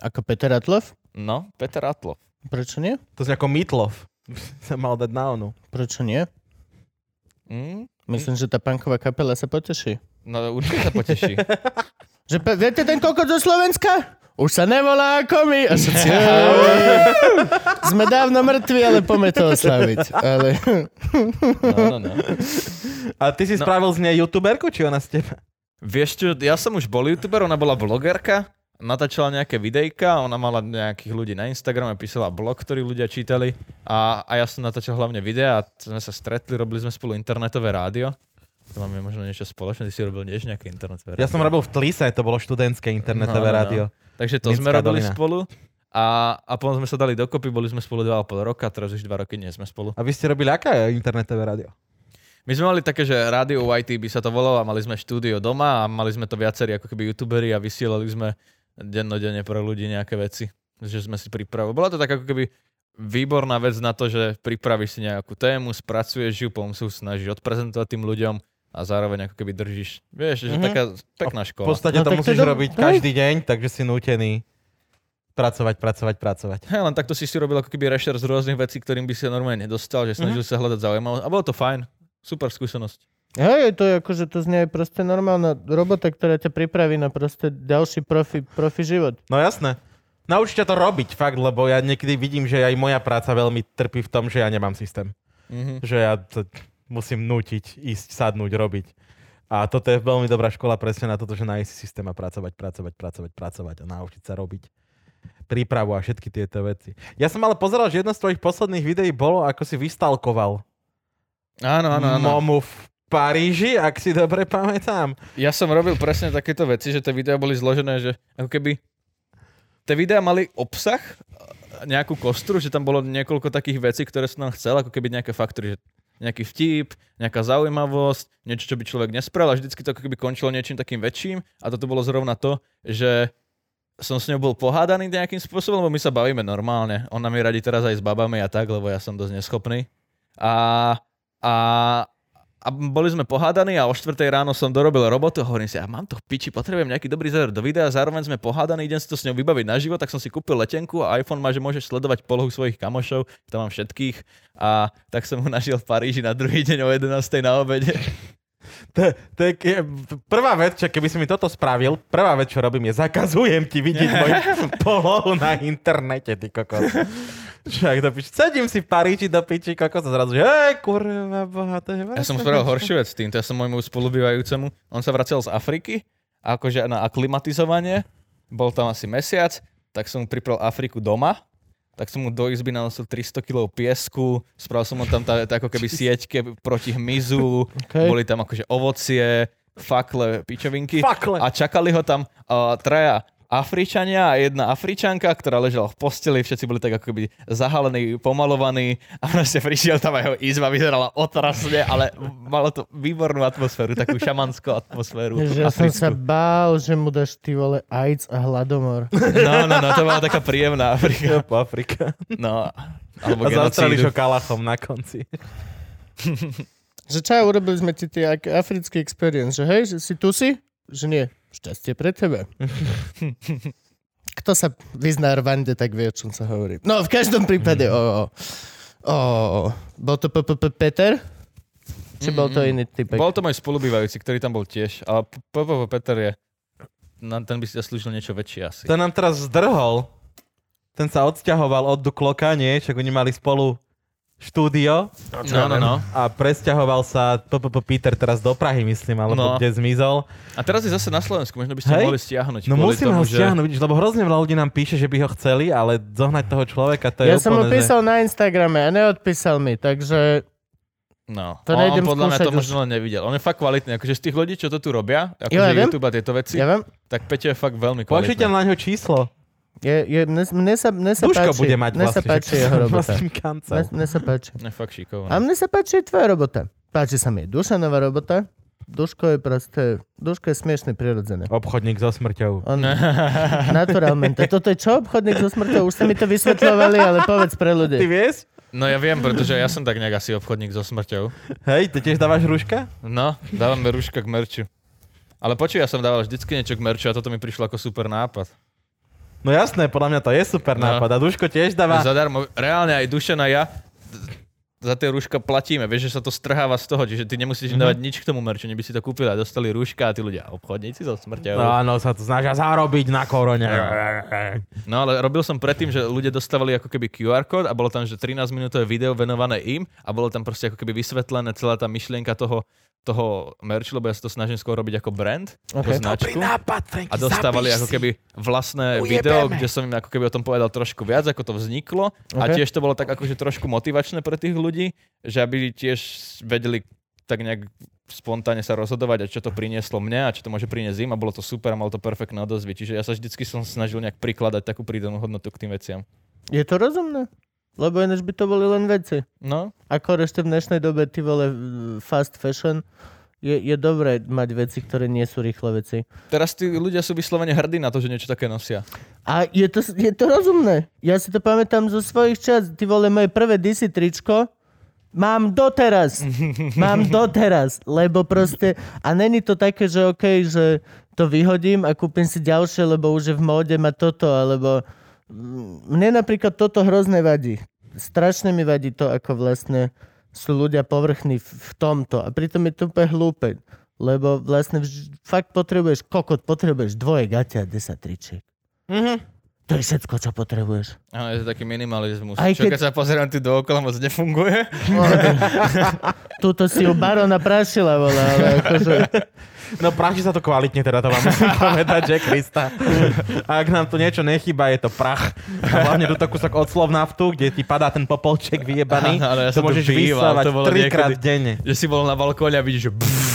Ako Peter Atlov? No, Peter Atlov. Prečo nie? To je ako Meatloaf. (laughs) Sa mal dať na onu. Prečo nie? Hm? Myslím, že tá punková kapela sa poteší. No určite sa poteší. (laughs) Že pe- viete ten kokot zo Slovenska? Už sa nevolá ako my. A všetci, (laughs) Sme dávno mŕtvi, ale poďme to oslaviť. Ale... No, no, no. A ty si No. spravil z nej youtuberku, či ona z teba? Vieš čo, ja som už bol youtuber, ona bola blogerka, natáčala nejaké videjka, ona mala nejakých ľudí na Instagrame, písala blog, ktorý ľudia čítali a, a ja som natáčal hlavne videá a sme sa stretli, robili sme spolu internetové rádio. To máme možno niečo spoločné, ty si robil tiež nejaké internetové rádio. Ja som robil v Tlise, to bolo študentské internetové No, no, no. rádio. Takže to sme Minská robili dolina. spolu a, a potom sme sa dali dokopy, boli sme spolu 2,5 roka, teraz už 2 roky nie sme spolu. A vy ste robili aké internetové rádio? My sme mali také, že rádio YT by sa to volalo a mali sme štúdio doma a mali sme to viacerí ako keby youtuberi a vysielali sme dennodenne pre ľudí nejaké veci, že sme si pripravili. Bola to tak ako keby výborná vec na to, že pripravíš si nejakú tému, spracuješ ju, potom sa snažíš odprezentovať tým ľuďom a zároveň ako keby držíš, vieš, že Mhm. taká pekná V škola. podstate No to to musíš dob- robiť každý deň, takže si nútený pracovať, pracovať, pracovať. Hej, len takto si si robil ako keby rešer z rôznych vecí, ktorým by si normálne nedostal, že snažil sa hľadať zaujímavosť a bolo to fajn. Super skúsenosť. Hej, to je akože to znie proste normálna robota, ktorá ťa pripraví na proste ďalší profi, profi život. No jasné. Nauč ťa to robiť, fakt, lebo ja niekedy vidím, že aj moja práca veľmi trpí v tom, že ja nemám systém. Mhm. Že ja to musím nútiť, ísť, sadnúť, robiť. A toto je veľmi dobrá škola presne na toto, že nájsť systém a pracovať, pracovať, pracovať, pracovať a naučiť sa robiť prípravu a všetky tieto veci. Ja som ale pozeral, že jedno z tvojich posledných videí bolo, ako si vystalkoval Áno, áno, áno. momu v Paríži, ak si dobre pamätám. Ja som robil presne takéto veci, že tie videá boli zložené, že ako keby tie videá mali obsah, nejakú kostru, že tam bolo niekoľko takých vecí, ktoré som tam chcel, ako keby nejaké faktory, že nejaký vtip, nejaká zaujímavosť, niečo, čo by človek nespravil a vždycky to ako keby končilo niečím takým väčším a toto bolo zrovna to, že som s ňou bol pohádaný nejakým spôsobom, lebo my sa bavíme normálne. Ona mi radí teraz aj s babami a tak, lebo ja som dosť neschopný. A, a, a boli sme pohádaní a o 4 ráno som dorobil robotu a hovorím si, a mám to v piči, potrebujem nejaký dobrý záver do videa, zároveň sme pohádaní, idem si to s ňou vybaviť naživo, tak som si kúpil letenku a iPhone má, že môžeš sledovať polohu svojich kamošov, tam mám všetkých a tak som ho našiel v Paríži na druhý deň o 11. na obede. To, (laughs) to je, ke- prvá vec, čo keby si mi toto spravil, prvá vec, čo robím, je zakazujem ti vidieť (laughs) moju polohu na internete, ty kokos. Však do piči. Sedím si v Paríži do piči, kokos a zrazu, že hej, kurva, boha, to je Ja som spravil horšiu vec s tým, to ja som môjmu spolubývajúcemu, on sa vracel z Afriky, akože na aklimatizovanie, bol tam asi mesiac, tak som mu pripravil Afriku doma, tak som mu do izby nanosil 300 kg piesku, spravil som mu tam tá, tá ako keby sieťke proti hmyzu, Okay. boli tam akože ovocie, fakle, pičovinky Fakle. a čakali ho tam uh, traja Afričania a jedna Afričanka, ktorá ležela v posteli, všetci boli tak ako keby zahalení, pomalovaní a proste prišiel tam jeho izba, vyzerala otrasne, ale malo to výbornú atmosféru, takú šamanskú atmosféru. Že ja som sa bál, že mu dáš ty vole AIDS a hladomor. No, no, no, to bola taká príjemná Afrika. po Afrika. No, alebo A zastreliš ho genocídu. kalachom na konci. že čau, urobili sme ti tie africký experience, že hej, že si tu si? Že nie. Šťastie pre teba. (laughs) Kto sa vyzná Rwande, tak vie, o čom sa hovorí. No, v každom prípade, o, o, o, bol to PPP Peter? Či bol to iný typek? Bol to môj spolubývajúci, ktorý tam bol tiež, ale PPP Peter je, na ten by si zaslúžil niečo väčšie asi. Ten nám teraz zdrhol. Ten sa odsťahoval od Dukloka, nie? Však oni mali spolu štúdio No, no, no. a presťahoval sa PPP Peter teraz do Prahy, myslím, alebo No. kde zmizol. A teraz je zase na Slovensku, možno by ste Hej. ho mohli stiahnuť. No musím tomu, ho že- stiahnuť, vidíš, lebo hrozne veľa ľudí nám píše, že by ho chceli, ale zohnať toho človeka, to je Ja som mu úplne, že- písal na Instagrame a neodpísal mi, takže No, To on, on podľa mňa to už. možno len nevidel. On je fakt kvalitný, akože z tých ľudí, čo to tu robia, akože ja. YouTube a tieto veci, ja viem, tak Peťo je fakt veľmi Pošlite kvalitný. na ňo číslo. Je, je, mne, mne, sa, mne sa Duško páči, bude mať mne sa vlastne. páči však jeho (laughs) robota. Mne, mne sa páči. Je fakt šikovný. A mne sa páči tvoja robota. Páči sa mi Dušanová robota. Duško je proste, Duško je smiešný prirodzené. Obchodník so smrťou. On, (laughs) naturalmente. Toto je čo obchodník so smrťou? Už ste mi to vysvetľovali, ale povedz pre Ty ľudí. vieš? No ja viem, pretože ja som tak nejak asi obchodník so smrťou. Hej, ty tiež dávaš rúška? No, dávame rúška k merču. Ale počuj, ja som dával vždycky niečo k merču a toto mi prišlo ako super nápad. No jasné, podľa mňa to je super No. nápad. A Duško tiež dáva... Zadarmo, reálne aj Dušan a ja za tie rúška platíme. Vieš, že sa to strháva z toho, čiže ty nemusíš im dávať nič k tomu merču, by si to kúpili a dostali rúška a tí ľudia, obchodníci so smrťou. No áno, sa to snažia zarobiť na korone. No ale robil som predtým, že ľudia dostávali ako keby QR kód a bolo tam, že 13 minútové video venované im a bolo tam proste ako keby vysvetlené celá tá myšlienka toho, toho merchu, lebo ja sa to snažím skôr robiť ako brand, ako Okay. značku. nápad, Franky, A dostávali ako keby vlastné video, kde som im ako keby o tom povedal trošku viac, ako to vzniklo. A Ok. tiež to bolo tak akože trošku motivačné pre tých ľudí, že aby tiež vedeli tak nejak spontánne sa rozhodovať, a čo to prinieslo mne a čo to môže priniesť im a bolo to super a malo to perfektné odozvy. Čiže ja sa vždycky som snažil nejak prikladať takú prídanú hodnotu k tým veciam. Je to rozumné? Lebo ináč by to boli len veci. No, Ako ešte v dnešnej dobe, ty vole, fast fashion, je, je dobré mať veci, ktoré nie sú rýchle veci. teraz tí ľudia sú vyslovene hrdí na to, že niečo také nosia. A je to, je to rozumné. Ja si to pamätám zo svojich čas. Ty vole, moje prvé DC tričko mám doteraz. (laughs) mám doteraz. Lebo proste... A není to také, že OK, že to vyhodím a kúpim si ďalšie, lebo už je v móde ma toto, alebo... Mm, Mne napríklad toto hrozne vadí. Strašne mi vadí to, ako vlastne sú ľudia povrchní v, tomto. A pritom je to úplne hlúpe. Lebo vlastne vž- fakt potrebuješ, kokot, potrebuješ dvoje gaťa a 10 tričiek. Mhm. To je všetko, čo potrebuješ. Áno, je to taký minimalizmus. Aj Čo keď- keď sa pozerám tu dookola, moc nefunguje. (laughs) Tuto si ju barona prašila, vole, ale akože... No práši sa to kvalitne, teda to vám musím (laughs) povedať, že Krista. A ak nám tu niečo nechýba, je to prach. A hlavne tu kúsok od slov naftu, kde ti padá ten popolček vyjebaný. Áno, ja to môžeš býval, vysávať trikrát niekedy. denne. Že si bol na balkóne a vidíš, že...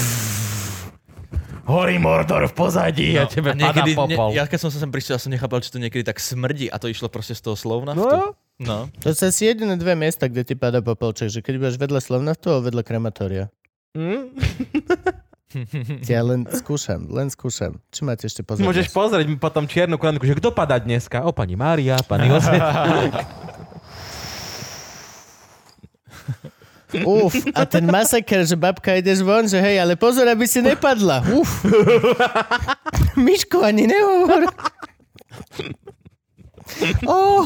Horí Mordor v pozadí a tebe a niekedy, popol. Ne, ja keď som sa sem prišiel, ja som nechápal, či to niekedy tak smrdí a to išlo proste z toho slov naftu. No, No. To sú asi jediné dve miesta, kde ti padá popolček, že keď budeš vedľa Slovnaftu a vedľa krematória. Hm? Ja len skúšam, len skúšam. Či máte ešte pozornosť? Môžeš pozrieť potom čiernu kolónku, že kto padá dneska? O, pani Mária, pani Jozef. (laughs) Uf, a ten masaker, že babka ideš von, že hej, ale pozor, aby si nepadla. Uf. (laughs) Miško, ani nehovor. Oh.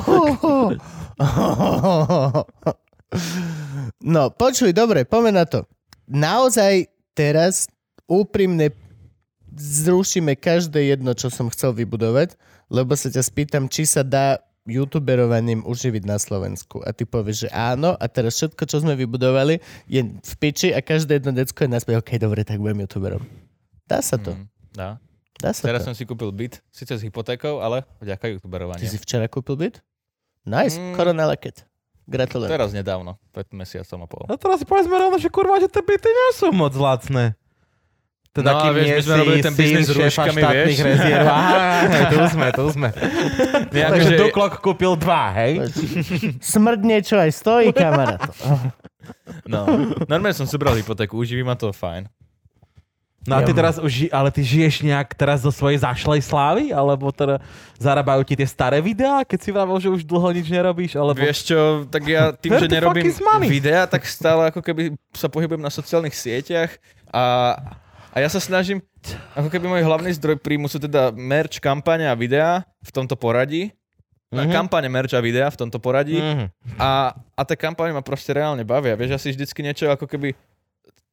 No, počuj, dobre, poďme na to. Naozaj teraz úprimne zrušíme každé jedno, čo som chcel vybudovať, lebo sa ťa spýtam, či sa dá youtuberovaním uživiť na Slovensku. A ty povieš, že áno, a teraz všetko, čo sme vybudovali, je v piči a každé jedno decko je naspäť, ok, dobre, tak budem youtuberom. Dá sa to. Mm, dá. Dá sa Teraz to. som si kúpil byt, síce s hypotékou, ale vďaka Ty youtuberovaniu. si včera kúpil byt? Nice, Mm. korona leket. Gratulujem. Teraz nedávno, pred mesiacom a pol. No teraz si povedzme rovno, že kurva, že tie byty nie sú moc lacné. Teda, No, kým vieš, nie my sme si robili ten biznis s rúškami, vieš? (laughs) rezerv. Aha, tu sme, tu sme. (laughs) Nie, Takže akože- Duklok kúpil dva, hej? (laughs) Smrť niečo aj stojí, kamarát. No, normálne som si bral hypotéku, uživí ma to fajn. No a ty Ja teraz už, ale ty žiješ nejak teraz zo svojej zašlej slávy? Alebo teda zarábajú ti tie staré videá, keď si vravel, že už dlho nič nerobíš? Alebo... Vieš čo, tak ja tým, že nerobím videa, tak stále ako keby sa pohybujem na sociálnych sieťach a, a ja sa snažím, ako keby môj hlavný zdroj príjmu sú teda merch, kampane a videa v tomto poradí. Mhm. Mm-hmm. Kampane, merch a videa v tomto poradí. Mhm. A, a tie kampane ma proste reálne bavia. Vieš, si vždycky niečo ako keby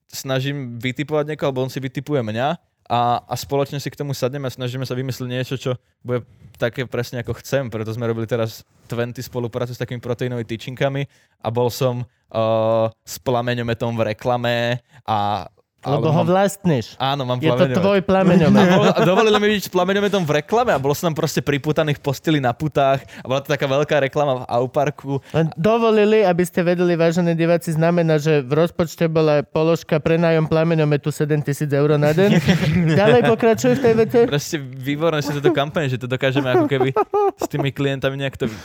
snažím vytipovať niekoho, alebo on si vytipuje mňa a, a spoločne si k tomu sadneme a snažíme sa vymyslieť niečo, čo bude také presne ako chcem. Preto sme robili teraz 20 spoluprácu s takými proteínovými tyčinkami a bol som uh, s plameňometom v reklame a Lebo ho mám, vlastníš. Áno, mám Je to plameňomet. tvoj plameňomet. a (laughs) dovolili mi byť plameňometom v reklame a bolo som tam proste priputaný v posteli na putách a bola to taká veľká reklama v Auparku dovolili, aby ste vedeli, vážení diváci, znamená, že v rozpočte bola položka prenájom plameňometu 7 tisíc eur na deň. (laughs) Ďalej pokračuj v tej vete. Proste výborné sú tieto kampane, že to dokážeme ako keby s tými klientami nejak to vy-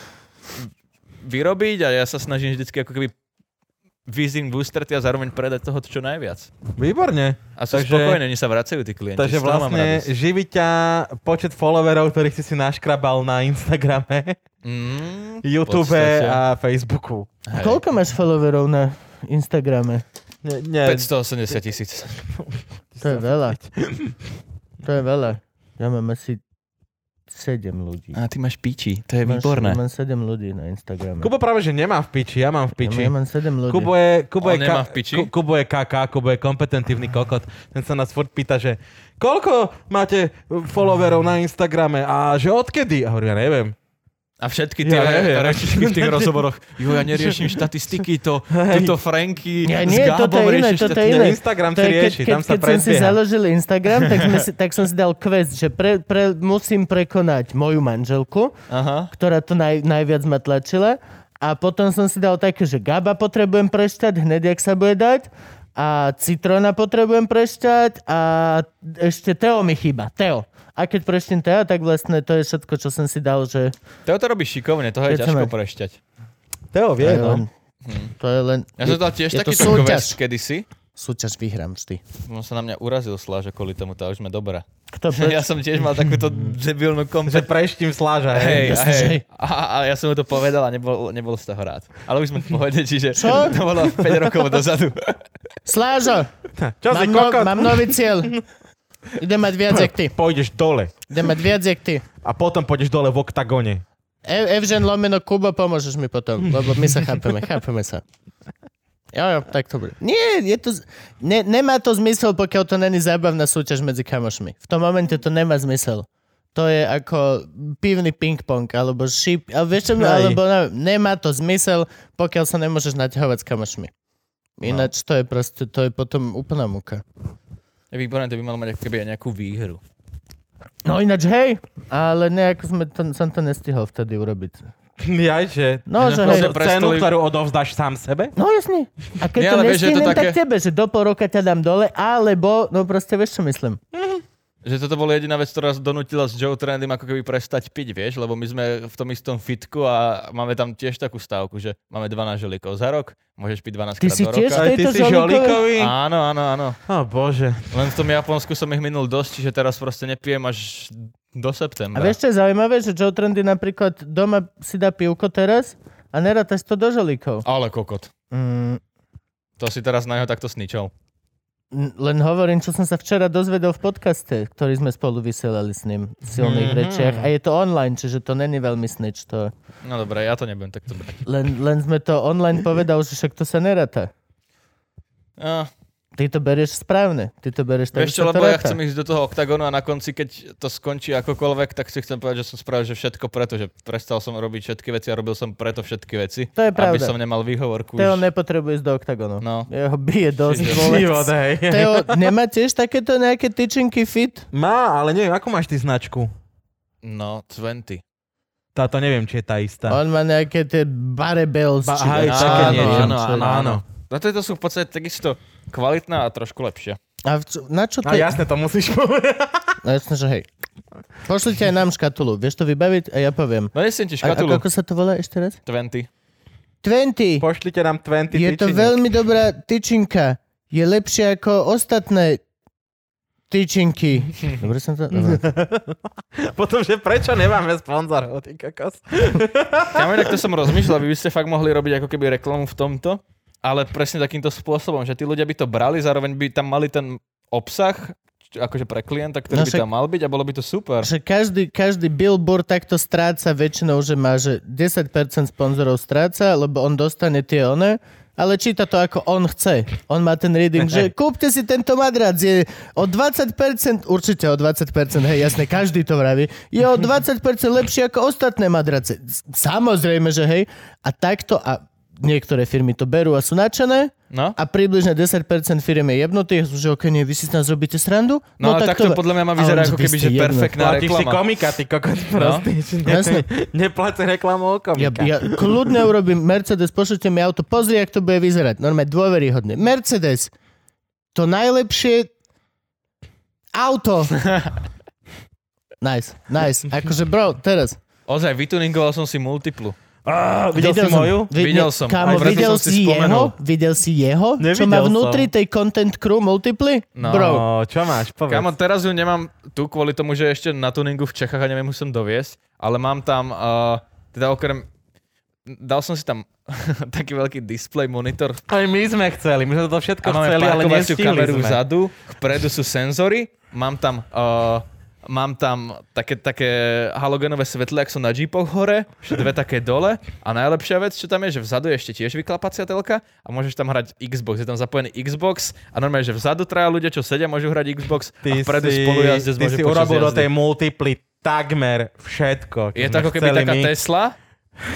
vyrobiť a ja sa snažím vždycky ako keby výzim v ústretí a zároveň predať toho čo najviac. Výborne. A sú Takže- spokojní, oni sa vracajú tí klienti. Takže vlastne živí ťa počet followerov, ktorých si si naškrabal na Instagrame, Mm, (laughs) YouTube podstate. a Facebooku. hej. Koľko máš followerov na Instagrame? Nie, nie, 580 tisíc. To je veľa. To je veľa. Ja mám asi 7 ľudí. A ty máš piči, to je Máš- výborné. Mám 7 ľudí na Instagrame. Kubo práve, že nemá v piči, ja mám v piči. Ja mám 7 ľudí. Kubo je, Kubo, On je nemá v piči? Ku- Kubo je KK, Kubo je kompetentívny kokot. Ten sa nás furt pýta, že koľko máte followerov na Instagrame a že odkedy? A hovorím, ja neviem. A všetky tie Ja neviem. rečičky v tých (laughs) rozhovoroch. Jo, ja neriešim (laughs) štatistiky, to, tuto Franky Ja, s nie, toto Gábom je iné, toto je iné. Instagram To si rieši, keď, tam sa keď som si založil Instagram, tak, sme (laughs) si, tak som si dal quest, že pre, pre, musím prekonať moju manželku, Aha. ktorá to naj, najviac ma tlačila. A potom som si dal také, že Gaba potrebujem prešťať hneď, jak sa bude dať. A Citrona potrebujem prešťať. A ešte Teo mi chýba. Teo. A keď preštím Teo, tak vlastne to je všetko, čo som si dal, že... Teo to robí šikovne, toho je ťažko som- prešťať. Teo To vie, je no. len, to je len Ja som dal tiež je to takýto súťaž. quest kedysi. Súťaž vyhrám vždy. On sa na mňa urazil Sláža kvôli tomu, to už sme dobré. Kto (laughs) preč? Ja som tiež mal takúto debilnú Že kompet... preštím sláža, Hej, hej. Že hej. hej. A, a, ja som mu to povedal a nebol, nebol z toho rád. Ale už sme v pohode, čiže Čo? (laughs) to bolo 5 rokov dozadu. Slážo, Čo si mám, no, kokot? mám nový cieľ. Idem mať viac, jak ty. Pôjdeš dole. Idem mať viac, jak ty. A potom pôjdeš dole v oktagone. E- Evžen lomeno Kubo, pomôžeš mi potom, lebo my sa chápeme, chápeme sa. Jo, jo, tak to bude. Nie, je to, ne, nemá to zmysel, pokiaľ to není zábavná súťaž medzi kamošmi. V tom momente to nemá zmysel. To je ako pivný ping-pong, alebo šip, ale vieš čo, alebo ne, nemá to zmysel, pokiaľ sa nemôžeš naťahovať s kamošmi. Ináč to je proste, to je potom úplná muka. Je výborné, to by malo mať ako keby aj nejakú výhru. No ináč hej, ale nejako sme to, som to nestihol vtedy urobiť. (laughs) Jaj, že... No, že hej. Cenu, ktorú odovzdáš sám sebe? No jasne. A keď Nie, to ale vieš, že to nestihnem, tak také- tebe, že do pol roka ťa dám dole, alebo, no proste vieš, čo myslím. Že toto bola jediná vec, ktorá nás donútila s Joe Trendym ako keby prestať piť, vieš, lebo my sme v tom istom fitku a máme tam tiež takú stávku, že máme 12 žolíkov za rok, môžeš piť 12 Ty krát si do tiež roka. Aj ty tejto si žolíkovej? žolíkový? Áno, áno, áno. Ó, bože. Len v tom Japonsku som ich minul dosť, čiže teraz proste nepijem až do A septembra. vieš, čo je zaujímavé, že Joe Trendy napríklad doma si dá pivko teraz a neráta si to do žolíkov. Ale kokot. Mm, To si teraz na neho takto sničal. len hovorím, čo som sa včera dozvedel v podcaste, ktorý sme spolu vysielali s ním v silných Mhm. rečiach. A je to online, čiže to není veľmi snitch. To... No dobre, ja to nebudem takto brať. Len, len sme to online povedal, že však to sa neráta. Ah, Ty to berieš správne. Ty to berieš tak, vieš čo, lebo ja chcem ísť do toho oktagonu a na konci, keď to skončí akokoľvek, tak si chcem povedať, že som spravil že všetko preto, že prestal som robiť všetky veci a robil som preto všetky veci. To je Aby pravda. som nemal výhovorku. Teo už. nepotrebuje ísť do oktagonu. No. Jeho bije dosť. Život, hej. Teo, nemá tiež takéto nejaké tyčinky fit? Má, ale neviem, ako máš ty značku? No, 20. Táto neviem, či je tá istá. On má nejaké tie barebels. Ba- čo, také áno, niečo. áno, áno, áno. No tieto sú v podstate takisto kvalitná a trošku lepšia. A v čo- na čo to A jasne, to musíš povedať. No jasne, že hej. Pošlite aj nám škatulu. Vieš to vybaviť? A ja poviem. No nesiem ti A, škatulu. ako sa to volá ešte raz? 20. 20. Pošlite nám 20 Je to tyčiniek. veľmi dobrá tyčinka. Je lepšia ako ostatné tyčinky. (laughs) Dobre som to? Dobre. (laughs) Potom, že prečo nemáme sponzorov, ty kokos? Tak to som rozmýšľal, vy by ste fakt mohli robiť ako keby reklamu v tomto, ale presne takýmto spôsobom, že tí ľudia by to brali, zároveň by tam mali ten obsah, akože pre klienta, ktorý No by tam mal byť a bolo by to super. Že každý, každý billboard takto stráca väčšinou, že má, že 10% sponzorov stráca, lebo on dostane tie one, ale číta to ako on chce. On má ten reading, že (laughs) kúpte si tento madrac, je o 20%, určite o 20%, hej, jasne, každý to vraví, je o 20% lepšie ako ostatné madrace. Samozrejme, že hej. A takto, a niektoré firmy to berú a sú nadšené, No, a približne 10% firm je jebnutých, že ok, nie, vy si z nás robíte srandu? no, ale takto to- podľa mňa má on, ako keby, že jebnutí. perfektná Platíš si komika, ty kokos prostý. No? Jasne. Nepláci reklamu o Ja, komika. ja kľudne urobím Mercedes, pošlite mi auto, pozri, jak to bude vyzerať. Normálne dôveryhodne. Mercedes, to najlepšie auto. (laughs) Nice, nice. Akože bro, teraz. Ozaj, vytuningoval som si multiplu. Á, videl, si som, moju? vid- Videl som, Kámo, aj videl som si si jeho? Videl si jeho? čo Nevidel má som. vnútri tej content crew multiply? No. Bro, No, čo máš? Povedz. Kámo, teraz ju nemám tu kvôli tomu, že ešte na tuningu v Čechách a neviem už doviesť, ale mám tam, uh, teda okrem, dal som si tam (laughs) taký veľký display monitor Aj my sme chceli, my sme to všetko chceli, ale nestihli kameru sme. vzadu, vpredu sú senzory, mám tam, uh, mám tam také, také halogenové svetle, ak sú na jeepoch hore, dve také dole a najlepšia vec, čo tam je, že vzadu je ešte tiež vyklapacia telka a môžeš tam hrať Xbox, je tam zapojený Xbox a normálne, že vzadu traja ľudia, čo sedia, môžu hrať Xbox a Ty vpredu si, spolujazdec ty si urobil do tej multiply takmer všetko. Je to ako keby taká my. Tesla,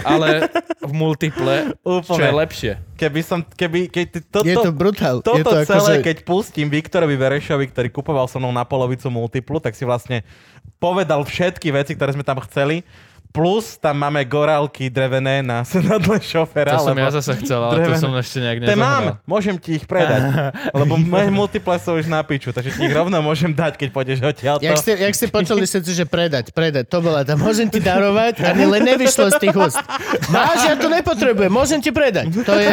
ale v multiple, čo Úplne. je lepšie. Keby som, keby, keď toto, je to brutál. toto je to ako, celé, že... keď pustím Viktorovi Verešovi, ktorý kupoval so mnou na polovicu multiplu, tak si vlastne povedal všetky veci, ktoré sme tam chceli. Plus tam máme gorálky drevené na (laughs) sedadle šoféra. To som ja zase chcel, ale to drevené- som ešte nejak Te mám, nezohral. môžem ti ich predať. (laughs) lebo moje multiple sú už na piču, takže ti ich rovno môžem dať, keď pôjdeš odtiaľ. Jak ste, jak ste počuli všetci, že predať, predať, to bola tam, môžem ti darovať, ani len nevyšlo z tých úst. Máš, ja to nepotrebujem, môžem ti predať. To je,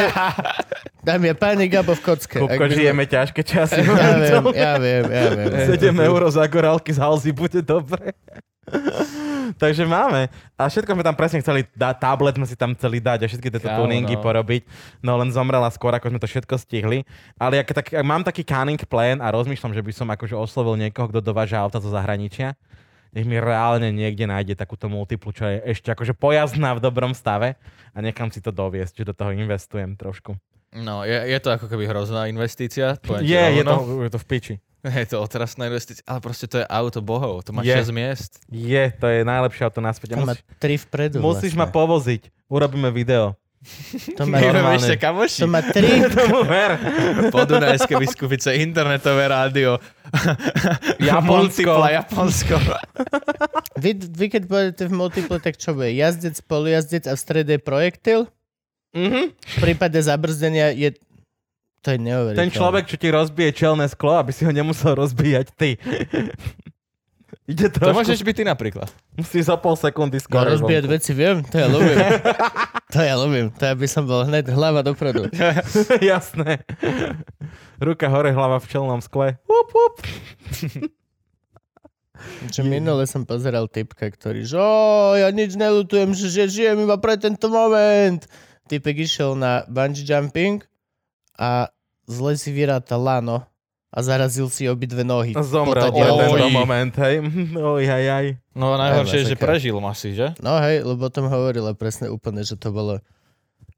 dámy a páni, Gabo v kocke. Kupko, by žijeme ťažké časy. Ja viem, ja viem, ja viem. 7 eur za gorálky z Halzy bude dobre. (laughs) Takže máme. A všetko sme tam presne chceli dať, tablet sme si tam chceli dať a všetky tieto Kámo, tuningy no. porobiť. No len zomrela skôr, ako sme to všetko stihli. Ale jak, tak, mám taký canning plan a rozmýšľam, že by som akože oslovil niekoho, kto dováža auta zo zahraničia. Nech mi reálne niekde nájde takúto multiplu, čo je ešte akože pojazdná v dobrom stave a nechám si to doviesť, že do toho investujem trošku. No, je, je to ako keby hrozná investícia. Je, je to, je to v piči. Je to otrasná investícia, ale proste to je auto bohov, to má Je. 6 miest. Je, to je najlepšie auto na svete. To má Musíš, tri vpredu musíš ma vlastne. povoziť. Urobíme video. (laughs) To má, normálne. ešte kamoši. to má tri, (laughs) Tomu ver. Podunajské biskupice, internetové rádio, (laughs) Japonsko. Japonsko. vy, vy keď budete v multiple, tak čo bude? Jazdec, spolujazdec a v strede je projektil? Mhm. V prípade zabrzdenia je... To je neuveriteľné. Ten človek, čo ti rozbije čelné sklo, aby si ho nemusel rozbíjať ty. (laughs) Ide To trošku, môžeš byť ty napríklad. musíš za pol sekundy No skôr. rozbíjať veci viem, to ja ľúbim. (laughs) to ja ľúbim, to ja by som bol hneď hlava dopredu. (laughs) Jasné. Ruka hore, hlava v čelnom skle. Up, up. Čo minule som pozeral typka, ktorý, že "Ó, ja nič nelutujem, že, že žijem iba pre tento moment. Typek išiel na bungee jumping a zle si vyrátal lano a zarazil si obidve nohy. Zomrel Po pre tade- tento Oj. moment, hej. (laughs) Oj, aj, aj. No najhoršie je, že prežil asi, že? No hej, lebo o tom hovorila presne úplne, že to bolo...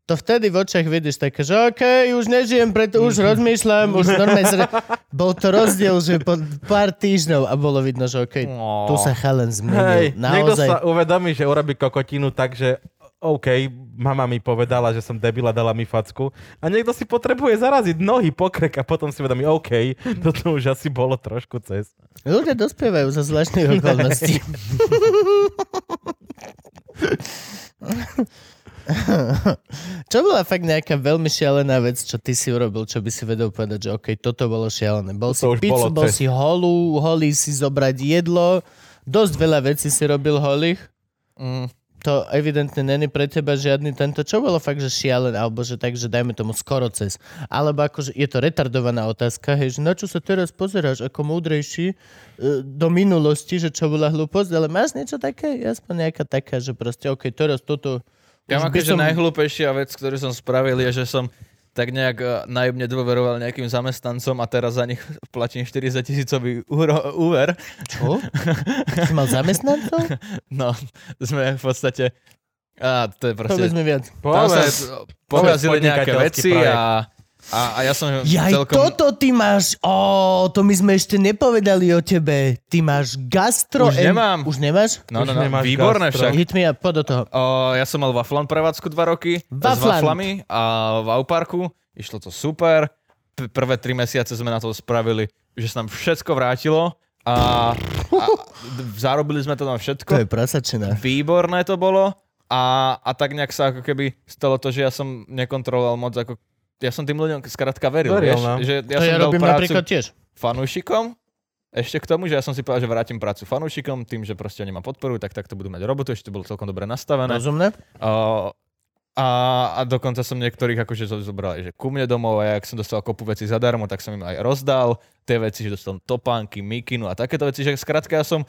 To vtedy v očiach vidíš také, že OK, už nežijem, preto už (laughs) rozmýšľam, už normálne zre... (laughs) Bol to rozdiel, že po pár týždňov a bolo vidno, že OK, No. tu sa chalen Hej, zmenil. niekto Naozaj. sa uvedomí, že urobí kokotinu tak, že OK, mama mi povedala, že som debila, dala mi facku. A niekto si potrebuje zaraziť nohy pokrek a potom si uvedomí, OK, (laughs) toto už asi bolo trošku cez. Ľudia dospievajú za zvláštnych (laughs) (laughs) okolností. čo bola fakt nejaká veľmi šialená vec, čo ty si urobil, čo by si vedel povedať, že OK, toto bolo šialené. Bol si To už pizzu, bol cez. si holú, holý si zobrať jedlo, dosť veľa vecí si robil holých. Mm. To evidentne není pre teba žiadny tento, čo bolo fakt, že šialené, alebo že tak, že dajme tomu skoro cez. Alebo akože je to retardovaná otázka, hej, že na čo sa teraz pozeráš ako múdrejší e, do minulosti, že čo bola hlúposť, ale máš niečo také, aspoň nejaká taká, že proste, OK, teraz toto... Ja mám akože najhlúpejšia vec, ktorú som spravil, je, že som tak nejak eh, naivne dôveroval nejakým zamestnancom a teraz za nich (laughs) platím 40 tisícový úver. Čo? Si mal zamestnancov? (laughs) No, sme v podstate... A to je proste... Povedz mi viac. Tam sa Povedz. pokazili nejaké veci projekt. a, a, a ja som Jaj, celkom... toto ty máš, ó, to my sme ešte nepovedali o tebe. Ty máš gastro... Už nemám. Už nemáš? No, no, no, nemáš výborné gastro. však. Hit me up, do toho. O, ja som mal Waflan prevádzku dva roky s Wafland. waflami a v Auparku. Išlo to super. P- prvé tri mesiace sme na to spravili, že sa nám všetko vrátilo a, a zarobili sme to na To všetko. je prasačina. Výborné to bolo a, a tak nejak sa ako keby stalo to, že ja som nekontroloval moc ako ja som tým ľuďom skrátka veril, Veril, vieš? no. Že ja to som ja dal robím prácu napríklad tiež. fanúšikom, ešte k tomu, že ja som si povedal, že vrátim prácu fanúšikom, tým, že proste oni ma podporujú, tak takto budú mať robotu, ešte to bolo celkom dobre nastavené. Rozumné? A, a, a dokonca som niektorých akože zo- zobral, že ku mne domov a ak som dostal kopu veci zadarmo, tak som im aj rozdal tie veci, že dostal topánky, mikinu a takéto veci, že skrátka ja som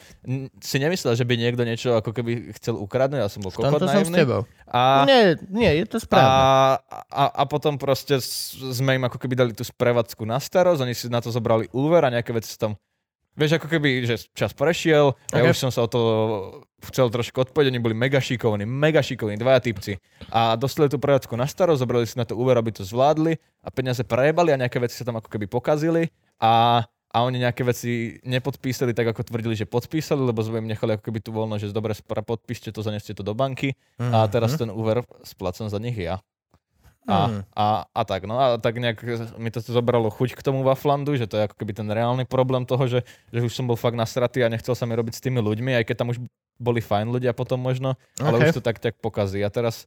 si nemyslel, že by niekto niečo ako keby chcel ukradnúť, ja som bol kokot som s tebou. A, Nie, nie, je to správne. a, a, a potom proste sme im ako keby dali tú sprevádzku na starosť, oni si na to zobrali úver a nejaké veci tam Vieš, ako keby, že čas prešiel, ja Ok. už som sa o to chcel trošku odpovedať, oni boli mega šikovní, mega šikovní, dvaja typci. A dostali tú prevádzku na starosť, zobrali si na to úver, aby to zvládli a peniaze prejebali a nejaké veci sa tam ako keby pokazili a, a oni nejaké veci nepodpísali tak, ako tvrdili, že podpísali, lebo sme im nechali ako keby tú voľno, že dobre, podpíšte to, zaneste to do banky a teraz ten úver splácam za nich ja. A, Mhm. a, a tak, no a tak nejak mi to zobralo chuť k tomu Waflandu, že to je ako keby ten reálny problém toho, že, že už som bol fakt nasratý a nechcel sa mi robiť s tými ľuďmi, aj keď tam už boli fajn ľudia potom možno, ale Ok. už to tak tak pokazí. A teraz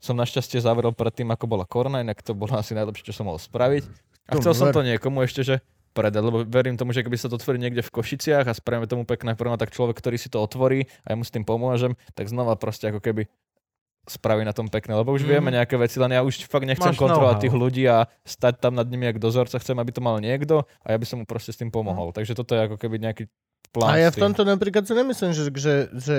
som našťastie zavrel pred tým, ako bola korona, inak to bolo (laughs) asi najlepšie, čo som mohol spraviť. A chcel som to niekomu ešte, že predať, lebo verím tomu, že keby sa to otvorí niekde v Košiciach a spravíme tomu pekné prvom, tak človek, ktorý si to otvorí a ja mu s tým pomôžem, tak znova proste ako keby spraví na tom pekné, lebo už Mhm. vieme nejaké veci, len ja už fakt nechcem Máš kontrolovať know-how. tých ľudí a stať tam nad nimi jak dozorca, chcem, aby to mal niekto a ja by som mu proste s tým pomohol. Takže toto je ako keby nejaký plán. A ja v tomto napríklad si nemyslím, že, že, že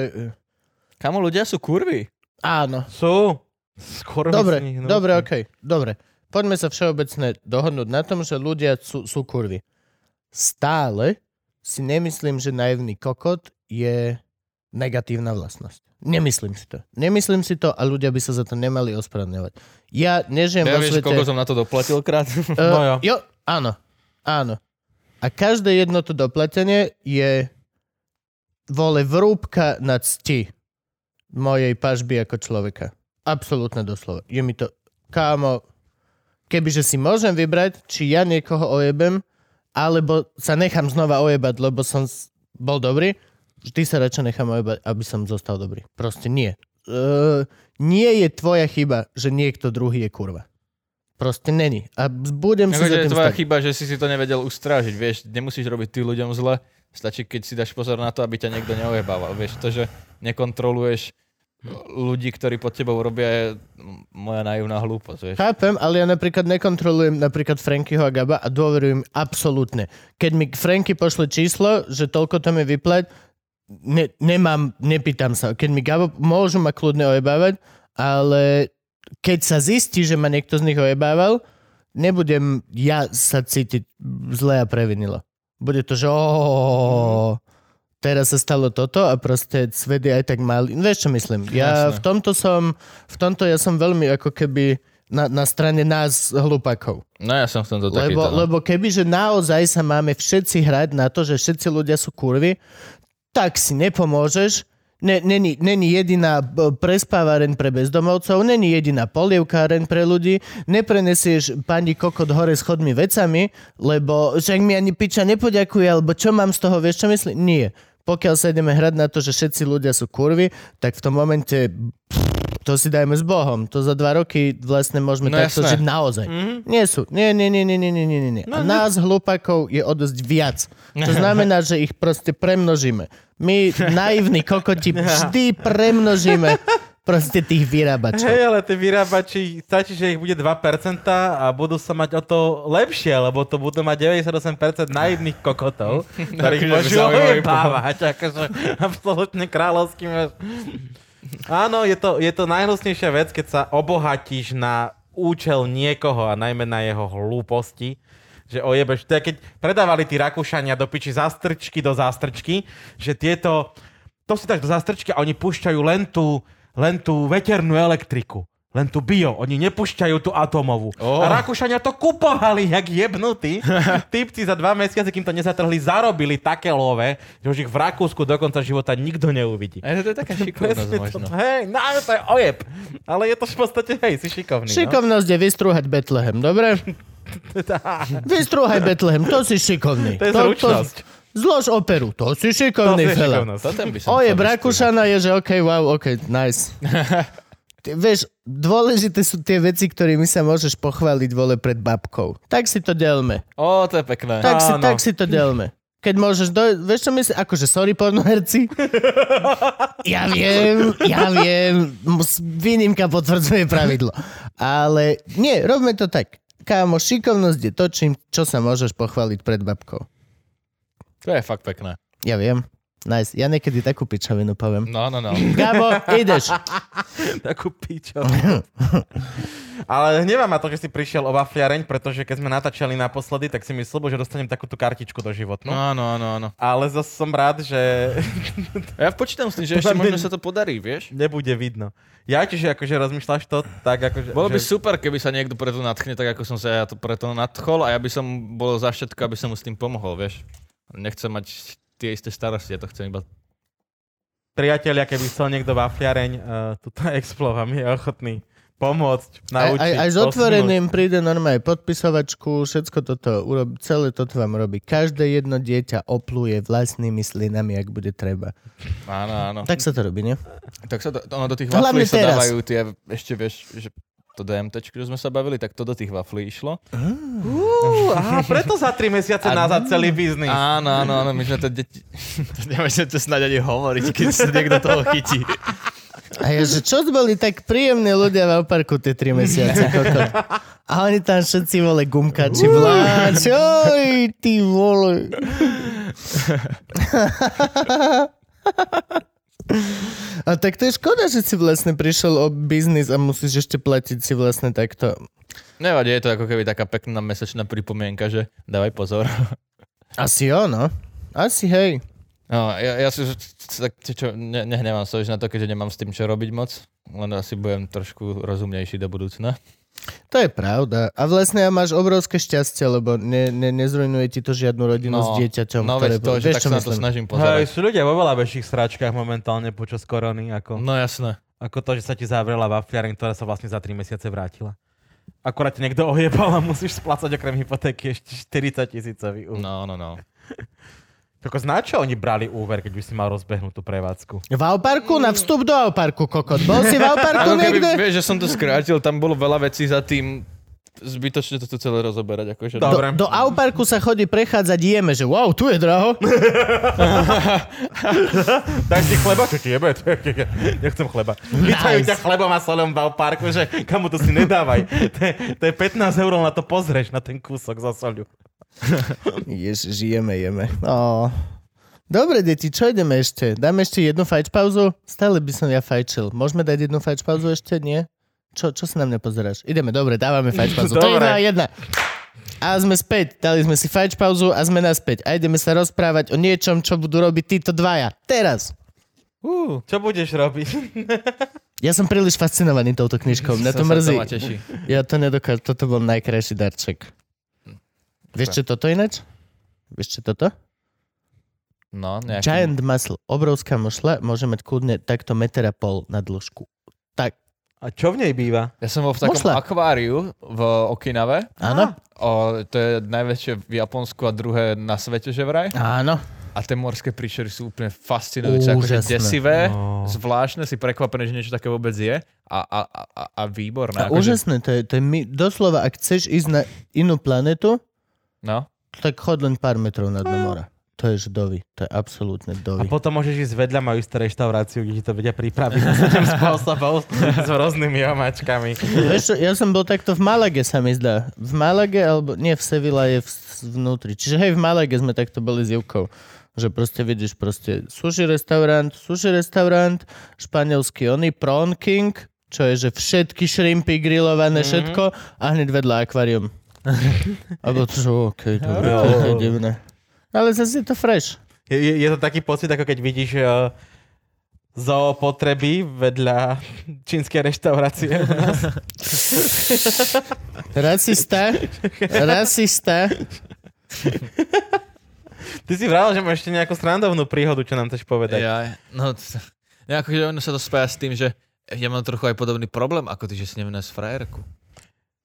Kamo, ľudia sú kurvy. áno. Sú. Skoro Dobre, z nich, no. dobre, okej, dobre. Poďme sa všeobecne dohodnúť na tom, že ľudia sú, sú kurvy. Stále si nemyslím, že naivný kokot je negatívna vlastnosť. Nemyslím si to. Nemyslím si to a ľudia by sa za to nemali ospravedlňovať. Ja nežijem Ja vo vieš, svete... koľko som na to doplatil krát? Uh, (laughs) No jo. jo, áno, áno. A každé jedno to dopletenie je vole vrúbka na cti mojej pažby ako človeka. Absolútne doslova. Je mi to, kámo, kebyže si môžem vybrať, či ja niekoho ojebem, alebo sa nechám znova ojebať, lebo som bol dobrý, vždy sa radšej nechám aby som zostal dobrý. Proste nie. Uh, nie je tvoja chyba, že niekto druhý je kurva. Proste není. A budem si za Akože je tým tvoja stať. chyba, že si si to nevedel ustrážiť, vieš, nemusíš robiť tým ľuďom zle, stačí, keď si dáš pozor na to, aby ťa niekto neojebával, vieš, to, že nekontroluješ ľudí, ktorí pod tebou robia, je moja naivná hlúposť, vieš. Chápem, ale ja napríklad nekontrolujem napríklad Frankyho a Gaba a dôverujem absolútne. Keď mi Franky pošle číslo, že toľko to mi vyplať, ne, nemám, nepýtam sa. Keď mi Gabo, môžu ma kľudne ojebávať, ale keď sa zistí, že ma niekto z nich ojebával, nebudem ja sa cítiť zle a previnilo. Bude to, že oh, teraz sa stalo toto a proste svet je aj tak malý. Vieš, čo myslím? Ja Jasné. v tomto som, v tomto ja som veľmi ako keby na, na strane nás hlupakov. No ja som v tomto takýto. Lebo, no. lebo keby, že naozaj sa máme všetci hrať na to, že všetci ľudia sú kurvy, tak si nepomôžeš. Ne, není, není jediná b- prespávareň pre bezdomovcov, není jediná polievkáreň pre ľudí, neprenesieš pani kokot hore schodmi vecami, lebo však mi ani piča nepoďakuje, alebo čo mám z toho, vieš čo myslí? Nie. Pokiaľ sa ideme hrať na to, že všetci ľudia sú kurvy, tak v tom momente pff, To si dajme s Bohom. To za dva roky vlastne môžeme No takto žiť naozaj. Mhm. Nie sú. Nie, nie, nie, nie, nie, nie, nie, nie. A nás, hlupakov, je o dosť viac. To (laughs) znamená, že ich proste premnožíme. My, naivní kokoti, (laughs) vždy premnožíme proste tých vyrábačov. Hej, ale tie vyrábači, stačí, že ich bude 2% a budú sa mať o to lepšie, lebo to budú mať 98% naivných kokotov, (laughs) ktorých Akože môžu ojebávať. Akože absolútne kráľovským. Áno, je to, je to najhnusnejšia vec, keď sa obohatíš na účel niekoho a najmä na jeho hlúposti že ojebeš. To je keď predávali tí Rakúšania do piči zástrčky do zástrčky, že tieto, to si tak do zástrčky a oni púšťajú len tú, len tú veternú elektriku. Len tú bio. Oni nepúšťajú tú atomovú. Oh. A Rakúšania to kupovali, jak jebnutí. (laughs) Typci za dva mesiace, kým to nezatrhli, zarobili také love, že už ich v Rakúsku do konca života nikto neuvidí. Aj to je taká (laughs) šikovnosť možno. to, hej, no to je ojeb. Ale je to v podstate, hej, si šikovný. Šikovnosť je vystrúhať Betlehem, dobre? (laughs) Vystrúhaj Betlehem, to si šikovný. To je zručnosť. Zlož operu, to si No. To šikovný fela. To ten by som Oje, chcel Brakúšana je, že OK, wow, OK, nice. Vieš, dôležité sú tie veci, ktorými sa môžeš pochváliť vole pred babkou. Tak si to delme. Ó, to je pekné. Tak si, Áno. tak si to delme. Keď môžeš do... Vieš čo myslím? Akože sorry pornoherci. (laughs) Ja viem, ja viem. mus- Výnimka potvrdzuje pravidlo. Ale nie, robme to tak. Kámo, šikovnosť je to, čím, čo sa môžeš pochváliť pred babkou. To je fakt pekné. Ja viem. Nice. Ja niekedy takú pičovinu poviem. No, no, no. Gabo, ideš. (laughs) Takú pičo. (laughs) Ale hnevá ma to, že si prišiel o wafliareň, pretože keď sme natáčali naposledy, tak si myslel, že dostanem takúto kartičku do životnú. No, áno, áno, áno. Ale zase som rád, že Ja počítam s tým, že To ešte vám možno ne- sa to podarí, vieš? nebude vidno. Ja čiže akože rozmýšľaš to tak, akože... Bolo by že... super, keby sa niekto preto nadchne, tak ako som sa ja to preto nadchol a ja by som bol za všetko, aby som mu s tým pomohol, vieš? Nechcem mať tie isté starosti, ja to chcem iba... Priatelia, keby chcel niekto wafliareň, uh, tuto (laughs) Explo vám je ochotný pomôcť, Aj, naučiť. aj, aj s posunúť. otvoreným príde normálne podpisovačku, všetko toto, urob, celé toto vám robí. Každé jedno dieťa opluje vlastnými slinami, ak bude treba. Áno, áno. Tak sa to robí, nie? Tak sa to, ono do tých Hlavne sa dávajú tie, ešte vieš, že to DMT, čo sme sa bavili, tak to do tých waflí išlo. Uú, aha, preto za tri mesiace (laughs) A- nazad celý biznis. Áno, áno, áno, my sme to deti... (laughs) to nemôžem to snáď ani hovoriť, keď sa niekto toho chytí. A je, že čo boli tak príjemní ľudia v parku tie tri mesiace, (laughs) kokot. A oni tam všetci vole gumkači, vláč, oj, ty vole. A tak to je škoda, že si vlastne prišiel o biznis a musíš ešte platiť si vlastne takto. Nevadí, je to ako keby taká pekná mesačná pripomienka, že dávaj pozor. (laughs) Asi jo, no. Asi hej. No, ja, ja si tak, čo, ne, nehnevám sa už na to, keďže nemám s tým čo robiť moc, len asi budem trošku rozumnejší do budúcna. To je pravda. A vlastne máš obrovské šťastie, lebo ne, ne, nezrujnuje ti to žiadnu rodinu s dieťaťom. no ktoré, veď to, že vieš, tak sa na to snažím Hej, pozerať. sú ľudia vo veľa väčších sračkách momentálne počas korony, ako, No jasné. ako to, že sa ti zavrela wafliareň, ktorá sa vlastne za 3 mesiace vrátila. Akurát ti niekto ojebal a musíš splácať okrem hypotéky ešte 40 tisícový. No, no, no. (laughs) Kokos, na čo oni brali úver, keď by si mal rozbehnutú prevádzku? V Auparku? Na vstup do Auparku, kokot. Bol si v (laughs) Auparku niekde? vieš, že som to skrátil, tam bolo veľa vecí za tým, zbytočne to tu celé rozoberať. Akože, Do- Dobre. Do, do Auparku sa chodí prechádzať, jeme, že wow, tu je draho. (laughs) Daj si chleba, čo ti jebe? (laughs) Nechcem chleba. Vítajú Nice. ťa chlebom a solom v parku, že kamu to si nedávaj. To je, to je 15 eur na to pozrieš, na ten kúsok za soľu. (laughs) Jež, žijeme, jeme. No. Dobre, deti, čo ideme ešte? Dáme ešte jednu fajč pauzu? Stále by som ja fajčil. Môžeme dať jednu fajč pauzu ešte? Nie? Čo, čo sa na mňa pozeráš? Ideme, dobre, dávame fajč pauzu. To je jedna, jedna. A sme späť. Dali sme si fajč pauzu a sme naspäť. A ideme sa rozprávať o niečom, čo budú robiť títo dvaja. Teraz. Uh, Čo budeš robiť? (laughs) Ja som príliš fascinovaný touto knižkou. Mňa to mrzí. To. Ja to nedokážem. Toto bol najkrajší darček. Vieš čo toto ináč? Vieš čo toto? No, nejaký... Giant muscle. Obrovská mošla môže mať kľudne takto meter a pol na dĺžku. Tak, A čo v nej býva? Ja som bol v takom Mošla. akváriu v Okinave. áno? O, to je najväčšie v Japonsku a druhé na svete, že vraj. Áno. A tie morské príšery sú úplne fascinujúce, akože desivé, No. zvláštne, si prekvapený, že niečo také vôbec je a, a, a, a, a výborné. A akože, úžasné, to je, to je my, doslova, ak chceš ísť na inú planetu, No, tak chod len pár metrov nad dno mora. To je že dovi. To je absolútne A dovi. potom môžeš ísť vedľa, majú isté reštauráciu, kde ti to vedia pripraviť na 7 (laughs) spôsobov s rôznymi omačkami. Vieš ja som bol takto v Malage, sa mi zdá. V Malage, alebo nie, v Sevilla je v, vnútri. Čiže hej, v Malage sme takto boli s Juvkou. Že proste vidíš proste sushi restaurant, sushi restaurant, španielský oný, prawn king, čo je, že všetky šrimpy grillované, Mhm. všetko a hneď vedľa akvárium. A bolo to, že okej, dobre, Jo. to je divné. Ale zase je to fresh. Je, je, je to taký pocit, ako keď vidíš uh, zoopotreby vedľa čínskej reštaurácie. (laughs) Rasista, rasista. Ty si vravel, že máš ešte nejakú srandovnú príhodu, čo nám chceš povedať. ja, no, nejako, že ono sa to spája s tým, že ja mám trochu aj podobný problém, ako ty, že si nájsť frajerku.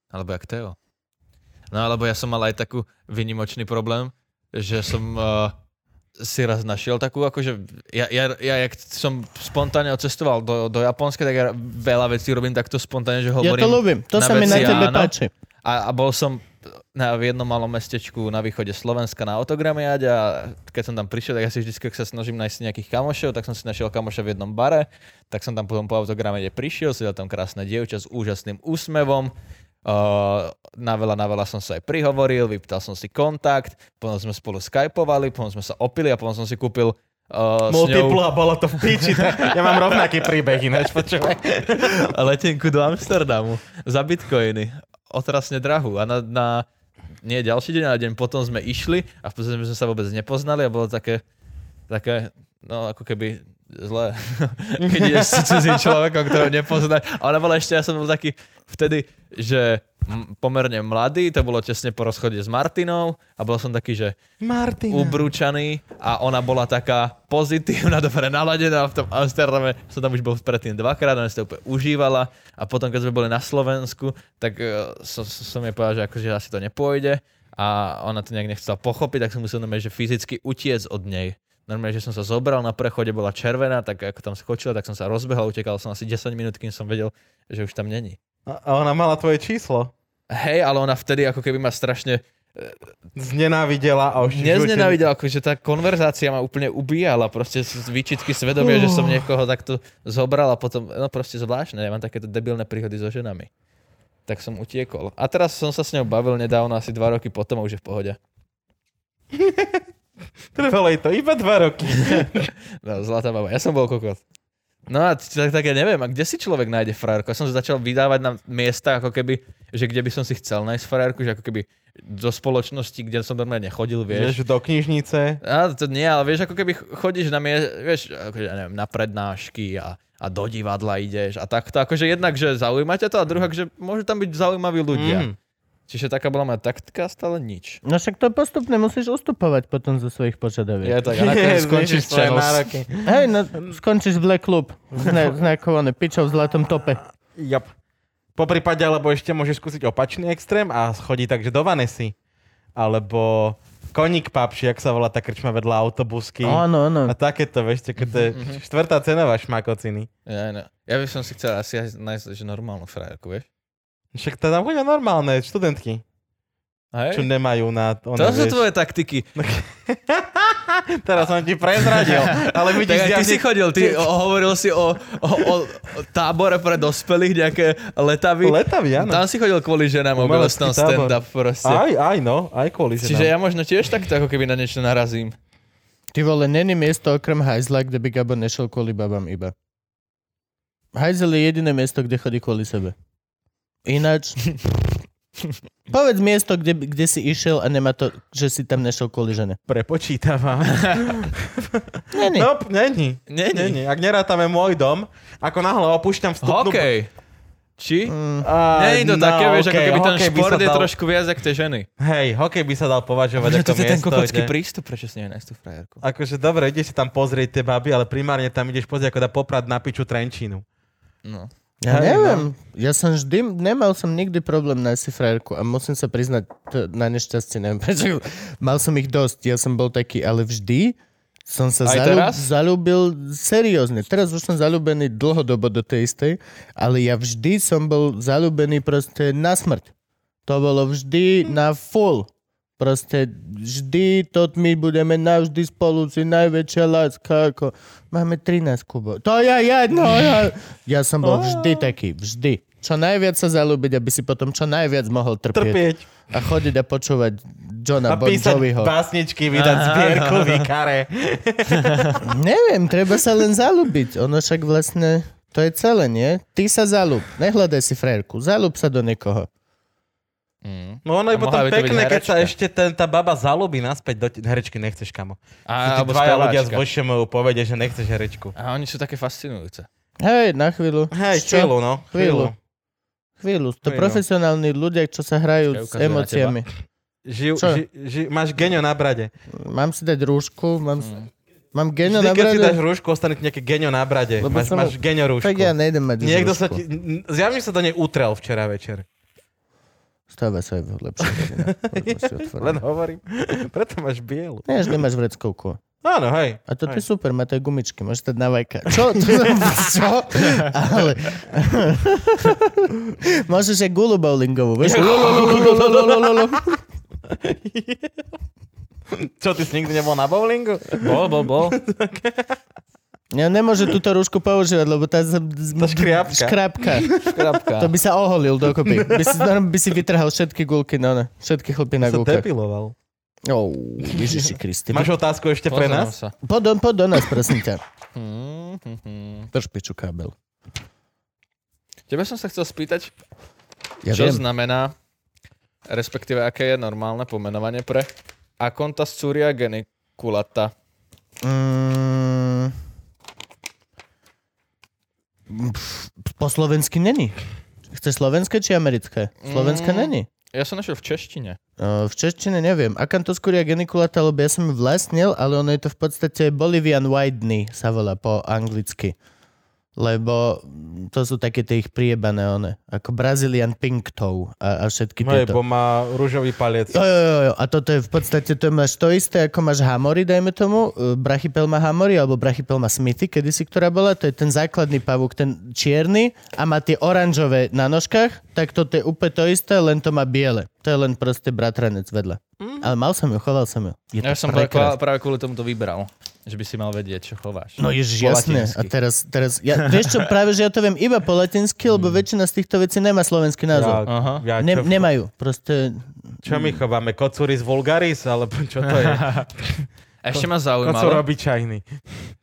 Alebo jak Teo. No alebo ja som mal aj takú vynimočný problém, že som uh, si raz našiel takú, akože ja, ja, ja jak som spontánne odcestoval do, do Japonska, tak ja veľa vecí robím takto spontánne, že Ja hovorím. to ľúbim. To na sa mi na tebe áno. páči. A, a bol som na, v jednom malom mestečku na východe Slovenska na autogramiade a keď som tam prišiel, tak ja si vždy, keď sa snažím nájsť nejakých kamošov, tak som si našiel kamoša v jednom bare, tak som tam potom po autogramiade prišiel, sedel tam krásne dievča s úžasným úsmevom, Uh, na veľa, na veľa som sa aj prihovoril, vypýtal som si kontakt, potom sme spolu skypovali, potom sme sa opili a potom som si kúpil uh, ňou a bolo to v piči. Ja mám rovnaký príbeh ináč, počúvaj. (laughs) letenku do Amsterdamu za bitcoiny. Otrasne drahú. A na, na nie ďalší deň, ale deň potom sme išli a v podstate sme sa vôbec nepoznali a bolo také, také no ako keby zlé. (laughs) Keď ideš s cudzím človekom, ktorého nepoznáš. A ona bola ešte, ja som bol taký vtedy, že m- pomerne mladý, to bolo tesne po rozchode s Martinou a bol som taký, že Martina. ubrúčaný a ona bola taká pozitívna, (laughs) dobre naladená v tom Amsterdame. Som tam už bol predtým dvakrát, ona si to úplne užívala a potom, keď sme boli na Slovensku, tak uh, som, som jej povedal, že akože asi to nepôjde a ona to nejak nechcela pochopiť, tak som musel normálne, že fyzicky utiec od nej. Normálne, že som sa zobral na prechode, bola červená, tak ako tam skočila, tak som sa rozbehal, utekal som asi 10 minút, kým som vedel, že už tam není. A ona mala tvoje číslo. Hej, ale ona vtedy ako keby ma strašne Znenávidela a už... Neznenávidel, akože tá konverzácia ma úplne ubíjala, proste z výčitky svedomia, že som niekoho takto zobral a potom, no proste zvláštne, ja mám takéto debilné príhody so ženami. Tak som utiekol. A teraz som sa s ňou bavil nedávno, asi dva roky potom a už je v pohode. (laughs) Trvalo jej to iba dva roky. (laughs) No, zlatá baba, ja som bol kokot. No a tak, tak ja neviem, a kde si človek nájde frajerku? Ja som sa začal vydávať na miesta, ako keby, že kde by som si chcel nájsť frajerku, že ako keby do spoločnosti, kde som normálne nechodil, vieš. Vieš, do knižnice. A to nie, ale vieš, ako keby chodíš na, mie, vieš, akože, ja neviem, na prednášky a, a do divadla ideš a takto. Akože jednak, že zaujíma ťa to a druhá, že môžu tam byť zaujímaví ľudia. Mm. Čiže taká bola moja taktika, stále nič. No však to postupne musíš ustupovať potom zo svojich požiadaviek. Je tak, a nakoniec (laughs) skončíš channels. Hej, no skončíš v Black Club s, ne, s (laughs) nejakou one, pičou v zlatom tope. Yep. Po prípade, alebo ešte môžeš skúsiť opačný extrém a schodí takže do Vanesy. Alebo Koník Papši, jak sa volá tá krčma vedľa autobusky. Áno, áno. A takéto, vieš, to je štvrtá cenová šmakociny. Ja, no. ja by som si chcel asi nájsť že normálnu frajerku, vieš? Však to tam chodia normálne študentky, Hej? čo nemajú na... One, to sú vieš. tvoje taktiky. (laughs) Teraz som ti prezradil, ale Tak vidíš, ja ty si chodil, ty hovoril si o, o, o, o tábore pre dospelých, nejaké letavy. Letavy, áno. Tam si chodil kvôli ženám o Umelecký bolestnom tábor. stand-up proste. Aj, aj no, aj kvôli Čiže ja možno tiež takto ako keby na niečo narazím. Ty vole, není miesto okrem hajzla, kde by Gabo nešiel kvôli babám iba. Hajzel je jediné miesto, kde chodí kvôli sebe. Ináč... Povedz miesto, kde, kde si išiel a nemá to, že si tam nešiel kvôli žene. Prepočítavam. (laughs) Není. No, není. Není. Není. Ak nerátame môj dom, ako náhle opúšťam vstupnú... Hokej. Či? Mm, Nie je to no, také, vieš, ako okej, keby ten šport sa je dal- trošku viac ako tie ženy. Hej, hokej by sa dal považovať ako to je ten miesto, kokocký kde... prístup, prečo si nenájsť tú frajerku. Akože dobre, ideš si tam pozrieť tie baby, ale primárne tam ideš pozrieť, ako dá poprať na piču Trenčínu. No. Ja Hej, neviem. Ja som vždy, nemal som nikdy problém nájsť si frajerku a musím sa priznať, na nešťastie, neviem (laughs) prečo, mal som ich dosť. Ja som bol taký, ale vždy som sa Aj zalúb, teraz? zalúbil seriózne. Teraz už som zalúbený dlhodobo do tej istej, ale ja vždy som bol zalúbený proste na smrť. To bolo vždy na full. Proste vždy to my budeme navždy spolu, si najväčšia láska, ako máme 13 kubo. To ja jedno, ja... Ja som bol vždy (laughs) taký, vždy. Čo najviac sa zalúbiť, aby si potom čo najviac mohol trpieť. Trpieť. A chodiť a počúvať Johna A Bon Joviho. básničky, vydať zbierku, vikare. (laughs) Neviem, treba sa len zalúbiť. Ono však vlastne, to je celé, nie? Ty sa zalúb. Nehľadaj si frérku. Zalúb sa do niekoho. Mm. No ono je potom pekné, keď sa ešte ten, tá baba zalúbi naspäť do... Herečky nechceš, kamo. A, Tí dvaja ľudia z. VŠMU povedia, že nechceš herečku. A oni sú také fascinujúce. Hej, na chvíľu. Hej, Čo? chvíľu, no. Chvíľu. Chvíľu. To Chvíľu. profesionálni ľudia, čo sa hrajú Počkaj, s emóciami. Čo? ži, ži, máš genio na brade. Mám si dať rúšku, mám, Mm. mám genio Vždy, na keď si dáš brade. rúšku, ostane ti nejaké genio na brade. Lebo máš, som- máš genio rúšku. Tak ja nejdem mať Niekto rúšku. sa ti... Zjavne sa do nej utrel včera večer. Stáva sa aj lepšie. (laughs) Len hovorím, preto máš bielu. Nie, že nemáš vreckovku. Áno, hej. A to je super, má to aj gumičky, môžeš dať na vajka. Čo? (laughs) Čo? Ale... (laughs) môžeš aj gulu bowlingovú. Čo, ty si nikdy nebol na bowlingu? Bol, bol, bol. Ja nemôže túto rúšku používať, lebo tá... z- Tá škriapka. Škrapka. Škrapka. To by sa oholil dokopy. By si, by si vytrhal všetky gulky, no ne. Všetky chlpy na Sa gulkách. depiloval. Oh, Ježiši Kristi. Máš otázku ešte pre Pozerám nás? Sa. Poď do, nás, prosím ťa. Hmm, hmm, hmm. Drž piču kábel. Tebe som sa chcel spýtať, Ja čo viem. znamená, respektíve aké je normálne pomenovanie pre Akonta Curia geniculata. Mm, po slovensky není. Chceš slovenské či americké? Slovenské Mm. není. Ja som našiel v češtine. Uh, v češtine neviem. Akantoskúria geniculata, lebo ja som ju vlastnil, ale ono je to v podstate Bolivian Widney, sa volá po anglicky. Lebo to sú také tie ich priebané one. Ako Brazilian Pink Toe a, a všetky Hej, tieto. bo má rúžový paliec. Jo, jo, jo, jo. A toto je v podstate, to máš to isté, ako máš Hamory, dajme tomu. Uh, Brachypel má Hamory, alebo Brachypel má Smithy, kedysi, ktorá bola. To je ten základný pavúk, ten čierny a má tie oranžové na nožkách. Tak toto je úplne to isté, len to má biele. To je len proste bratranec vedľa. Mm. Ale mal som ju, choval som ju. Je to Ja som práve, práve kvôli tomu to vybral. Že by si mal vedieť, čo chováš. No ježiš, jasné. A teraz, teraz ja, vieš čo, práve že ja to viem iba po latinsky, lebo väčšina z týchto vecí nemá slovenský názov. Aha. Ja, Ne, čo, nemajú. Proste čo my chováme? Kocuris vulgaris? Alebo čo to je? (laughs) Ešte ma Kocur zaujímalo, obyčajný.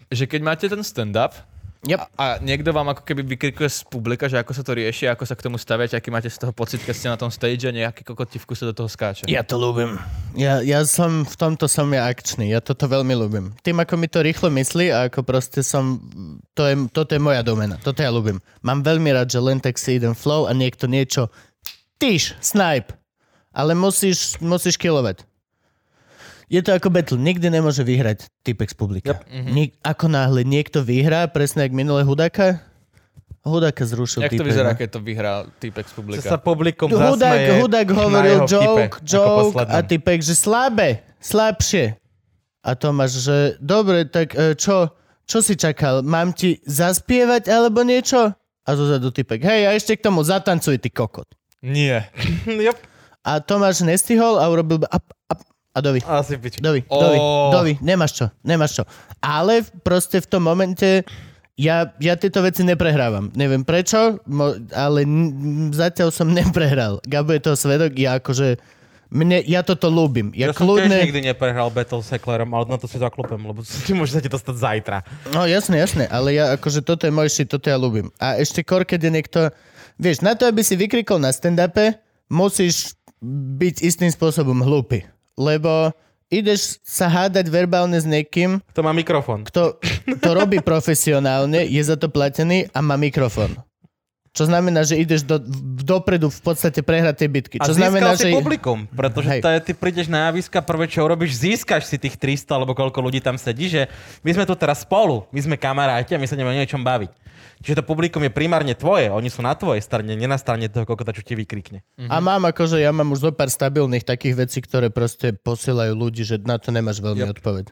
že keď máte ten stand-up Yep. a, a niekto vám ako keby vykrikuje z publika, že ako sa to rieši, ako sa k tomu staviate, aký máte z toho pocit, keď ste na tom stage a nejaký kokot ti v kuse do toho skáče. Ja to ľúbim. Ja, ja som, v tomto som ja akčný. Ja toto veľmi ľúbim. Tým, ako mi to rýchlo myslí a ako proste som, to je, toto je moja domena. Toto ja ľúbim. Mám veľmi rád, že len tak si idem flow a niekto niečo tyš, snipe. Ale musíš, musíš killovať. Je to ako battle. Nikdy nemôže vyhrať typek z publika. Mhm. Nik- ako náhle niekto vyhrá, presne jak minulé Hudáka, Hudáka zrušil Jak to typek, vyzerá, no. keď to vyhrá týpek z Že publika? sa publikum Hudák, zasmeje hudák hovoril joke, ako joke a typek, že slabé, slabšie. A Tomáš, že dobre, tak e, čo, čo si čakal? Mám ti zaspievať alebo niečo? A zozadu typek, hej, a ešte k tomu zatancuj, ty kokot. Nie. (laughs) Jop, A Tomáš nestihol a urobil ap, ap, a dovi. asi piči. Dovi, Ó. dovi, dovi, nemáš čo, nemáš čo. Ale proste v tom momente ja, ja tieto veci neprehrávam. Neviem prečo, mo, ale n- zatiaľ som neprehral. Gabo je toho svedok, ja akože, mne, ja toto ľúbim. Ja, Ja, som tiež kľudne... nikdy neprehral Battle s Hecklerom, ale na to si zaklopem, lebo môže sa ti dostať zajtra. No jasné, jasné, ale ja akože toto je môj shit, toto ja ľúbim. A ešte kor, keď je niekto... Vieš, na to, aby si vykrikol na stand-upe, musíš byť istým spôsobom hlúpy. Lebo ideš sa hádať verbálne s niekým, Kto má mikrofón? kto to robí profesionálne, je za to platený a má mikrofón. Čo znamená, že ideš do, dopredu v podstate prehrať tie bitky. A Čo znamená, si že... publikum, pretože Hej. to je, ty prídeš na javiska, prvé čo urobíš, získaš si tých 300 alebo koľko ľudí tam sedí, že my sme tu teraz spolu, my sme kamaráti a my sa ideme o niečom baviť. Čiže to publikum je primárne tvoje, oni sú na tvojej strane, nie na strane toho kokota, čo ti vykrikne. A mám akože, ja mám už zo pár stabilných takých vecí, ktoré proste posielajú ľudí, že na to nemáš veľmi Yep. odpoveď.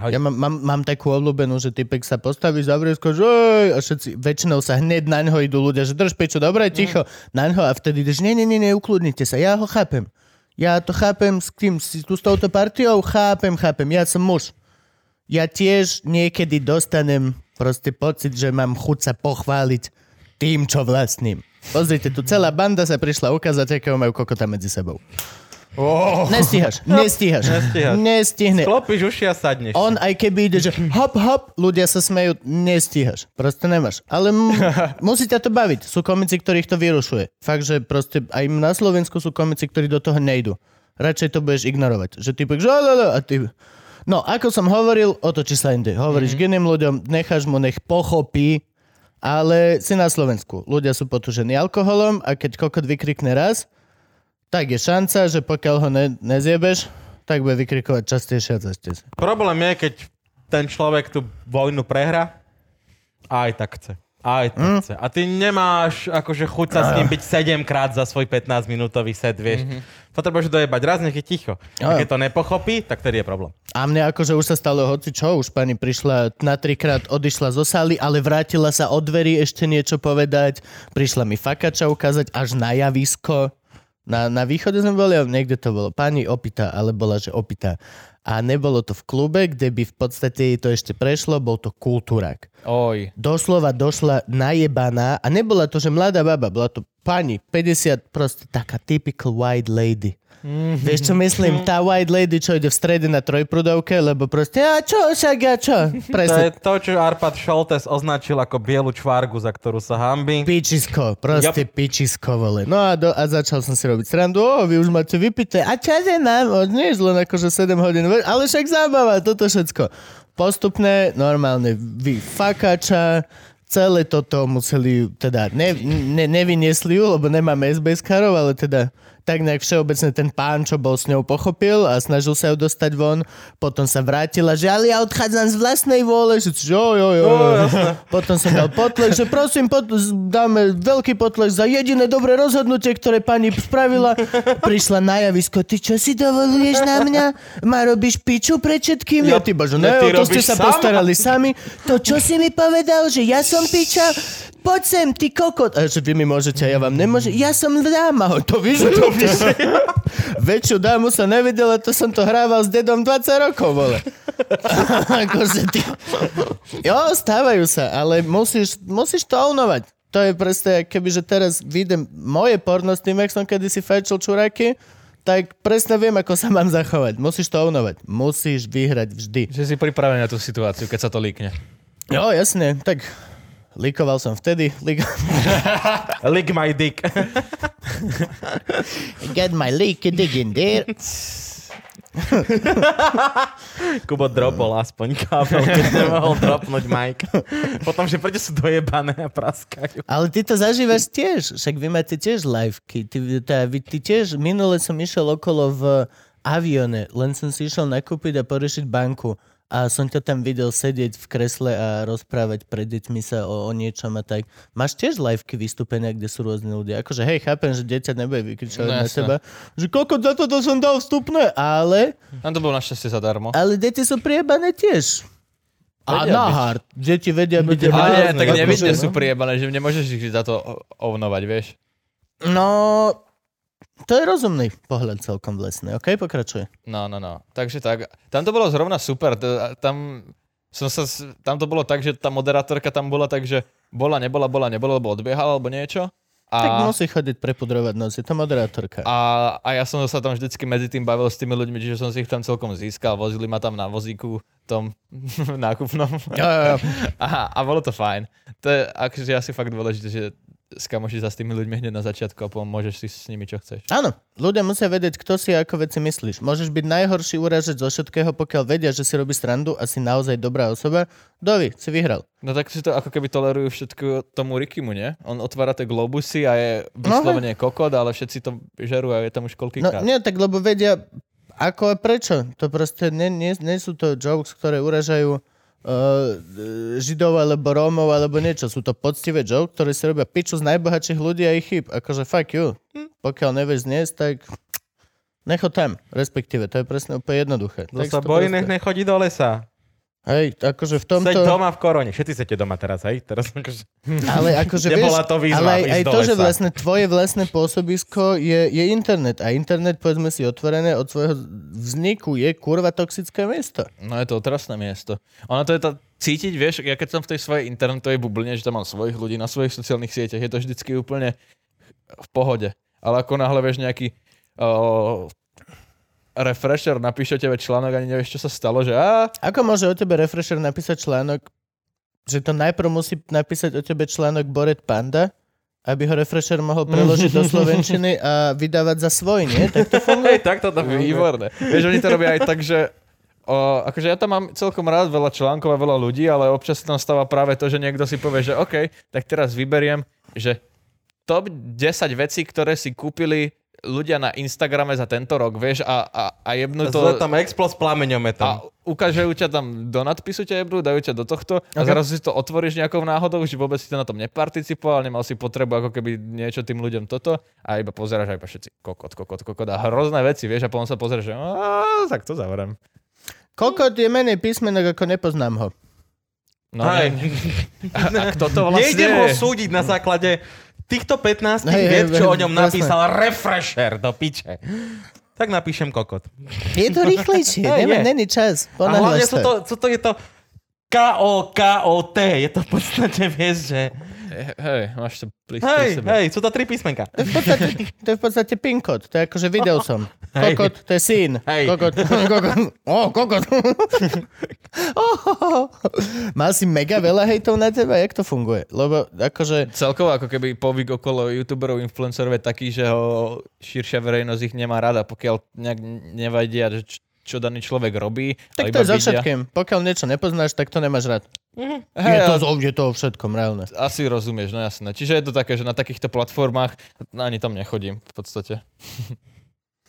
Ja mám, mám, mám takú obľúbenú, že typek sa postaví, zavrie skôr, že a všetci, väčšinou sa hneď na ňo idú ľudia, že drž piču, dobre, ticho, na ňo a vtedy ideš, nie, nie, nie, nie, ukludnite sa, ja ho chápem. Ja to chápem s kým, si tu s touto partiou, chápem, chápem, ja som muž. Ja tiež niekedy dostanem proste pocit, že mám chuť sa pochváliť tým, čo vlastním. Pozrite, tu celá banda sa prišla ukázať, akého majú kokota medzi sebou. Oh. Nestíhaš, (laughs) nestíhaš. Nestíhaš. Nestihne. Klopíš uši a sadneš. On aj keby ide, že hop, hop, ľudia sa smejú, nestíhaš. Proste nemáš. Ale m- (laughs) musí ťa to baviť. Sú komici, ktorých to vyrušuje. Fakt, že proste aj na Slovensku sú komici, ktorí do toho nejdu. Radšej to budeš ignorovať. Že ty povieš, a ty... No, ako som hovoril, otočí sa inde. Hovoríš mm-hmm. k iným ľuďom, necháš mu, nech pochopí, ale si na Slovensku. Ľudia sú potúžení alkoholom a keď kokot vykrikne raz, tak je šanca, že pokiaľ ho ne- nezjebeš, tak bude vykrikovať častejšie a častejšie. Problém je, keď ten človek tú vojnu prehra a aj tak chce. Aj tak Hm? chce. A ty nemáš akože chuť sa s ním byť 7 krát za svoj 15-minútový set, vieš. Mhm. Mm-hmm. Potrebuješ dojebať raz, nech je ticho. A keď to nepochopí, tak tedy je problém. A mne akože už sa stalo hoci čo, už pani prišla na trikrát, odišla zo sály, ale vrátila sa od dverí ešte niečo povedať, prišla mi fakača ukázať až na javisko. Na, na východe sme boli niekde to bolo pani opitá, ale bola, že opitá. A nebolo to v klube, kde by v podstate jej to ešte prešlo, bol to kultúrak. Oj. Doslova došla najebaná a nebola to, že mladá baba, bola to pani, 50, proste taká typical white lady. Mm-hmm. Vieš, čo myslím? Tá white lady, čo ide v strede na trojprudovke, lebo proste, a čo, však ja čo? (laughs) To je Presne, to, čo Arpad Šoltes označil ako bielu čvárgu, za ktorú sa hambí. pičisko, proste Yep. pičisko, vole. No a, do, a začal som si robiť srandu, o, vy už máte vypité, a čo je nám? O, nie je len akože 7 hodín, ale však zábava, toto všetko. Postupne, normálne, vy fakača, celé toto museli, teda ne, ne, nevyniesli ju, lebo nemáme SBS karov, ale teda tak nejak všeobecne ten pán, čo bol s ňou, pochopil a snažil sa ju dostať von. Potom sa vrátila, že ale ja odchádzam z vlastnej vôle, že jo, jo, jo. jo. Potom som dal potlesk, že prosím, pot, dáme veľký potlesk za jediné dobré rozhodnutie, ktoré pani spravila. Prišla na javisko, ty čo si dovoluješ na mňa? Ma robíš piču pred všetkým? Ja, ty bože, ne, ty to ste sa sama. postarali sami. To čo si mi povedal, že ja som piča? Poď sem, ty kokot. A že vy mi môžete, ja vám nemôžem. Ja som dáma, to víš, že to víš. (laughs) Väčšiu dámu som nevidel, a to som to hrával s dedom 20 rokov, vole. (laughs) akože ty... Jo, stávajú sa, ale musíš, musíš to ownovať. To je presne, keby že teraz vidím moje porno s tým, jak som kedysi fajčil čuráky, tak presne viem, ako sa mám zachovať. Musíš to ownovať. Musíš vyhrať vždy. Že si pripravený na tú situáciu, keď sa to líkne. Jo, jasne, tak likoval som vtedy. Lik- (laughs) Lick my dick. Get my leak dig in there. Kubo dropol aspoň kábel, keď nemohol dropnúť Mike. Potom, že prečo sú dojebané a praskajú. Ale ty to zažívaš tiež, však vy máte tiež liveky. Ty, tá, vy, ty tiež, minule som išiel okolo v avione, len som si išiel nakúpiť a poriešiť banku a som ťa tam videl sedieť v kresle a rozprávať pred deťmi sa o, o niečom a tak. Máš tiež liveky vystúpenia, kde sú rôzne ľudia. Akože hej, chápem, že dieťa nebude vykričovať No, na teba, že koľko za toto som dal vstupné, ale, Tam to bolo našťastie zadarmo. ale deti sú priebané tiež. A Vedia na byť. hard. Deti vedia byť. Ale nie, tak akože, nevidne no. sú priebané, že nemôžeš ich za to ovnovať, vieš. No, to je rozumný pohľad celkom v lesnej. OK, pokračuje. No, no, no. Takže tak. Tam to bolo zrovna super. Tam, som sa, tam to bolo tak, že tá moderátorka tam bola tak, že bola, nebola, bola, nebola, lebo odbiehala, alebo niečo. A, Tak musí chodiť prepudrovať nos, je to moderátorka. a, a ja som sa tam vždycky medzi tým bavil s tými ľuďmi, čiže som si ich tam celkom získal. Vozili ma tam na vozíku tom (laughs) nákupnom. Jo, jo, jo. (laughs) Aha, a bolo to fajn. To je akože asi fakt dôležité, že skamoši sa s tými ľuďmi hneď na začiatku a potom môžeš si s nimi čo chceš. Áno, ľudia musia vedieť, kto si a ako veci myslíš. Môžeš byť najhorší uražec zo všetkého, pokiaľ vedia, že si robí srandu a si naozaj dobrá osoba. Dovi, si vyhral. No tak si to ako keby tolerujú všetko tomu Rikimu, nie? On otvára tie globusy a je vyslovene kokot, ale všetci to žerú a je tam už No koľkýkrát. nie, tak lebo vedia, ako a prečo. To proste nie, nie, nie sú to jokes, ktoré uražajú uh, židov alebo rómov alebo niečo. Sú to poctivé joke, ktoré si robia piču z najbohatších ľudí a ich chyb. Akože fuck you. Pokiaľ nevieš zniesť, tak necho tam. Respektíve, to je presne úplne jednoduché. Kto sa bojí, nech nechodí do lesa. Hej, akože v Tomto... Seď doma v korone. Všetci ste doma teraz, hej? Teraz akože... Ale akože (laughs) vieš, Nebola to výzva ale aj, aj to, že vlastne tvoje vlastné pôsobisko je, je internet. A internet, povedzme si, otvorené od svojho vzniku je kurva toxické miesto. No je to otrasné miesto. Ono to je to cítiť, vieš, ja keď som v tej svojej internetovej bubline, že tam mám svojich ľudí na svojich sociálnych sieťach, je to vždycky úplne v pohode. Ale ako náhle vieš nejaký uh, refresher, napíše tebe článok, ani nevieš, čo sa stalo, že á, Ako môže o tebe refresher napísať článok, že to najprv musí napísať o tebe článok Boret Panda, aby ho refresher mohol preložiť do (laughs) slovenčiny a vydávať za svoj, nie? Tak to funguje. Hej, takto to funguje. Výborné. Vieš, oni to robia aj tak, že o, akože ja tam mám celkom rád veľa článkov a veľa ľudí, ale občas sa tam stáva práve to, že niekto si povie, že OK, tak teraz vyberiem, že top 10 vecí, ktoré si kúpili ľudia na Instagrame za tento rok, vieš, a, a, a jebnú To... to... tam explos plameňom je tam. A ukážajú ťa tam do nadpisu ťa jebnú, dajú ťa do tohto a Ok. zrazu si to otvoríš nejakou náhodou, že vôbec si to na tom neparticipoval, nemal si potrebu ako keby niečo tým ľuďom toto a iba pozeráš aj všetci kokot, kokot, kokot a hrozné veci, vieš, a potom sa pozrieš, že "Á, tak to zavrem. Kokot je menej písmenok, ako nepoznám ho. No, ne, a, a kto to (laughs) vlastne Nejdem ho súdiť na základe týchto 15 Hej, vied, čo o hej, ňom jasné. napísal refresher do piče. Tak napíšem kokot. Je to rýchlejšie, Hej, Nemá, není čas. A hlavne sú to, sú to, je to K-O-K-O-T. Je to v podstate, vieš, že... Hej, máš to pri, pri Hej, sebe. hej, sú to tri písmenka. To je v podstate, to je v podstate pin kód. To je akože videl (laughs) som. Hej. Kokot, to je syn. Hej. Kokot, kokot. Ó, kokot. Oh, Mal si mega veľa hejtov na teba? Jak to funguje? Lebo akože... Celkovo ako keby povyk okolo youtuberov, influencerov je taký, že ho širšia verejnosť ich nemá rada, pokiaľ nejak nevadia, že čo daný človek robí. Tak to je so všetkým. Pokiaľ niečo nepoznáš, tak to nemáš rád. Hej, Je to, je to všetkom, reálne. Asi rozumieš, no jasné. Čiže je to také, že na takýchto platformách no, ani tam nechodím v podstate. (laughs)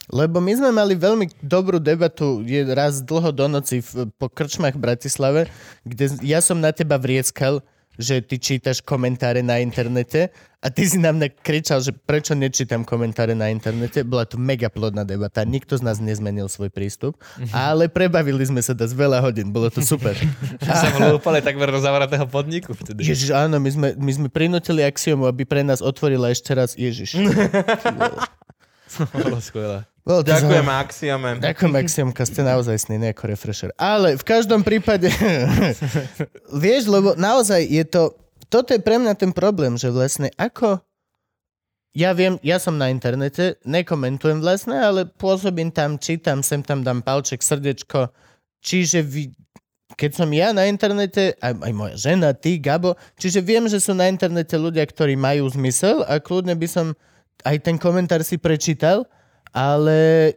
Lebo my sme mali veľmi dobrú debatu je raz dlho do noci v, po krčmách v Bratislave, kde ja som na teba vrieskal, že ty čítaš komentáre na internete a ty si nám kričal, že prečo nečítam komentáre na internete. Bola to mega plodná debata, nikto z nás nezmenil svoj prístup, ale prebavili sme sa dosť veľa hodín, bolo to super. (laughs) Že som bol úplne takmer do zavratého podniku vtedy. Ježiš, áno, my sme, my sme prinútili Axiomu, aby pre nás otvorila ešte raz Ježiš. (laughs) Bolo skvelé. To Ďakujem, zaujímavé. Axiome. Ďakujem, Axiomka, ste naozaj sný, ako refresher. Ale v každom prípade, (laughs) vieš, lebo naozaj je to, toto je pre mňa ten problém, že vlastne ako, ja viem, ja som na internete, nekomentujem vlastne, ale pôsobím tam, čítam, sem tam dám palček, srdečko, čiže vy, keď som ja na internete, aj, aj moja žena, ty, Gabo, čiže viem, že sú na internete ľudia, ktorí majú zmysel a kľudne by som aj ten komentár si prečítal, ale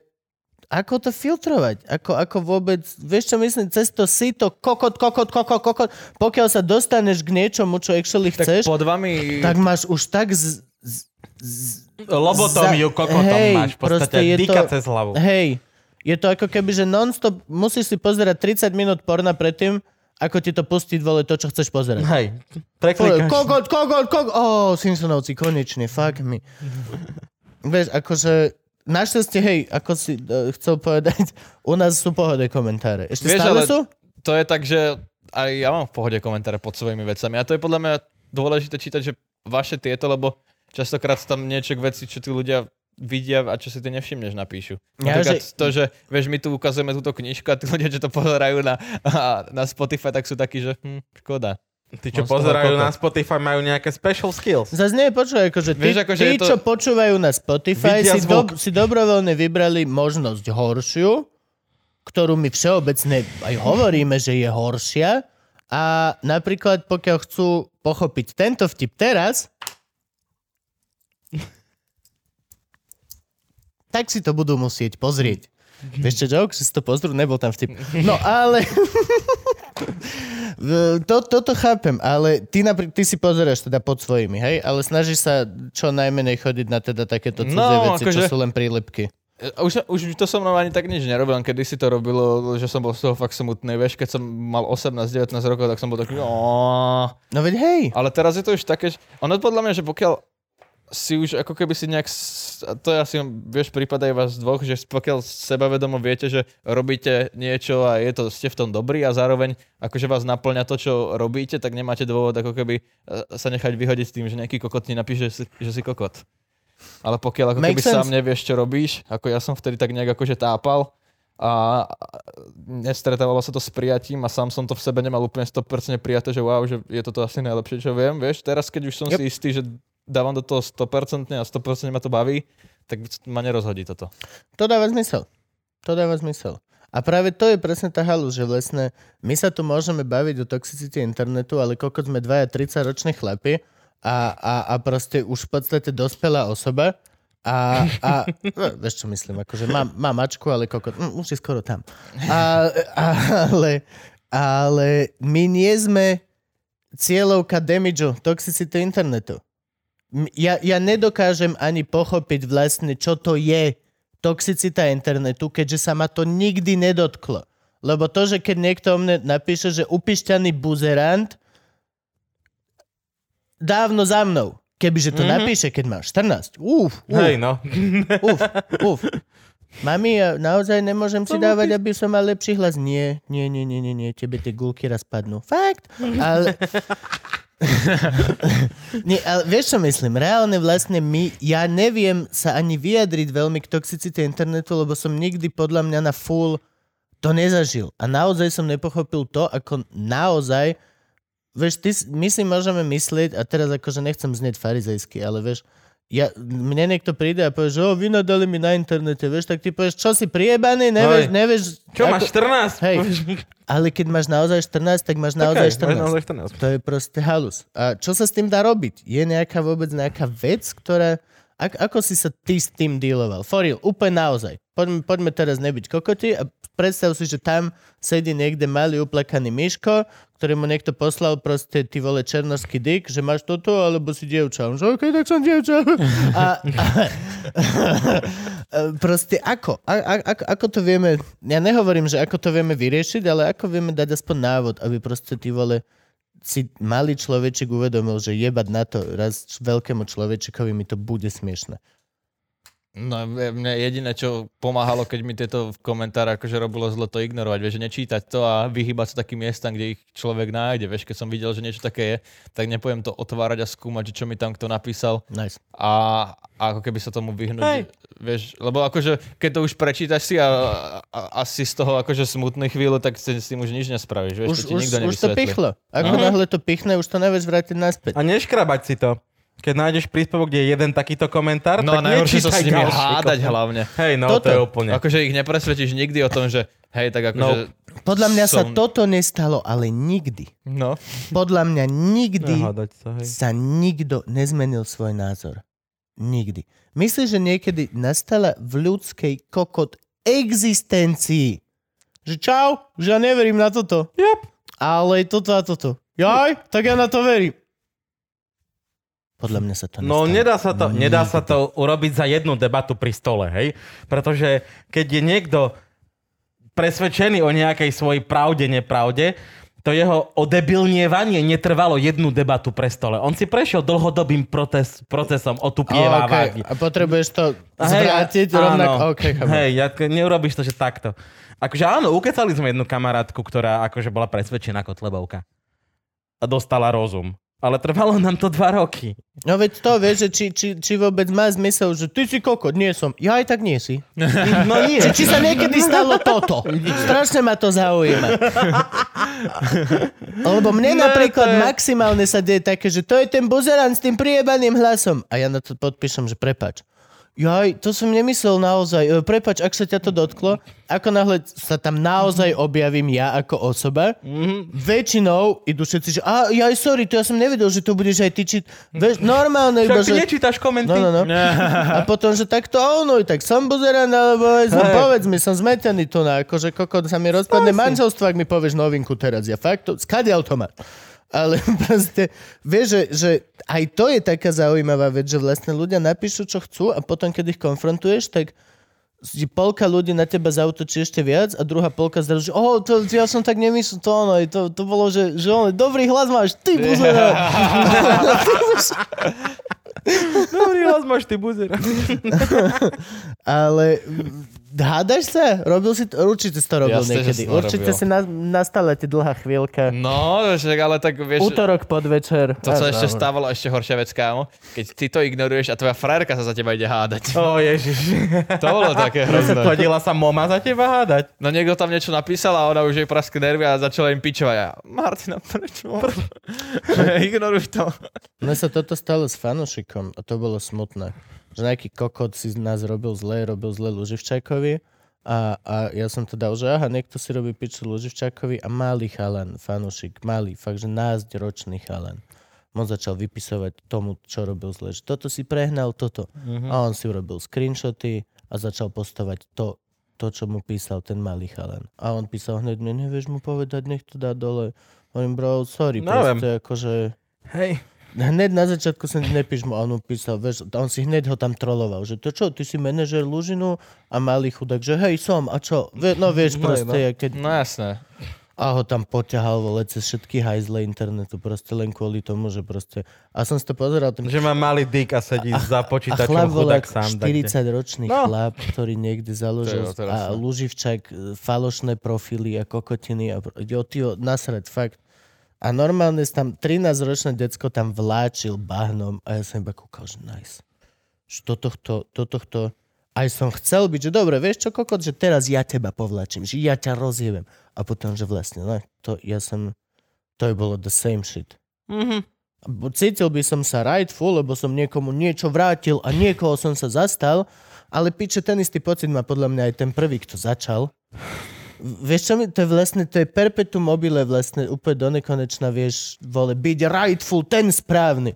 ako to filtrovať? Ako, ako vôbec, vieš čo myslím, cez to si to kokot, kokot, kokot, kokot, pokiaľ sa dostaneš k niečomu, čo actually Tak chceš, pod vami... tak máš už tak z, z, Lobotomiu Za- kokotom hej, máš. V podstate dýka to- cez hlavu. hej, je to ako keby, že non-stop musíš si pozerať 30 minút porna predtým, ako ti to pustiť, vole, to, čo chceš pozerať. Hej, preklikáš. Kokot, kokot, kokot, oh, Simpsonovci, konečne, fuck me. Vieš, akože, našťastie, hej, ako si uh, chcel povedať, (laughs) u nás sú pohode komentáre. Ešte Vieš, stále ale- sú? To je tak, že aj ja mám v pohode komentáre pod svojimi vecami. A to je podľa mňa dôležité čítať, že vaše tieto, lebo častokrát sú tam niečo k veci, čo tí ľudia vidia a čo si ty nevšimneš, napíšu. Ja, že- to, že vieš, my tu ukazujeme túto knižku a tí (laughs) ľudia, čo to pozerajú na, (laughs) na Spotify, tak sú takí, že hm, škoda. Tí, čo pozerajú na Spotify, majú nejaké special skills. Zas nie, počúvaj, akože tí, Vieš, akože tí to- čo počúvajú na Spotify, Vidia si, zvuk. do, si dobrovoľne vybrali možnosť horšiu, ktorú my všeobecne aj hovoríme, že je horšia. A napríklad, pokiaľ chcú pochopiť tento vtip teraz, tak si to budú musieť pozrieť. Vieš čo, joke? Že si to pozrú, nebol tam vtip. No ale... (laughs) To, toto chápem, ale ty, napr- ty si pozeráš teda pod svojimi, hej? Ale snažíš sa čo najmenej chodiť na teda takéto cudzie No, veci, čo akože- sú len prílepky. E, Už, už to so mnou ani tak nič nerobil, len kedy si to robilo, že som bol z toho fakt smutný. Vieš, keď som mal 18-19 rokov, tak som bol taký... No veď hej, Ale teraz je to už také, že ono podľa mňa, že pokiaľ si už ako keby si nejak, to asi, vieš, prípadajú vás dvoch, že pokiaľ sebavedomo viete, že robíte niečo a je to, ste v tom dobrí a zároveň akože vás naplňa to, čo robíte, tak nemáte dôvod ako keby e, sa nechať vyhodiť s tým, že nejaký kokot ti napíše, že si, že si kokot. Ale pokiaľ ako Make keby sense. sám nevieš, čo robíš, ako ja som vtedy tak nejak akože tápal a a nestretávalo sa to s prijatím a sám som to v sebe nemal úplne 100% prijaté, že wow, že je toto asi najlepšie, čo viem, vieš. Teraz, keď už som Yep. si istý, že dávam do toho 100% a 100% ma to baví, tak ma nerozhodí toto. To dáva zmysel. To dáva zmysel. A práve to je presne tá halus, že vlastne my sa tu môžeme baviť o toxicite internetu, ale koľko sme dvaja 30 roční chlapi a, a, a proste už v podstate dospelá osoba a, a (laughs) no, vieš čo myslím, akože mám, mám mačku, ale kokot, mm, už je skoro tam. A, a, ale, ale my nie sme cieľovka damageu, toxicity internetu. Ja, ja nedokážem ani pochopiť vlastne, čo to je toxicita internetu, keďže sa ma to nikdy nedotklo. Lebo to, že keď niekto o mne napíše, že upišťaný buzerant, dávno za mnou. Kebyže to mm-hmm. napíše, keď mám 14. Uf, uf, Hej, no. (laughs) uf, uf. Mami, ja naozaj nemôžem si dávať, aby som mal lepší hlas. Nie, nie, nie, nie, nie, nie, tebe tie gulky raz padnú. Fakt? Ale... (laughs) (laughs) Nie, ale vieš čo myslím? Reálne vlastne my, ja neviem sa ani vyjadriť veľmi k toxicite internetu, lebo som nikdy podľa mňa na full to nezažil. A naozaj som nepochopil to, ako naozaj, vieš, ty, my si môžeme myslieť, a teraz akože nechcem znieť farizejsky, ale vieš, ja, mne niekto príde a povie, že o, vy nadali mi na internete, vieš, tak ty povieš, čo si priebaný, nevieš, Hej. nevieš. Čo máš, 14? Hej, ale keď máš naozaj 14, tak máš naozaj Okay, 14. naozaj 14. To je proste halus. A čo sa s tým dá robiť? Je nejaká vôbec nejaká vec, ktorá... Ak, ako si sa ty s tým dealoval? For real, úplne naozaj. Poďme, poďme teraz nebyť kokoti a predstav si, že tam sedí niekde malý uplakaný myško, ktorý mu niekto poslal proste ty vole černoský dyk, že máš toto, alebo si dievča. On že okej, tak som dievča. (laughs) A, a, proste ako? A, a, ako? Ako to vieme, ja nehovorím, že ako to vieme vyriešiť, ale ako vieme dať aspoň návod, aby proste ty vole si malý človečik uvedomil, že jebať na to raz veľkému človečikovi mi to bude smiešne. No mne jediné, čo pomáhalo, keď mi tieto komentáre akože robilo zle to ignorovať, vieš, že nečítať to a vyhybať sa takým miestam, kde ich človek nájde, vieš, keď som videl, že niečo také je, tak nepojem to otvárať a skúmať, že čo mi tam kto napísal Nice. a, a ako keby sa tomu vyhnúť, Hej. vieš, lebo akože keď to už prečítaš si a, a, a si z toho akože smutný chvíľu, tak si s tým už nič nespravíš, vieš, Už, to ti už, nikto už to pichlo. Ako náhle to pichne, už to nevieš vrátiť naspäť. A neškrabať si to. Keď nájdeš príspevok, kde je jeden takýto komentár, No a tak najhoršie sa s nečítaj nimi ďalší hádať komentár. hlavne. Hej, no Toto. to je úplne. Akože ich nepresvedčíš nikdy o tom, že hej, tak akože... Podľa mňa sa som- toto nestalo, ale nikdy. No. Podľa mňa nikdy Nehádať sa, hej. sa nikto nezmenil svoj názor. Nikdy. Myslíš, že niekedy nastala v ľudskej kokot existencii, že čau, že ja neverím na toto. Yep. Ale toto a toto. Jaj, tak ja na to verím. Podľa mňa sa to No nestalo. nedá sa, to, nedá sa to urobiť za jednu debatu pri stole, hej? Pretože keď je niekto presvedčený o nejakej svojej pravde, nepravde, to jeho odebilnievanie netrvalo jednu debatu pre stole. On si prešiel dlhodobým proces, procesom Ó, otupievávania. okay. A potrebuješ to A hej, zvrátiť a- rovnako. áno. Okay, hej, ja, neurobiš to, že takto. Akože áno, ukecali sme jednu kamarátku, ktorá akože bola presvedčená Kotlebovka. A dostala rozum. Ale trvalo nám to dva roky. No veď to, vieš, že či, či, či vôbec má zmysel, že ty si kokot, nie som. Ja aj tak nie si. (laughs) No nie. Či, či sa niekedy stalo toto? Strašne ma to zaujíma. (laughs) Lebo mne No, napríklad je- maximálne sa deje také, že to je ten buzerant s tým priebaným hlasom. A ja na to podpíšem, že prepač. Jaj, to som nemyslel naozaj. E, Prepač, ak sa ťa to dotklo, ako náhle sa tam naozaj objavím ja ako osoba, Mhm. väčšinou idú všetci, že a jaj, sorry, to ja som nevedel, že to budeš aj tyčiť. Vieš, normálne iba, Však ty že... nečítaš komenty. No, no, no. (laughs) A potom, že takto ono, tak som buzeran, alebo aj som, Hej. povedz mi, som zmetený tu na, akože kokot sa mi rozpadne manželstvo, ak mi povieš novinku teraz. Ja fakt, to, skadiaľ to má. Ale (laughs) proste, vieš, že, že aj to je taká zaujímavá vec, že vlastne ľudia napíšu, čo chcú a potom, keď ich konfrontuješ, tak polka ľudí na teba zautočí ešte viac a druhá polka zrazu, že oh, to, ja som tak nemyslel, to ono, to, to bolo, že, že ono, dobrý hlas máš, ty buzera. (laughs) Dobrý Rozmož ty buzer. (laughs) Ale hádaš sa? Robil si to? Určite si to robil Jasne, že niekedy. som to Určite robil. si na, nastala ti dlhá chvíľka. No, však ale tak vieš... Útorok podvečer. To sa A, ešte stávalo ešte horšia vec, kámo. Keď ty to ignoruješ a tvoja frajerka sa za teba ide hádať. O ježiš. (laughs) To bolo také hrozné. Chodila sa moma za teba hádať. No niekto tam niečo napísal a ona už jej praskli nervy a začala im pičovať. A Martina, prečo? (laughs) Ignoruj to. Mne sa toto stalo s fanušikom a to bolo smutné. Že nejaký kokot si z nás robil zle, robil zle Luživčákovi a, a ja som to dal, že aha, niekto si robí piču Luživčákovi a malý chalan, fanušik, malý, fakt, že ročný chalan. On začal vypisovať tomu, čo robil zle. Že toto si prehnal, toto. A on si urobil screenshoty a začal postovať to, to, čo mu písal ten malý chalan. A on písal hneď, mne nevieš mu povedať, nech to dá dole. Hovorím, bro, sorry, No, proste, akože... Hej. Hneď na začiatku som nepíš mu a on písal, vieš, a on si hneď ho tam troloval, že to čo, ty si manažer Lužinu a malý chudák, že hej, som, a čo? No vieš, No, proste, no. keď... No jasné. A ho tam poťahal vole cez všetky hajzle internetu, proste len kvôli tomu, že proste... A som si to pozeral, ten Že má malý dick a sedí za a počítačom chlap vole, chudák sám. tak kde. 40-ročný No. chlap, ktorý niekde založil a Luživčak, e, falošné profily a kokotiny a jo, tyjo, nasrať, fakt. A normálne tam 13-ročné decko tam vláčil bahnom a ja som iba kúkal, že nice. Že do tohto, do tohto aj som chcel byť, že dobre, vieš čo, kokot, že teraz ja teba povlačím, že ja ťa rozjevem. A potom, že vlastne, no, to ja som, to je bolo the same shit. Mhm. Bo Cítil by som sa rightful, lebo som niekomu niečo vrátil a niekoho som sa zastal, ale piče, ten istý pocit má podľa mňa aj ten prvý, kto začal. Vieš čo mi, to je vlastne, to je perpetuum mobile vlastne úplne do nekonečna, vieš, vole, byť rightful, ten správny.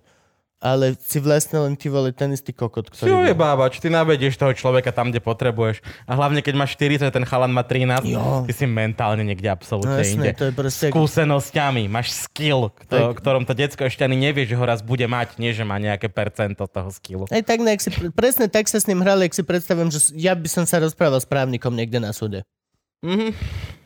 Ale si vlastne len ty vole ten istý kokot, je ktorý... bol. bábač, ty navedieš toho človeka tam, kde potrebuješ. A hlavne, keď máš 40, ten chalan má 13, Jo. ty si mentálne niekde No absolútne jasné, inde. to je proste... Skúsenosťami, máš skill, kto, Tak. ktorom to decko ešte ani nevie, že ho raz bude mať, nie že má nejaké percento toho skillu. Aj tak, nejak si, presne tak sa s ním hrali, ak si predstavujem, že ja by som sa rozprával s právnikom niekde na súde. Mhm.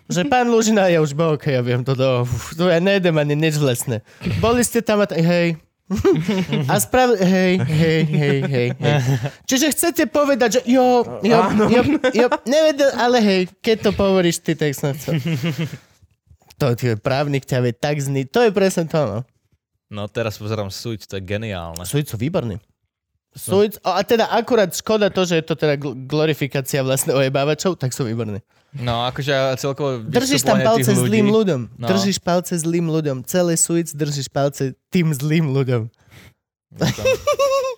Že pán Lužina, ja už bol, okay, ja viem to do... To ja nejdem ani nič vlastne. Boli ste tam a tak, hej. (laughs) A sprav... Hej, hej, hej, hej, hej. Čiže chcete povedať, že jo, jo, jo, jo, nevedel, ale hej, keď to povoríš ty, tak som chcel. To je právnik ťa vie tak zni... To je presne to, no. No teraz pozerám Suits, to je geniálne. Suic sú výborní. Suic, a teda akurát škoda to, že je to teda gl- glorifikácia vlastne ojebávačov, tak sú výborní. No akože celkovo Držíš tam palce ľudí. zlým ľuďom. No. Držíš palce zlým ľuďom. Celé Suic držíš palce tým zlým ľuďom. (laughs)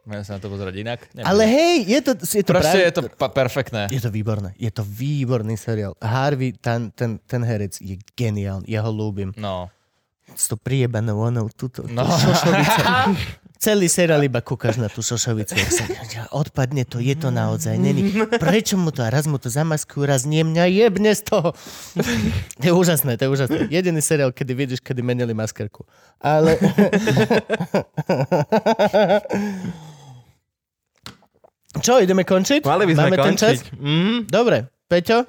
Môžem sa na to pozerať inak. Nebudem. Ale hej, je to, je to Proste práve... je to pa- perfektné. Je to výborné. Je to výborný seriál. Harvey, ten, ten, ten herec je geniálny. Ja ho ľúbim. No. S to priebanou onou, túto, No. no. šošovica. (laughs) Celý seriál iba kúkaš na tú šošovicu. odpadne to, je to naozaj. Není. Prečo mu to? A raz mu to zamaskujú, raz nie mňa jebne z toho. To je úžasné, to je úžasné. Jediný seriál, kedy vidíš, kedy menili maskerku. Ale... (laughs) Čo, ideme končiť? Mali by sme Máme ten čas? končiť. Mhm. Dobre, Peťo,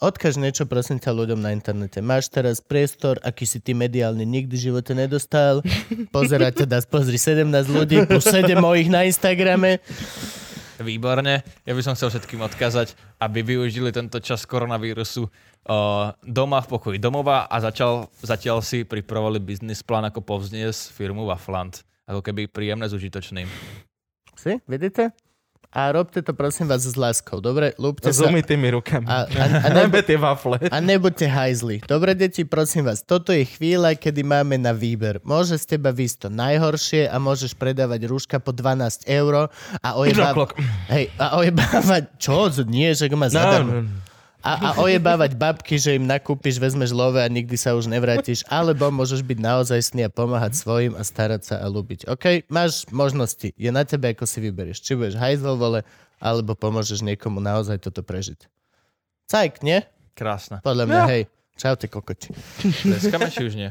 odkaž niečo prosím ťa ľuďom na internete. Máš teraz priestor, aký si ty mediálne nikdy v živote nedostal. (laughs) Pozerať teda, pozri 17 ľudí plus 7 mojich na Instagrame. Výborne. Ja by som chcel všetkým odkázať, aby využili tento čas koronavírusu uh, doma v pokoji domova a začal, zatiaľ si pripravovali biznis plán, ako povzniesť firmu Wafland. Ako keby príjemné s užitočným. Si, vidíte? A robte to prosím vás s láskou, dobre? Lúbte S umytými rukami. A, a, a, (laughs) tie wafle. a nebuďte hajzli. Dobre, deti, prosím vás, toto je chvíľa, kedy máme na výber. Môže z teba výsť to najhoršie a môžeš predávať rúška po 12 eur a ojebávať... Hej, a ojebávať... Čo? Nie, že ma zadarmo. No, A, a ojebávať babky, že im nakúpiš, vezmeš love a nikdy sa už nevrátiš, alebo môžeš byť naozaj a pomáhať svojim a starať sa a ľúbiť. OK, máš možnosti. Je na tebe, ako si vyberieš. Či budeš hajzl, vole, alebo pomôžeš niekomu naozaj toto prežiť. Cajk, nie? Krásne. Podľa mňa, Ja. hej. Čaute, kokoti. Tleskáme či už nie?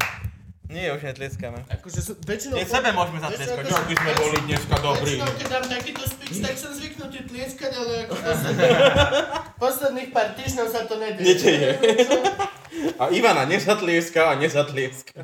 Nie, už netlieskame. Akože sú, väčšinou... Nie, sebe môžeme zatlieskať. Čo by sme boli dneska dobrí. keď dám takýto speech, tak som zvyknutý tlieskať, ale ako (laughs) posledných pár týždňov sa to nedieje. Nedeje. A Ivana nezatlieska a nezatlieska.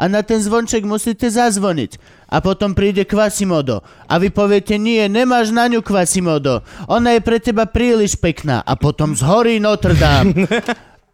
A na ten zvonček musíte zazvoniť. A potom príde Quasimodo. A vy poviete, nie, nemáš na ňu Quasimodo. Ona je pre teba príliš pekná. A potom zhorí Notre Dame. (laughs)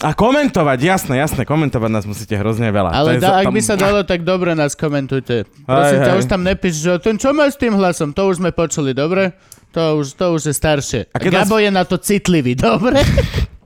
A komentovať, jasné, jasné, komentovať nás musíte hrozne veľa. Ale da, ak tam- by sa dalo, tak dobre nás komentujte. Prosím ťa, hej. už tam nepíš, že ten čo má s tým hlasom, to už sme počuli, dobre? To už, to už je staršie. A Gabo je na to citlivý, (laughs) dobre?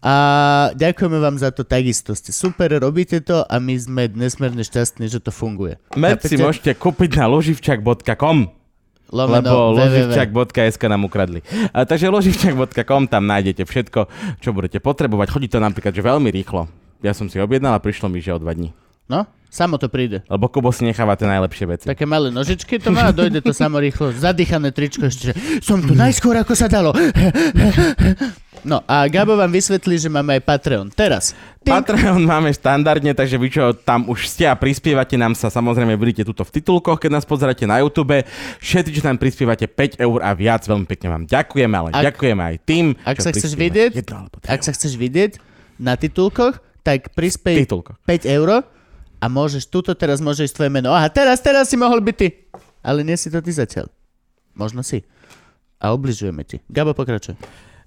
A ďakujeme vám za to takisto. Ste super, robíte to a my sme nesmierne šťastní, že to funguje. Merch si môžete kúpiť na loživčak.com Lomeno lebo loživčak.sk nám ukradli. A, takže loživčak.com, tam nájdete všetko, čo budete potrebovať. Chodí to napríklad že veľmi rýchlo. Ja som si objednal a prišlo mi, že o dva dní. No, samo to príde. Lebo Kubo si necháva tie najlepšie veci. Také malé nožičky to má a dojde to samo rýchlo. Zadýchané tričko ešte, že som tu najskôr ako sa dalo. No a Gabo vám vysvetlí, že máme aj Patreon. Teraz. Tink. Patreon máme štandardne, takže vy čo tam už ste a prispievate nám sa, samozrejme vidíte tuto v titulkoch, keď nás pozeráte na YouTube. Všetci, čo tam prispievate 5 eur a viac, veľmi pekne vám ďakujeme, ale Ak- ďakujeme aj tým, Ak sa chceš vidieť, ak sa chceš vidieť na titulkoch, tak prispej Titulkoch. 5 eur a môžeš, tuto teraz môže ísť tvoje meno. Aha, teraz, teraz si mohol byť ty. Ale nie si to ty zatiaľ. Možno si. A obližujeme ti. Gabo, pokračuj.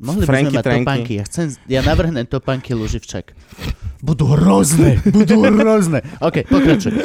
Mohli by sme Franky, mať tranky. topánky. Ja, chcem, ja navrhnem topánky Luživčak. Budú hrozné, budú hrozné. OK, pokračuj. (laughs)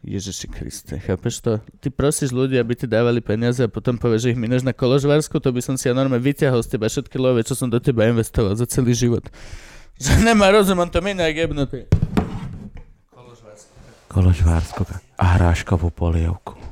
Ježiši Kriste, chápeš to? Ty prosíš ľudí, aby ti dávali peniaze a potom povieš, že ich mineš na koložvársku, to by som si ja normálne vyťahol z teba všetky love, čo som do teba investoval za celý život. (laughs) Že nemá rozum, on to minie jak jebnutý. Koložvársko a hráškovú polievku.